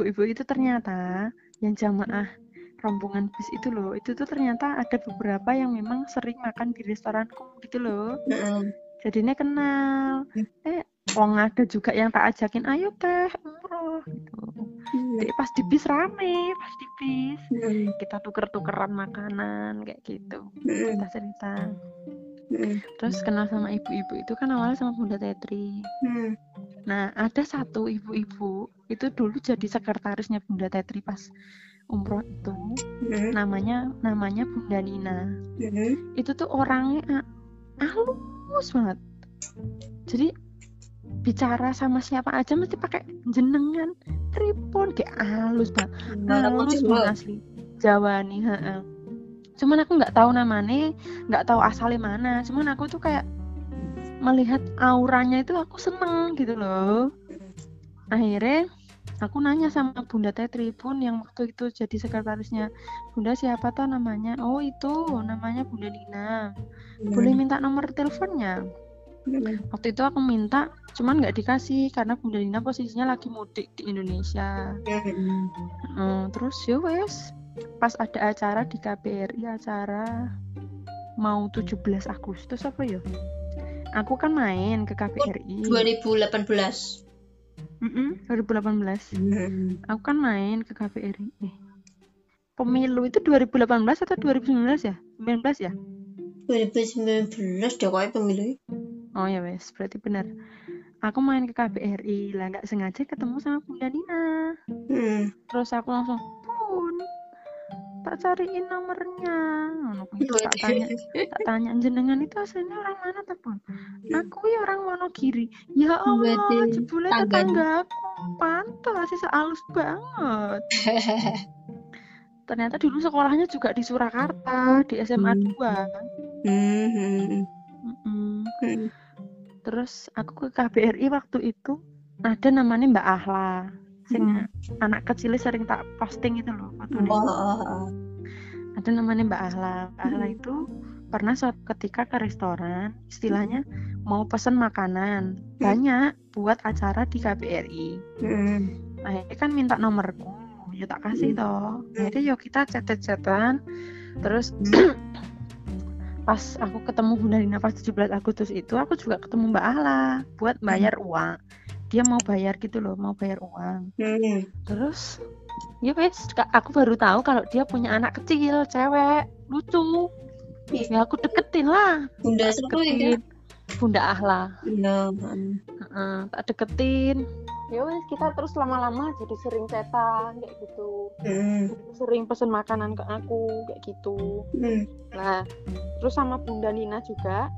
ibu-ibu itu ternyata yang jamaah rombongan bis itu loh itu tuh ternyata ada beberapa yang memang sering makan di restoranku gitu loh. Heeh. jadinya kenal. Eh wong ada juga yang tak ajakin ayo teh umroh gitu. Jadi pas di bis rame pas di bis. Hmm. kita tuker-tukeran makanan kayak gitu. Cerita cerita Hmm. terus kenal sama ibu-ibu itu kan awalnya sama Bunda Tetri Hmm. nah ada satu ibu-ibu itu dulu jadi sekretarisnya Bunda Tetri pas umroh itu Hmm. namanya namanya Bunda Nina Hmm. itu tuh orangnya halus banget jadi bicara sama siapa aja mesti pakai jenengan tripon kayak halus banget Nah, halus banget asli Jawa nih heeh. Cuman aku nggak tahu namanya nggak tahu asalnya mana. Cuman aku tuh kayak melihat auranya itu aku seneng gitu loh. Akhirnya aku nanya sama Bunda Tetri pun yang waktu itu jadi sekretarisnya. Bunda siapa tuh namanya? Oh itu namanya Bunda Nina. Boleh minta nomor teleponnya? Hmm. waktu itu aku minta cuman nggak dikasih karena Bunda Nina posisinya lagi mudik di Indonesia. Hmm. Hmm, terus ya wes pas ada acara di KBRI acara mau 17 Agustus apa ya? Aku kan main ke KBRI 2018 Mm-mm, 2018 Hmm. aku kan main ke KBRI eh pemilu itu 2018 atau 2019 ya? 19 ya? 2019 deh kok pemilu. Oh ya wes berarti benar. Aku main ke KBRI lah nggak sengaja ketemu sama Bunda Nina. Hmm. terus aku langsung tak cariin nomornya Ngono tak tanya tak tanya jenengan itu aslinya orang mana pun aku ya orang Wonogiri. Ya Allah jebule tangga. tetangga aku. Pantas sih halus banget. [LAUGHS] Ternyata dulu sekolahnya juga di Surakarta di SMA Hmm. 2 Hmm, hmm, hmm. terus aku ke KBRI waktu itu ada namanya Mbak Ahla sing anak kecilnya sering tak posting itu loh fotonya Oh, oh, oh. ada namanya Mbak Ahla. Mbak Ahla itu pernah suatu ketika ke restoran istilahnya mau pesen makanan banyak buat acara di KBRI Hmm. akhirnya kan minta nomorku ya tak kasih toh. Akhirnya yuk kita chat-chatan terus [CLEARS THROAT] pas aku ketemu Bunda Dina pas 17 Agustus itu aku juga ketemu Mbak Ahla buat bayar uang dia mau bayar gitu loh mau bayar uang Hmm. terus ya wes aku baru tahu kalau dia punya anak kecil cewek lucu Ih. ya aku deketin lah Bunda ya deketin Bunda Ahla Iya. hmm. Heeh, tak deketin ya wes kita terus lama-lama jadi sering chatan kayak gitu Hmm. sering pesen makanan ke aku kayak gitu Hmm. Nah, terus sama Bunda Nina juga,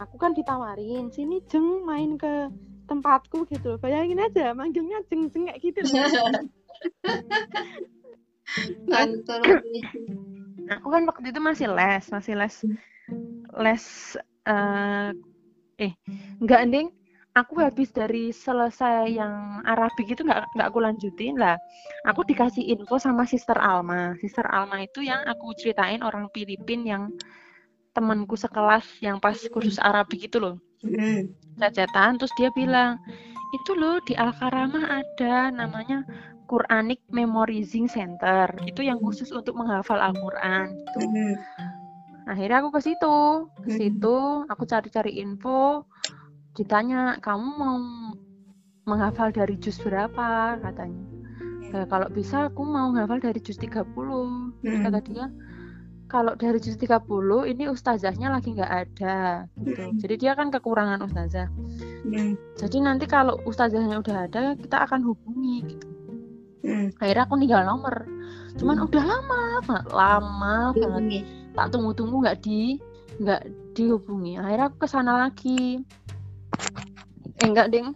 aku kan ditawarin, sini jeng main ke tempatku gitu. Bayangin aja, manggilnya jeng jeng kayak gitu. [LAUGHS] [CLEARS THROAT] aku kan waktu itu masih les, masih les, les, eh, eh, nggak ending. Aku habis dari selesai yang Arabik itu nggak nggak aku lanjutin lah. Aku dikasih info sama Sister Alma. Sister Alma itu yang aku ceritain orang Filipin yang temanku sekelas yang pas kursus Arabik itu loh. Hmm. cecetan terus dia bilang itu loh di Al Karamah ada namanya Quranic Memorizing Center. Itu yang khusus untuk menghafal Al-Quran. Hmm. akhirnya aku ke situ. Ke Hmm. situ aku cari-cari info. Ditanya kamu mau menghafal dari juz berapa? Katanya. "Ya, kalau bisa aku mau menghafal dari juz 30 terus Hmm. kata dia kalau dari juz 30 ini ustazahnya lagi nggak ada gitu. Hmm. Jadi dia kan kekurangan ustazah. Hmm. Jadi nanti kalau ustazahnya udah ada, kita akan hubungi gitu. Hmm. Akhirnya aku tinggal nomor. Cuman udah lama banget, lama banget. Hubungi. Tak tunggu-tunggu nggak di nggak dihubungi. Akhirnya aku ke sana lagi. Eh enggak, Ding.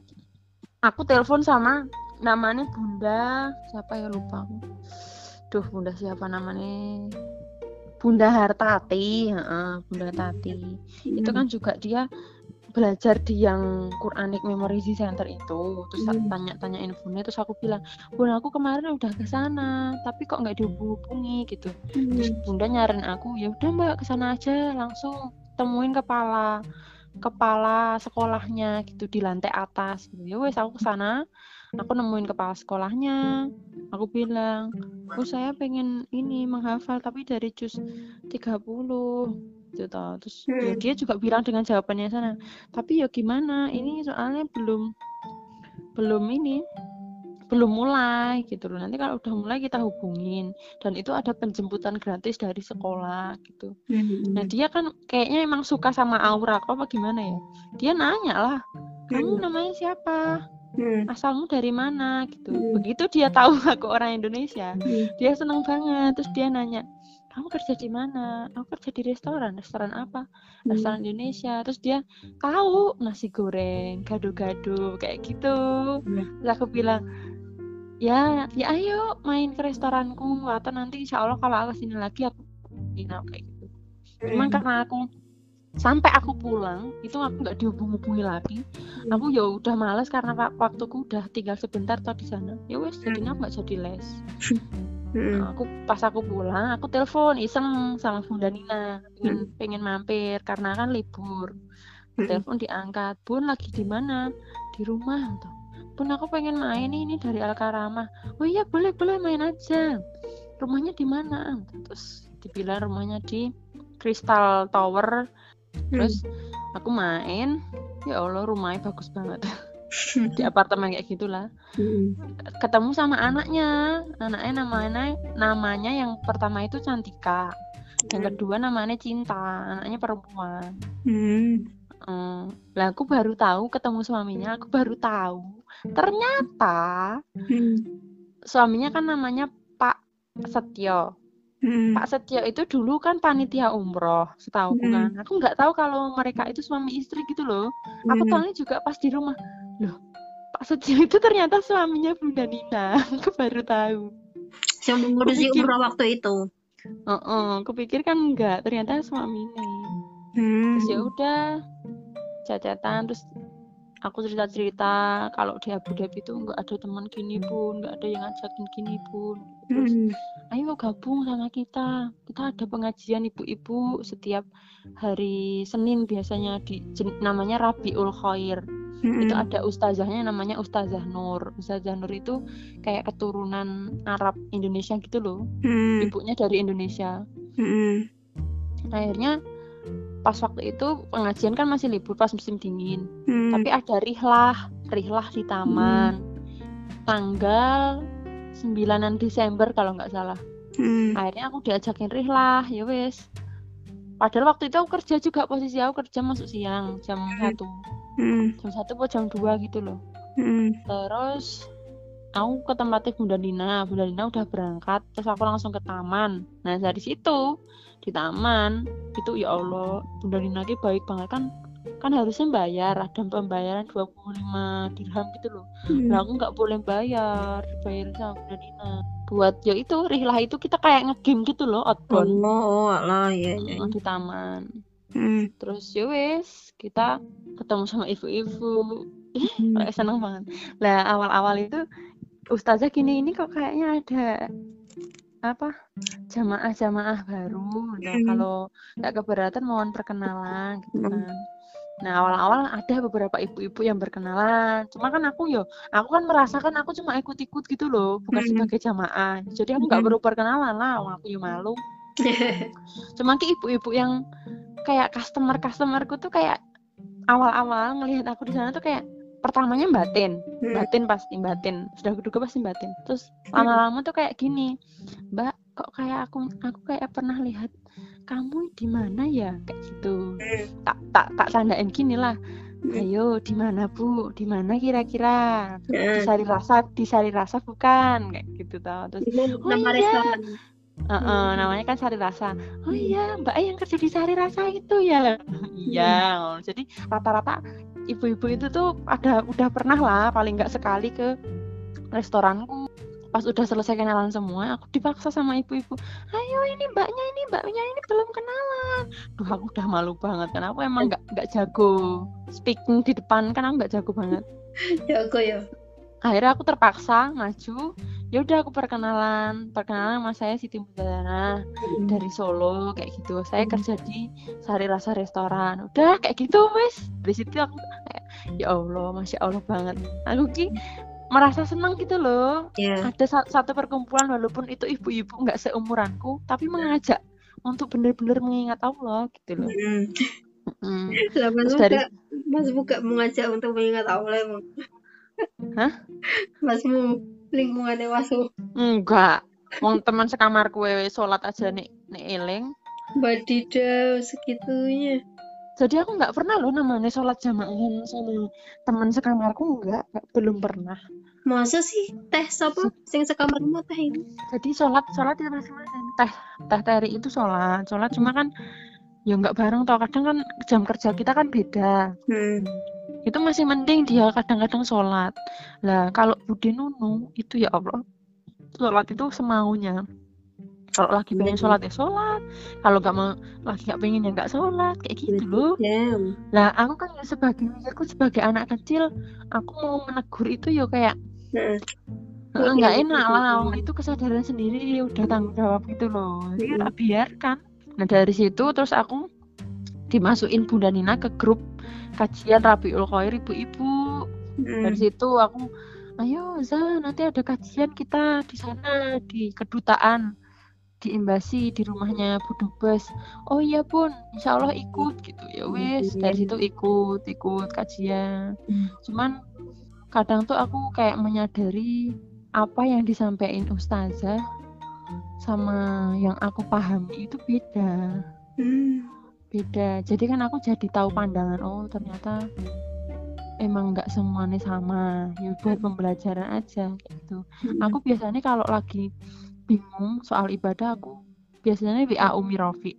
Aku telepon sama namanya Bunda, siapa ya lupa aku. Duh, Bunda siapa namanya? Bunda Hartati, heeh, Bunda Tati. itu Hmm. kan juga dia belajar di yang Quranic Memory Center itu terus Hmm. tanya-tanya infonya terus aku bilang bunda aku kemarin udah ke sana tapi kok nggak dihubungi gitu terus Hmm. bunda nyarin aku ya udah mbak ke sana aja langsung temuin kepala kepala sekolahnya gitu di lantai atas gitu ya wes aku ke sana aku nemuin kepala sekolahnya aku bilang oh saya pengen ini menghafal tapi dari juz 30 gitu toh. terus ya Hmm. dia juga bilang dengan jawabannya sana tapi ya gimana ini soalnya belum belum ini belum mulai gitu loh nanti kalau udah mulai kita hubungin dan itu ada penjemputan gratis dari sekolah gitu Hmm. nah dia kan kayaknya emang suka sama aura kok apa gimana ya dia nanya lah kamu Hmm. namanya siapa Hmm. asalmu dari mana gitu Hmm. begitu dia tahu aku orang Indonesia Hmm. dia seneng banget terus dia nanya kamu kerja di mana aku kerja di restoran restoran apa restoran Indonesia terus dia tahu nasi goreng gado-gado kayak gitu Iya. terus aku bilang ya ya ayo main ke restoranku atau nanti insya Allah kalau aku sini lagi aku kayak gitu cuman Hmm. karena aku sampai aku pulang itu aku nggak dihubung-hubungi lagi. Aku ya udah males karena wa- waktuku udah tinggal sebentar toh di sana. Ya wes jadinya aku nggak jadi les. [LAUGHS] Hmm. Nah, aku pas aku pulang aku telepon iseng sama Bunda Nina pengen, pengen mampir karena kan libur. Hmm. telepon diangkat bun lagi di mana? Di rumah tuh bun aku pengen main ini dari Al Karamah oh iya boleh boleh main aja. Rumahnya di mana? Terus dibilang rumahnya di Crystal Tower terus aku main ya Allah rumahnya bagus banget. [LAUGHS] Di apartemen kayak gitulah. Hmm. ketemu sama anaknya. Anaknya namanya namanya yang pertama itu Cantika. Yang kedua namanya Cinta. Anaknya perempuan. Hmm. Hmm. lah aku baru tahu ketemu suaminya aku baru tahu. Ternyata Hmm. suaminya kan namanya Pak Setio Hmm. Pak Setio itu dulu kan panitia umroh setahu Hmm. kan aku nggak tahu kalau mereka itu suami istri gitu loh aku Hmm. tahunya juga pas di rumah loh Pak Setio itu ternyata suaminya Bunda Nina [LAUGHS] aku baru tahu yang mengurusi Kupikir- umroh waktu itu Oh, oh, kupikir kan enggak, ternyata suaminya. Hmm. Terus ya udah, cacatan terus aku cerita-cerita kalau di Abu Dhabi itu nggak ada teman gini pun, nggak ada yang ngajakin gini pun. Terus Hmm. Ayo gabung sama kita. Kita ada pengajian ibu-ibu setiap hari Senin biasanya di namanya Rabiul Khair. Hmm. Itu ada ustazahnya namanya Ustazah Nur. Ustazah Nur itu kayak keturunan Arab Indonesia gitu loh. Hmm. Ibunya dari Indonesia. Hmm. akhirnya pas waktu itu pengajian kan masih libur pas musim dingin Hmm. tapi ada rihlah rihlah di taman tanggal 9 Desember kalau nggak salah. Hmm. akhirnya aku diajakin rihlah ya wes padahal waktu itu aku kerja juga posisi aku kerja masuk siang jam satu. Hmm. jam satu atau jam 2 gitu loh. Hmm. terus aku ke tempatnya Bunda Dina. Bunda Dina udah berangkat terus aku langsung ke taman. Nah dari situ di taman itu ya Allah Bunda Dina ki baik banget kan kan harusnya bayar ada pembayaran 25 dirham gitu loh Hmm. nah aku nggak boleh bayar dibayar sama Bunda Dina buat ya itu rihlah itu kita kayak ngegame gitu loh outbound oh, alah, ya, ya. di taman Hmm. terus ya wes kita ketemu sama ibu-ibu Hmm. Seneng banget. Lah awal-awal itu ustazah gini ini kok kayaknya ada apa jamaah-jamaah baru. Nah Hmm. kalau nggak keberatan mohon perkenalan gitu Hmm. Nah awal-awal ada beberapa ibu-ibu yang berkenalan. Cuma kan aku yo, aku kan merasakan aku cuma ikut-ikut gitu loh, bukan Hmm. sebagai jamaah. Jadi aku nggak Hmm. perlu perkenalan lah, aku yo malu. [LAUGHS] Cuma ki ibu-ibu yang kayak customer customerku tuh kayak awal-awal ngelihat aku di sana tuh kayak pertamanya batin, Hmm. batin pasti batin, sudah kuduga pasti batin. Terus lama-lama tuh kayak gini, Mbak, kok kayak aku aku kayak pernah lihat kamu di mana ya kayak gitu. Hmm. Tak tak tak tandain gini lah. Ayo di mana bu? Di mana kira-kira? Di Nah, Sari Rasa, di Sari Rasa bukan kayak gitu tau. Terus Oh nama iya. restoran. Heeh, namanya kan Sari Rasa. Oh iya, Mbak yang kerja di Sari Rasa itu ya. [LAUGHS] Iya. Jadi rata-rata ibu-ibu itu tuh ada udah pernah lah paling nggak sekali ke restoranku. Pas udah selesai kenalan semua, aku dipaksa sama ibu-ibu. Ayo ini mbaknya ini mbaknya ini belum kenalan. Duh aku udah malu banget kan aku emang nggak nggak jago speaking di depan kan aku nggak jago banget [LAUGHS] Ya, aku ya. akhirnya aku terpaksa maju ya udah aku perkenalan perkenalan sama saya Siti Mudana dari Solo kayak gitu saya Hmm. kerja di Sari Rasa Restoran udah kayak gitu wes dari situ aku kayak ya Allah masya Allah banget aku ki merasa senang gitu loh Ya. ada sa- satu perkumpulan walaupun itu ibu-ibu nggak seumuranku tapi mengajak untuk benar-benar mengingat Allah gitu loh Hmm. Mm. Lah, Mas Terus dari buka, Mas buka mengajak untuk mengingat Allah emang. Hah? Masmu lingkungannya masmu enggak wong teman sekamarku wewe sholat aja nek nek eling badidaw segitunya. jadi aku nggak pernah loh namanya sholat jamaah sama teman sekamarku enggak, enggak belum pernah Masa sih? Teh sapa sing sekamarmu teh ini? jadi sholat sholat itu masing-masing teh teh teri itu sholat. Sholat cuma kan ya nggak bareng tau kadang kan jam kerja kita kan beda. Hmm. itu masih mending dia kadang-kadang sholat. Lah kalau Budi Nunu itu ya Allah sholat itu semaunya. Kalau lagi pengen Betul. sholat ya sholat. Kalau nggak mau lagi nggak pengen ya nggak sholat. Kayak gitu loh. lah aku kan ya sebagai mikirku sebagai anak kecil aku mau menegur itu ya kayak Nah, "Eh, nggak enak lah itu kesadaran sendiri udah tanggung jawab gitu loh. Jadi tak biarkan. Nah dari situ terus aku dimasukin Bunda Nina ke grup kajian Rabiul Khair ibu-ibu. Hmm. dari situ aku ayo Za nanti ada kajian kita di sana di kedutaan diimbasi di rumahnya Bu Dubes. Oh iya pun insya Allah ikut gitu. Ya wes dari situ ikut ikut kajian. Hmm. cuman kadang tuh aku kayak menyadari apa yang disampaikan ustazah sama yang aku pahami itu beda Hmm. beda jadi kan aku jadi tahu pandangan oh ternyata emang nggak semuanya sama ya buat pembelajaran aja gitu Hmm. aku biasanya kalau lagi bingung soal ibadah aku biasanya WA Umi Rofi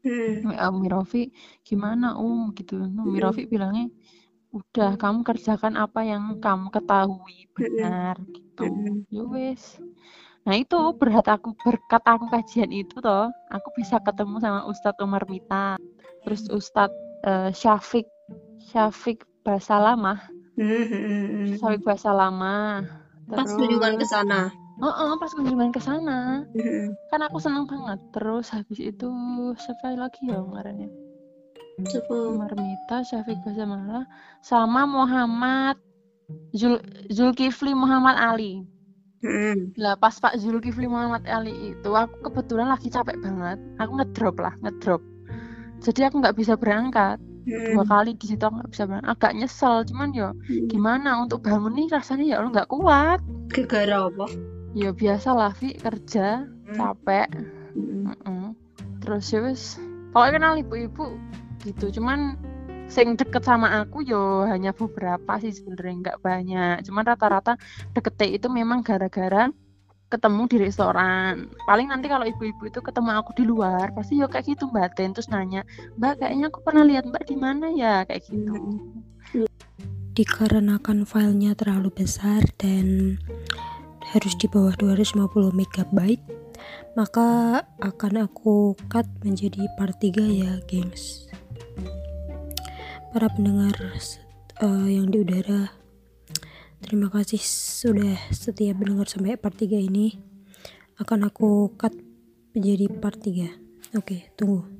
Hmm. WA Umi Rofi gimana Um gitu Umi Mm-mm. Rofi bilangnya udah kamu kerjakan apa yang kamu ketahui benar gitu. Ya nah itu berkat aku berkat aku kajian itu toh aku bisa ketemu sama Ustadz Umar Mita. Terus Ustadz eh, Syafiq Syafiq Basalamah Hmm, hmm, hmm, hmm. Syafiq Basalamah Pas kunjungan ke sana. Heeh, pas kunjungan ke sana. Hmm. kan aku seneng banget. Terus habis itu siapa lagi ya kemarinnya Coba. Umar Mita Syafiq Basalamah sama Muhammad Zul Zulkifli Muhammad Ali Hmm. lah pas Pak Zulkifli Muhammad Ali itu aku kebetulan lagi capek banget aku ngedrop lah ngedrop jadi aku nggak bisa berangkat dua Hmm. kali di situ aku nggak bisa berangkat agak nyesel cuman yo Hmm. gimana untuk bangun nih rasanya ya Allah nggak kuat Gegara apa? ya biasa lah Vi kerja capek Hmm. Mm-mm. terus ya wes pokoknya kenal ibu-ibu gitu. Cuman sing deket sama aku yo hanya beberapa sih sebenarnya nggak banyak. Cuman rata-rata deketnya itu memang gara-gara ketemu di restoran. Paling nanti kalau ibu-ibu itu ketemu aku di luar pasti yo kayak gitu mbak Ten terus nanya mbak kayaknya aku pernah lihat mbak di mana ya? Kayak gitu. Dikarenakan filenya terlalu besar dan harus di bawah 250 MB maka akan aku cut menjadi part 3 ya gengs para pendengar eh, yang di udara terima kasih sudah setia mendengar sampai part 3 ini. Akan aku cut menjadi part 3 oke tunggu